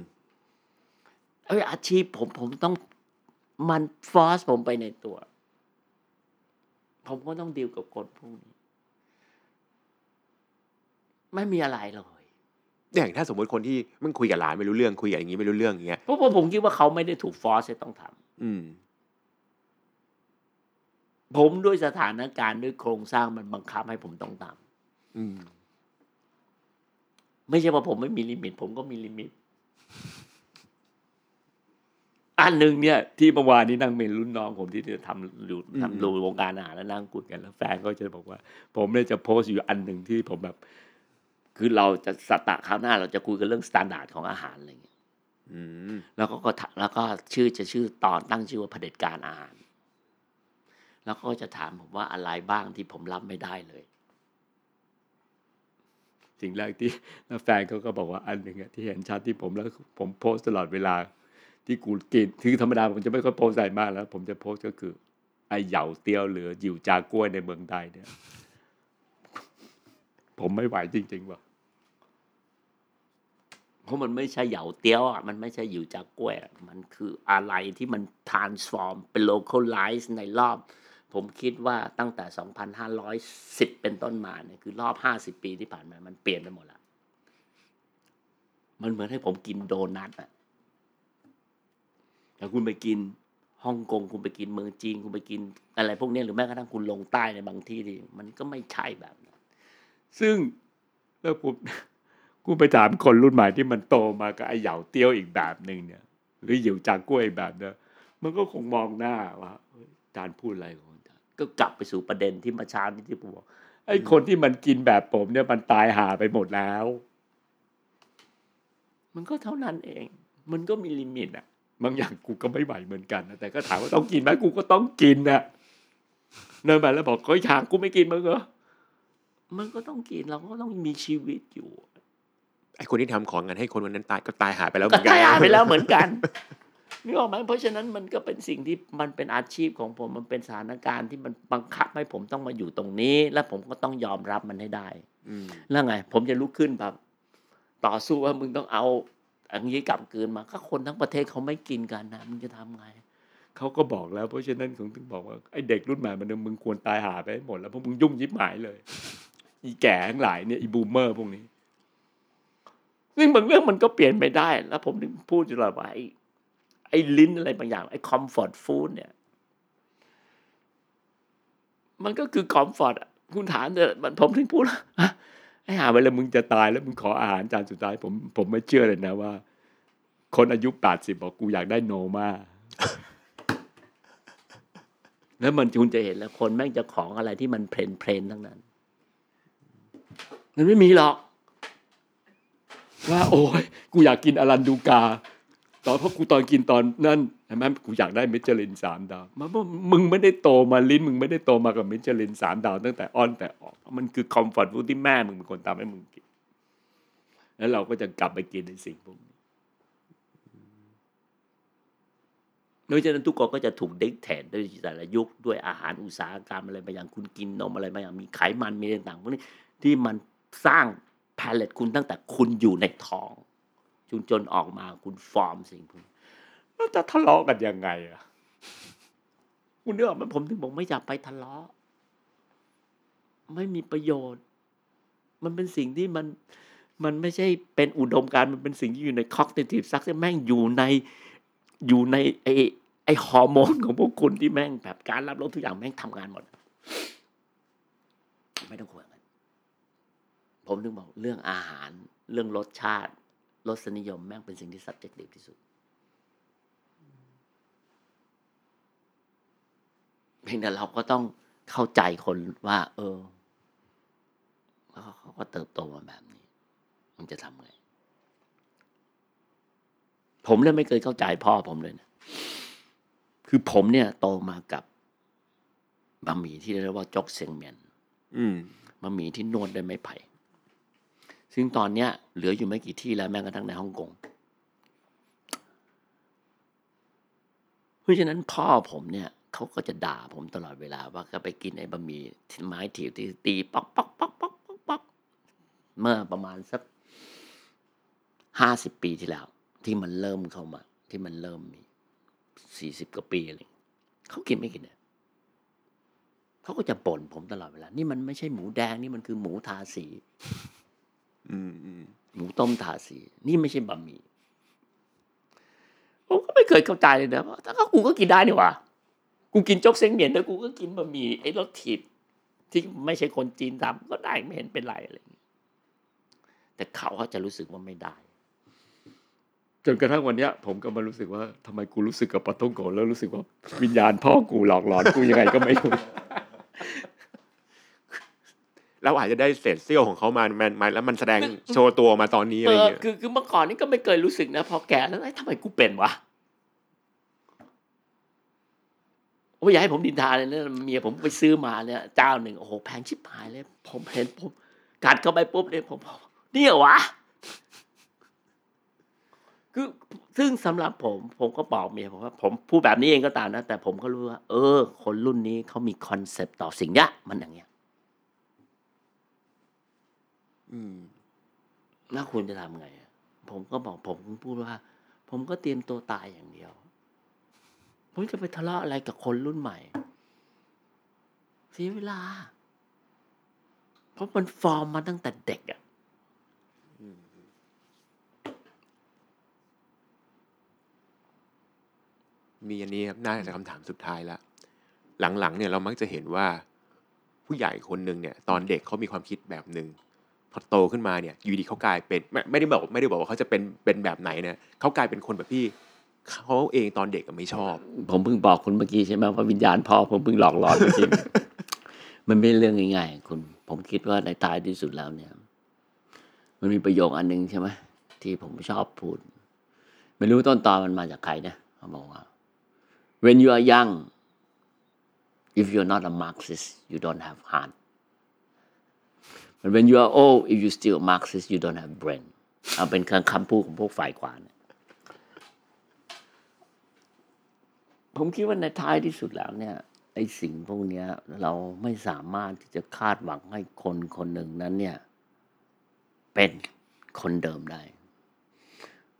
เอ้ยอาชีพผมผมต้องมันฟอสผมไปในตัว ผมก็ต้องดีลกับคนพวกนี้ ไม่มีอะไรเลย อย่างถ้าสมมติคนที่มึงคุยกับหลานไม่รู้เรื่องคุยกับอย่างนี้ไม่รู้เรื่องอย่างเงี้ยเพราะว่าผมคิดว่าเขาไม่ได้ถูก force ให้ต้องทำอืม ผมด้วยสถานการณ์ด้วยโครงสร้างมันบังคับให้ผมต้องทอืมำไม่ใช่ว่าผมไม่มี limit ผมก็มี limit อันหนึ่งเนี่ย ที่เมื่อวานนี้นั่งเป็นรุ่นน้อง ผมที่จะทำอยู่ทำดูวงการอาหารแล้วนั่งคุยกันแล้วแฟนก็จะบอกว่า ผมเนี่ยจะโพสต์อยู่อันหนึ่งที่ผมแบบ คือเราจะสตะคราวหน้า เราจะคุยกันเรื่อง standard ของอาหารอะไรอย่างเงี้ยอืมแล้วก็ก็ถแล้วก็ชื่อจะชื่อตอนตั้งชื่อว่าเผด็จการอาหาร แล้วก็จะถามผมว่าอะไรบ้างที่ผมรับไม่ได้เลย สิ่งแรกที่แล้วแฟนเขาก็บอกว่าอันหนึ่งอะที่เห็นชัดที่ผมแล้วผมโพสต์ตลอดเวลา ที่กูกินคือธรรมดาผมจะไม่ค่อยโพสต์อะไรมากแล้ว ผมจะโพสต์ก็คือ ไอเหยาเตียวหรือหยิวจากล้วยในเมืองไทยเนี่ย ผมไม่ไหวจริงๆว่ะ เพราะมันไม่ใช่เหยาเตี้ยวอะ มันไม่ใช่หยิวจากกล้วย มันคืออะไรที่มัน transform เป็น localize ในรอบ ผมคิดว่าตั้งแต่ 2,510 เป็นต้นมาเนี่ยคือรอบ 50 ปีที่ผ่านมา มันเปลี่ยนไปหมดล้วมันเหมือนให้ผมกินโดนัทอะแต่คุณไปกินฮ่องกงคุณไปกินเมืองจีนคุณไปกินอะไรพวกนี้หรือแม้กระทั่งคุณลงใต้ในบางที่ดิมันก็ไม่ใช่แบบนั้นซึ่งแล้วผม กูไปถามคนรุ่นใหม่ที่มันโตมากับไอ้เหยาเตี้ยวอีกแบบหนึ่งเนี่ย หรือหยิวจากกล้วยแบบเนี่ยมันก็คงมองหน้าว่าอาจารย์พูดอะไรของอาจารย์ก็กลับไปสู่ประเด็นที่มาช้านี้ที่ผมบอกไอ้คนที่มันกินแบบผมเนี่ยมันตายหาไปหมดแล้ว มันก็เท่านั้นเอง มันก็มีลิมิตอะบางอย่างกูก็ไม่ไหวเหมือนกันนะแต่ก็ถามว่าต้องกินไหมกูก็ต้องกินนะเดินไปแล้วบอกเฮ้ยางกูไม่กินมึงเหรอมันก็ต้องกินเราก็ต้องมีชีวิตอยู่ ไอคนที่ทำของงานให้คนวันนั้นตายก็ตายหายไปแล้วเหก็มือนกันตายหายไปแล้วเหมือนกันนึกออกไหมเพราะฉะนั้นมันก็เป็นสิ่งที่มันเป็นอาชีพของผมมันเป็นสถานการณ์ที่มันบังคับให้ผมต้องมาอยู่ตรงนี้ และผมก็ต้องยอมรับมันให้ได้อืมแล้วไง ผมจะลุกขึ้นแบบต่อสู้ว่ามึงต้องเอาอันนี้กลับคืนมาก็คนทั้งประเทศเขาไม่กินกันนะมึงจะทำไงเขาก็บอกแล้ว เพราะฉะนั้นผมถึงบอกว่าไอ้เด็กรุ่นใหม่มันมึงควรตายหาไปให้หมดแล้วเพราะมึงยุ่งยิบหายเลย อีแก่ทั้งหลายเนี่ยอีบูมเมอร์พวกนี้ ซึ่งบางเรื่องมันก็เปลี่ยนไปได้ แล้วผมถึงพูดอยู่ตลอดว่าไอ้ไอ้ลิ้นอะไรบางอย่าง ไอ้คอมฟอร์ตฟู้ดเนี่ย มันก็คือคอมฟอร์ตคุณถามเถอะมันผมถึงพูดว่าฮะไอ้หาเวลามึงจะตายแล้วมึงขออาหารจานสุดท้ายผมผมไม่เชื่อเลยนะว่า คนอายุแปดสิบบอกกูอยากได้โนมาแล้วมันคุณจะเห็นแล้ว คนแม่งจะของอะไรที่มันเพลนเพลนทั้งนั้น มันไม่มีหรอก ว่าโอ้ยกูอยากกินอรันดูกาตอนเพราะกูตอนกินตอนนั่นใช่ไหมกูอยากได้มิชลินสามดาวมันมึงไม่ได้โตมาลิ้นมึงไม่ได้โตมากับมิชลินสามดาวตั้งแต่อ้อนแต่ออก มันคือ comfort food ที่แม่มึงเป็นคนทำให้มึงกิน แล้วเราก็จะกลับไปกินในสิ่งพวกนี้โดยฉะนั้นทุกคนก็จะถูก dictate ด้วยแต่ละยุคด้วยอาหารอุตสาหกรรมอะไรบางอย่างคุณกินนมอะไรบางอย่างมีไขมันมีอะไรต่างๆพวกนี้ที่มันสร้าง palate คุณตั้งแต่คุณอยู่ในท้องจนจนออกมาคุณฟอร์มสิ่งพวกนี้แล้วจะทะเลาะกันยังไงอะคุณนึกออกไหมผมถึงบอกไม่อยากไปทะเลาะไม่มีประโยชน์ มันเป็นสิ่งที่มันมันไม่ใช่เป็นอุดมการมันเป็นสิ่งที่อยู่ใน cognitive success แม่งอยู่ในอยู่ในไอไอฮอร์โมนของพวกคุณที่แม่งแบบการรับรู้ทุกอย่างแม่งทำงานหมด ไม่ต้องคุยกัน ผมถึงบอกเรื่องอาหาร เรื่องรสชาติรสนิยมแม่งเป็นสิ่งที่ subjective ที่สุดเพียงแต่เราก็ต้องเข้าใจคนว่า เออแล้วเขาก็เติบโตมาแบบนี้ มันจะทำไง ผมเลยไม่เคยเข้าใจพ่อผมเลยนะคือผมเนี่ยโตมากับบะหมี่ที่เรียกว่าจกเซียงเมียนอืมบะหมี่ที่นวดด้วยไม้ไผ่ ซึ่งตอนเนี้ยเหลืออยู่ไม่กี่ที่แล้วแม้กระทั่งในฮ่องกง เพราะฉะนั้นพ่อผมเนี่ยเขาก็จะด่าผมตลอดเวลาว่าก็ไปกินไอ้บะหมี่ไม้ถีบที่ตีป๊อกป๊อกป๊อกป๊อกป๊อกป๊อกเมื่อประมาณสักห้าสิบปีที่แล้ว ที่มันเริ่มเข้ามา ที่มันเริ่มมีสี่สิบกว่าปีอะไรเขากินไม่กินเนี่ยเขาก็จะบ่นผมตลอดเวลา นี่มันไม่ใช่หมูแดง นี่มันคือหมูทาสี หมูต้มทาสี นี่ไม่ใช่บะหมี่ผมก็ไม่เคยเข้าใจเลยนะว่าถ้าก็กูก็กินได้นี่หว่ากูกินจกเซ้งเหมียนแต่กูก็กินบะหมี่ไอ้รสถีบที่ไม่ใช่คนจีนทำก็ได้ไม่เห็นเป็นไรอะไรอย่างเงี้ยแต่เขาเขาจะรู้สึกว่าไม่ได้ จนกระทั่งวันเนี้ย ผมก็มารู้สึกว่าทำไมกูรู้สึกกับปาต้องโกะแล้วรู้สึกว่าวิญญาณพ่อกูหลอกหลอนกูยังไงก็ไม่รู้ เราอาจจะได้เศษเสี้ยวของเขามามันมันแล้วมันแสดงโชว์ตัวมาตอนนี้อะเอไรอเงี้ยคือคือเมื่อก่อนนี่ก็ไม่เคยรู้สึกนะพอแก่แล้วไอ้ยทำไมกูเป็นวะโอ้ยอย่าให้ผมดินทาเลยนะเมียผมไปซื้อมาเนี่ยเจ้าหนึ่งโอ้โหแพงชิบหายเลย ผมเห็นผมกัดเข้าไปปุ๊บเนี่ยผมบอกนี่เหรอวะคือซึ่งสำหรับผม ผมก็บอกเมียผมว่าผมพูดแบบนี้เองก็ตามนะ แต่ผมก็รู้ว่า เออ คนรุ่นนี้เขามีคอนเซปต์ต่อสิ่งเนี้ยมันอย่างเงี้ย อืม แล้วคุณจะทำไงอะผมก็บอกผมพูดว่า ผมก็เตรียมตัวตายอย่างเดียว ผมจะไปทะเลาะอะไรกับคนรุ่นใหม่เสียเวลา เพราะมันฟอร์มมาตั้งแต่เด็กอะมีอันนี้ครับน่าจะคำถามสุดท้ายแล้วหลังๆเนี่ยเรามักจะเห็นว่า ผู้ใหญ่คนหนึ่งเนี่ย ตอนเด็กเขามีความคิดแบบหนึ่งพ อโตขึ้นมาเนี่ยอยู่ดีเขากลายเป็นไม่ไม่ได้บอกไม่ได้บอกว่าเขาจะเป็นเป็นแบบไหนเนี่ยเขากลายเป็นคนแบบที่เขาเองตอนเด็กก็ไม่ชอบ ผมเพิ่งบอกคุณเมื่อกี้ใช่ไหมว่าวิญญาณพ่อผมเพิ่งหลอกหลอนเมื่อกี้มันไม่เรื่องง่ายๆคุณ ผมคิดว่าในท้ายที่สุดแล้วเนี่ย มันมีประโยคอันหนึ่งใช่ไหมที่ผมชอบพูด ไม่รู้ต้นตอมันมาจากใครนะเขาบอกว่า when you are young if you're not a Marxist you don't have heart but when you are old if you still Marxist you don't have brain เอาเป็นคำพูดของพวกฝ่ายขวานะผมคิดว่าในท้ายที่สุดแล้วเนี่ยไอ้สิ่งพวกนี้เราไม่สามารถที่จะคาดหวังให้คนคนหนึ่งนั้นเนี่ย เป็นคนเดิมได้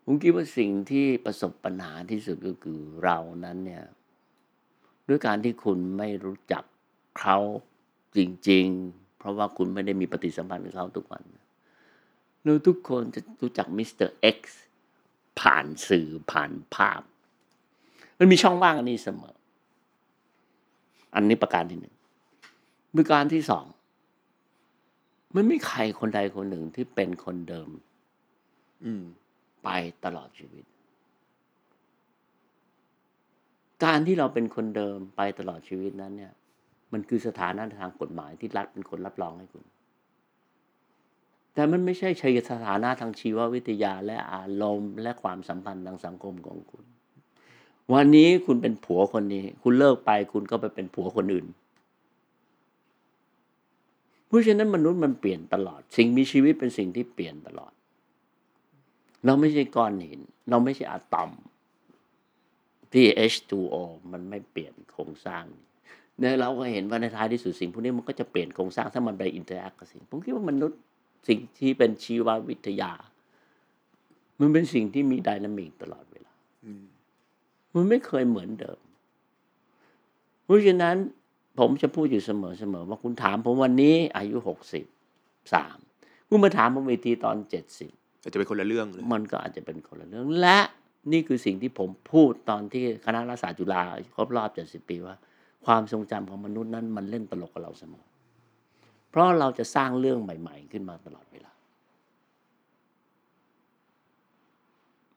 ผมคิดว่าสิ่งที่ประสบปัญหาที่สุดก็คือเรานั้นเนี่ย ด้วยการที่คุณไม่รู้จักเขาจริง ๆ เพราะว่าคุณไม่ได้มีปฏิสัมพันธ์กับเขาทุกวันเราทุกคนจะรู้จัก Mr. X ผ่านสื่อผ่านภาพ มันมีช่องว่างอันนี้เสมอ อันนี้ประการที่หนึ่งประการที่สองมันไม่ใครคนใดคนหนึ่งที่เป็นคนเดิม อืม ไปตลอดชีวิต การที่เราเป็นคนเดิมไปตลอดชีวิตนั้นเนี่ย มันคือสถานะทางกฎหมายที่รัฐเป็นคนรับรองให้คุณ แต่มันไม่ใช่ชัยสถานะทางชีววิทยาและอารมณ์ และความสัมพันธ์ทางสังคมของคุณ วันนี้คุณเป็นผัวคนนี้ คุณเลิกไปคุณก็ไปเป็นผัวคนอื่น เพราะฉะนั้นมนุษย์มันเปลี่ยนตลอด สิ่งมีชีวิตเป็นสิ่งที่เปลี่ยนตลอด เราไม่ใช่ก้อนหิน เราไม่ใช่อะตอมที่ H2O มันไม่เปลี่ยนโครงสร้าง เนี่ยเราก็เห็นว่าในท้ายที่สุดสิ่งพวกนี้มันก็จะเปลี่ยนโครงสร้างถ้ามันไป interact กับสิ่งผมคิดว่ามนุษย์สิ่งที่เป็นชีววิทยา มันเป็นสิ่งที่มีไดนามิกตลอดเวลาอืมมันไม่เคยเหมือนเดิม เพราะฉะนั้น ผมจะพูดอยู่เสมอเสมอว่าคุณถามผมวันนี้ อายุหกสิบสามคุณมาถามผมอีกทีตอนเจ็ดสิบอาจจะเป็นคนละเรื่องเลยมันก็อาจจะเป็นคนละเรื่องและนี่คือสิ่งที่ผมพูดตอนที่คณะรัฐศาสตร์จุฬาครบรอบ70ปีว่า ความทรงจำของมนุษย์นั้นมันเล่นตลกกับเราเสมอ เพราะเราจะสร้างเรื่องใหม่ ๆ ขึ้นมาตลอดเวลา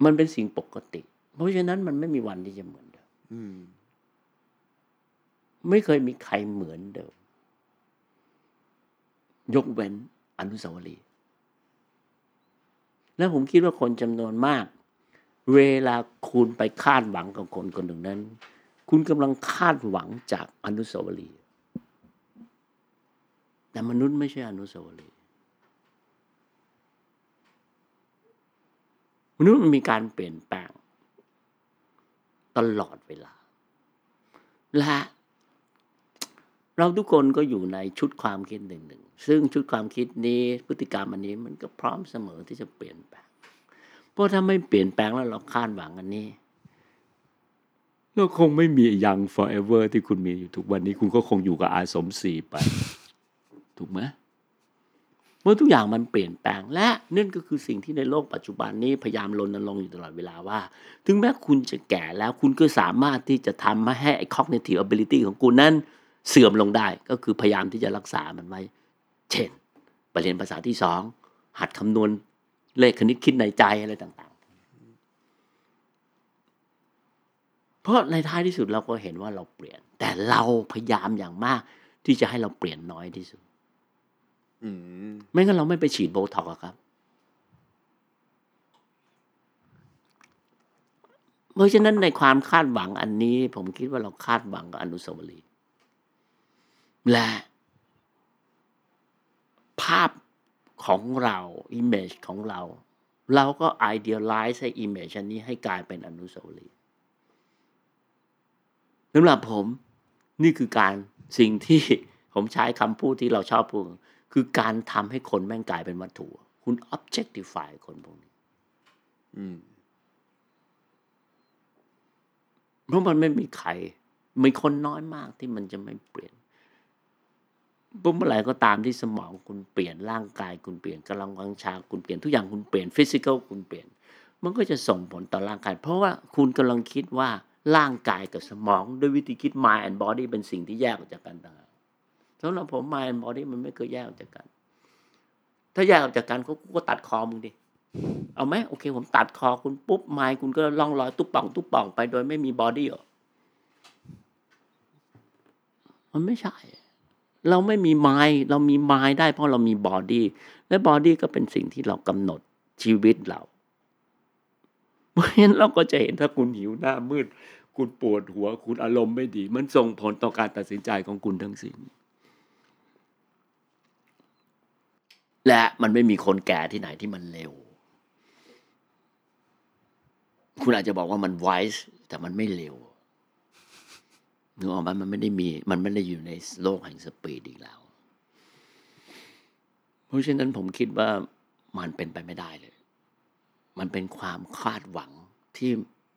มันเป็นสิ่งปกติ เพราะฉะนั้นมันไม่มีวันที่จะเหมือนเดิมอืมไม่เคยมีใครเหมือนเดิม ยกเว้นอนุสาวรีย์และผมคิดว่าคนจำนวนมาก เวลาคุณไปคาดหวังกับคนคนหนึ่งนั้น คุณกำลังคาดหวังจากอนุสาวรีย์แต่มนุษย์ไม่ใช่อนุสาวรีย์มนุษย์มันมีการเปลี่ยนแปลง ตลอดเวลา และเราทุกคนก็อยู่ในชุดความคิดหนึ่งหนึ่งซึ่งชุดความคิดนี้พฤติกรรมอันนี้มันก็พร้อมเสมอที่จะเปลี่ยนแปลง เพราะถ้าไม่เปลี่ยนแปลงแล้วเราคาดหวังอันนี้ เราคงไม่มียัง forever ที่คุณมีอยู่ทุกวันนี้ คุณก็คงอยู่กับอาสมศรีไป ถูกไหมเมื่อทุกอย่างมันเปลี่ยนแปลงและนั่นก็คือสิ่งที่ในโลกปัจจุบันนี้พยายามรณรงค์อยู่ตลอดเวลาว่า ถึงแม้คุณจะแก่แล้วคุณก็สามารถที่จะทำให้ไอ้ cognitive ability ของคุณนั้น เสื่อมลงได้ก็คือพยายามที่จะรักษามันไว้ เช่นไปเรียนภาษาที่สองหัดคำนวณเลขคณิตคิดในใจอะไรต่างๆ เพราะในท้ายที่สุดเราก็เห็นว่าเราเปลี่ยน แต่เราพยายามอย่างมากที่จะให้เราเปลี่ยนน้อยที่สุดอืมไม่งั้นเราไม่ไปฉีดโบท็อกซ์อะครับ เพราะฉะนั้นในความคาดหวังอันนี้ ผมคิดว่าเราคาดหวังกับอนุสาวรีย์และ ภาพของเรา image ของเรา เราก็ idealize ให้ image อันนี้ให้กลายเป็นอนุสาวรีย์ สำหรับผมนี่คือการสิ่งที่ผมใช้คำพูดที่เราชอบพูด คือการทำให้คนแม่งกลายเป็นวัตถุ คุณ objectify คนพวกนี้อืมเพราะมันไม่มีใครมีคนน้อยมากที่มันจะไม่เปลี่ยนปุ๊บเมื่อไหร่ก็ตามที่สมองคุณเปลี่ยนร่างกายคุณเปลี่ยนกำลังวังชาคุณเปลี่ยนทุกอย่างคุณเปลี่ยนฟิสิกอลคุณเปลี่ยน มันก็จะส่งผลต่อร่างกาย เพราะว่าคุณกำลังคิดว่า ร่างกายกับสมอง ด้วยวิธีคิด mind and body เป็นสิ่งที่แยกออกจากกันต่างหากสำหรับผม mind and body มันไม่เคยแยกออกจากกัน ถ้าแยกออกจากกันเขาก็ตัดคอมึงดิเอาไหมโอเค ผมตัดคอคุณปุ๊บไมค์คุณก็ล่องลอยตุ๊บป่องตุ๊บป่องไปโดยไม่มี body หรอมันไม่ใช่ เราไม่มีไม้เรามีไม้ได้เพราะเรามี bodyและบอดี้ก็เป็นสิ่งที่เรากำหนดชีวิตเรา ราะฉะนั้นเราก็จะเห็นถ้าคุณหิวหน้ามืด คุณปวดหัว คุณอารมณ์ไม่ดี มันส่งผลต่อการตัดสินใจของคุณทั้งสิ้นและมันไม่มีคนแก่ที่ไหนที่มันเร็ว คุณอาจจะบอกว่ามันไวส์แต่มันไม่เร็วนึกออกไหมมันไม่ได้มี มันไม่ได้อยู่ในโลกแห่งสปีดอีกแล้ว เพราะฉะนั้นผมคิดว่ามันเป็นไปไม่ได้เลย มันเป็นความคาดหวังที่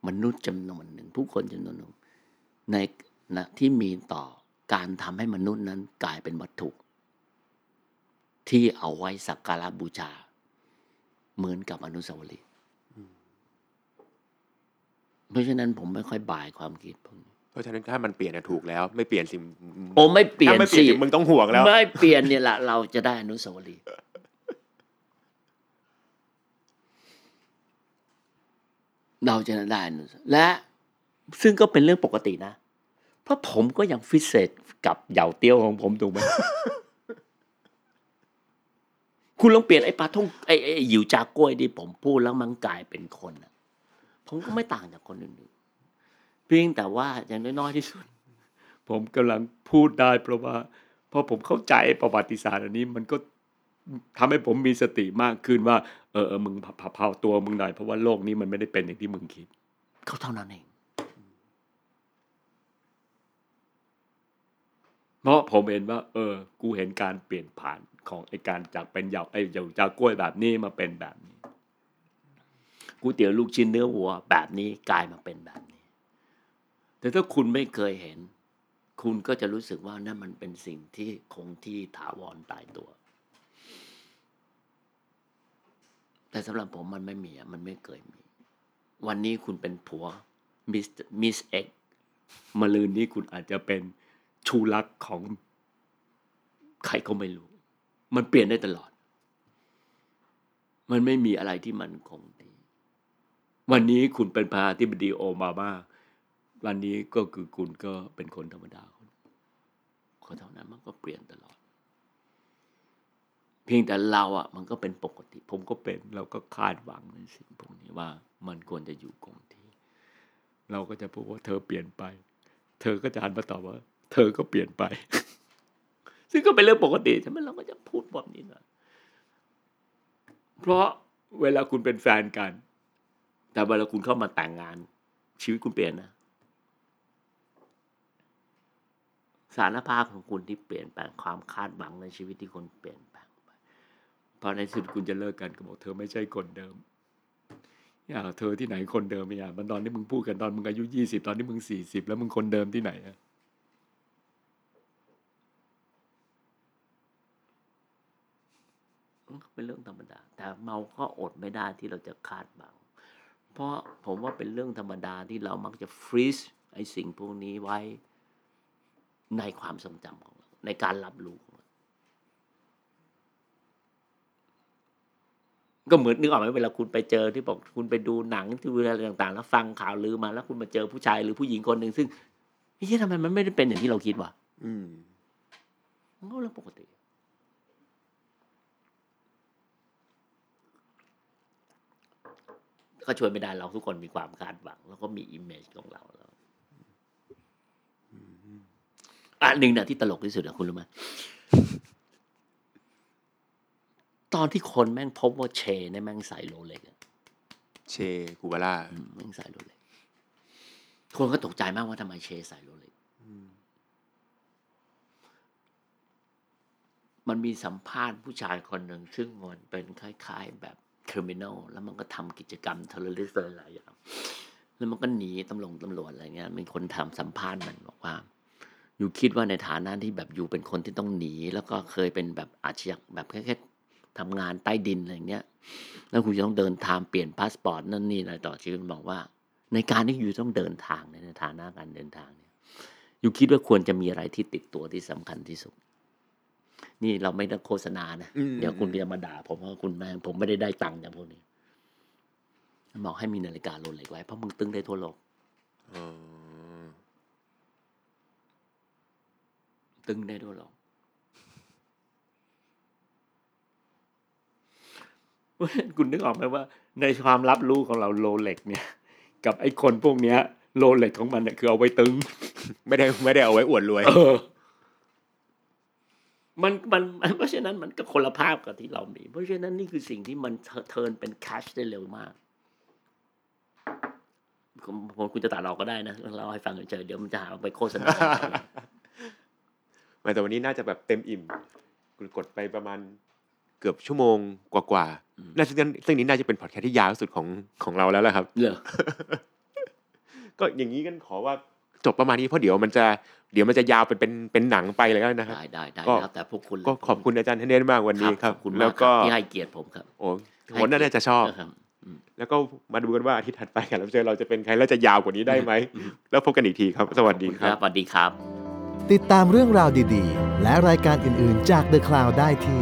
มนุษย์จำนวนหนึ่ง ผู้คนจำนวนหนึ่งในนะที่มีต่อการทำให้มนุษย์นั้นกลายเป็นวัตถุ ที่เอาไว้สักการะบูชา เหมือนกับอนุสาวรีย์เพราะฉะนั้นผมไม่ค่อยบ่ายความคิดพวกนี้เพราะฉะนั้นถ้ามันเปลี่ยนอะถูกแล้ว ไม่เปลี่ยนสิโอ้ไม่เปลี่ยนถ้าไม่เปลี่ยนสิสิมึงต้องห่วงแล้ว ไม่เปลี่ยนเนี่ยแหละเราจะได้อนุสาวรีย์ เราจะได้นุสาวรีย์และซึ่งก็เป็นเรื่องปกตินะ เพราะผมก็ยังฟิตเศษกับเหยาเตี้ยวของผมถูกไหมคุณลองเปลี่ยนไอ้ปลาท่องไอ้ไอ้หยิวจากล้วยที่ผมพูดแล้วมันกลายเป็นคนอะผมก็ไม่ต่างจากคนอื่นๆเพียงแต่ว่าอย่างน้อยๆที่สุด ผมกำลังพูดได้เพราะว่าพอผมเข้าใจประวัติศาสตร์อันนี้ มันก็ ทำให้ผมมีสติมากขึ้นว่า เออเออมึงเผาเผาตัวมึงหน่อยเพราะว่าโลกนี้มันไม่ได้เป็นอย่างที่มึงคิดเขาเท่านั้นเองเพราะผมเห็นว่า เออ กูเห็นการเปลี่ยนผ่านของไอการจากเป็นเหยาไอเหยาจากกล้วยแบบนี้มาเป็นแบบนี้ก๋วยเตี๋ยวลูกชิ้นเนื้อวัว แบบนี้กลายมาเป็นแบบนี้ แต่ถ้าคุณไม่เคยเห็น คุณก็จะรู้สึกว่านั่นมันเป็นสิ่งที่คงที่ถาวรตายตัว แต่สำหรับผมมันไม่มีอะมันไม่เคยมี วันนี้คุณเป็นผัวมิสมิสเอ็กมะลืนนี้คุณอาจจะเป็นชูรักของ ใครก็ไม่รู้ มันเปลี่ยนได้ตลอด มันไม่มีอะไรที่มันคงที่วันนี้คุณเป็นประธานาธิบดีโอบามาวันนี้ก็คือคุณก็เป็นคนธรรมดาคนเท่านั้นมันก็เปลี่ยนตลอด เพียงแต่เราอะ มันก็เป็นปกติ ผมก็เป็น เราก็คาดหวังในสิ่งพวกนี้ว่ามันควรจะอยู่คงที่ เราก็จะพูดว่าเธอเปลี่ยนไป เธอก็จะหันมาตอบว่า เธอก็เปลี่ยนไป ซึ่งก็เป็นเรื่องปกติใช่ไหมเราก็จะพูดแบบนี้นะเพราะเวลาคุณเป็นแฟนกัน แต่เวลาคุณเข้ามาแต่งงาน ชีวิตคุณเปลี่ยนนะสารภาพของคุณที่เปลี่ยนแปลงความคาดหวังในชีวิตที่คนเปลี่ยน พอในสุดคุณจะเลิกกันก็บอกเธอไม่ใช่คนเดิมอย่าเธอที่ไหนคนเดิมไม่อย่ามันตอนที่มึงพูดกันตอนมึงอายุยี่สิบตอนที่มึงสี่สิบแล้วมึงคนเดิมที่ไหนอะเป็นเรื่องธรรมดา แต่เมาก็อดไม่ได้ที่เราจะคาดหวัง เพราะผมว่าเป็นเรื่องธรรมดาที่เรามักจะฟรีซไอ้สิ่งพวกนี้ไว้ในความทรงจำของเราในการรับรู้ของเรา ก็เหมือนนึกออกไหมเวลาคุณไปเจอที่บอกคุณไปดูหนังที่เวลาต่างๆ แล้วฟังข่าวลือมาแล้วคุณมาเจอผู้ชายหรือผู้หญิงคนหนึ่งซึ่งเฮ้ยทำไมมันไม่ได้เป็นอย่างที่เราคิดวะอืมมันก็เรื่องปกติ ก็ช่วยไม่ได้เราทุกคนมีความคาดหวัง แล้วก็มี image ของเราแล้วอันหนึ่งนะที่ตลกที่สุดอะคุณรู้ไหม ตอนที่คนแม่งพบว่าเชเนี่ยแม่งใส่ Rolex อะเชกูบาร่าอืมแม่งใส่ Rolexคนก็ตกใจมากว่าทำไมเชใส่ Rolex มันมีสัมภาษณ์ผู้ชายคนหนึ่งซึ่งมันเป็นคล้ายๆแบบคริมิน a ลแล้วมันก็ทำกิจกรรม terrorist หลายอย่างแล้วมันก็หนีตำรวจตำรวจอะไรเงี้ยมีคนทำสัมภาษณ์มันบอกว่า you คิดว่าในฐานะที่แบบ you เป็นคนที่ต้องหนี แล้วก็เคยเป็นแบบอาชญากแบบแค่แค่ ทำงานใต้ดินอะไรเงี้ย แล้วคุณจะต้องเดินทางเปลี่ยนพาสปอร์ตนั่นนี่อะไรต่อชีวิตมันบอกว่า ในการที่อยู่ต้องเดินทางในฐานะการเดินทางเนี่ยอยู่คิดว่าควรจะมีอะไรที่ติดตัวที่สำคัญที่สุด นี่เราไม่ได้โฆษณานะอืมเดี๋ยวคุณจะมาด่าผมว่าคุณแม่งผมไม่ได้ได้ตังค์จากพวกนี้มันบอกให้มีนาฬิกาโรเล็กไว้เพราะมึงตึงได้ทั่วโลกอ๋อตึงได้ทั่วโลก เพราะฉะนั้น คุณนึกออกไหมว่า ในความรับรู้ของเราโรเล็กเนี่ย กับไอ้คนพวกเนี้ยโรเล็กของมันเนี่ยคือเอาไว้ตึง ไม่ได้ไม่ได้เอาไว้อวดรวย เออ มันมันเพราะฉะนั้นมันก็คนละภาพกับที่เรามี เพราะฉะนั้นนี่คือสิ่งที่มันเทิร์นเป็นแคชได้เร็วมากผมผมคุณจะตัดออกก็ได้นะเราให้ฟังเฉยๆเดี๋ยวมันจะหาว่าไปโฆษณามาแต่วันนี้น่าจะแบบเต็มอิ่มกดไปประมาณ เกือบชั่วโมงกว่าอืมๆน่าจะซึ่งนี้น่าจะเป็นพอดแคสต์ที่ยาวที่สุดของของเราแล้วแหละครับเหรอก็อย่างนี้กันขอว่าจบประมาณนี้เพราะเดี๋ยวมันจะเดี๋ยวมันจะยาวเป็นเป็นเป็นหนังไปเลยแล้วนะครับได้ได้ได้ก็แล้วแต่พวกคุณเลยก็ขอบคุณอาจารย์เทนเนสมากวันนี้ครับขอบคุณแล้มาวกคก็รับที่ให้เกียรติผมครับ โอ้โหน่าจะชอบครับอืมแล้วก็มาดูกันว่าอาทิตย์ถัดไปแขกรับเชิญเราจะเป็นใครแล้วจะยาวกว่านี้ได้ไหม แล้วพบกันอีกทีครับ สวัสดีขอณครับ สวัสดีครับ ติดตามเรื่องราวดีๆ และรายการอื่นๆจาก The Cloud ได้ที่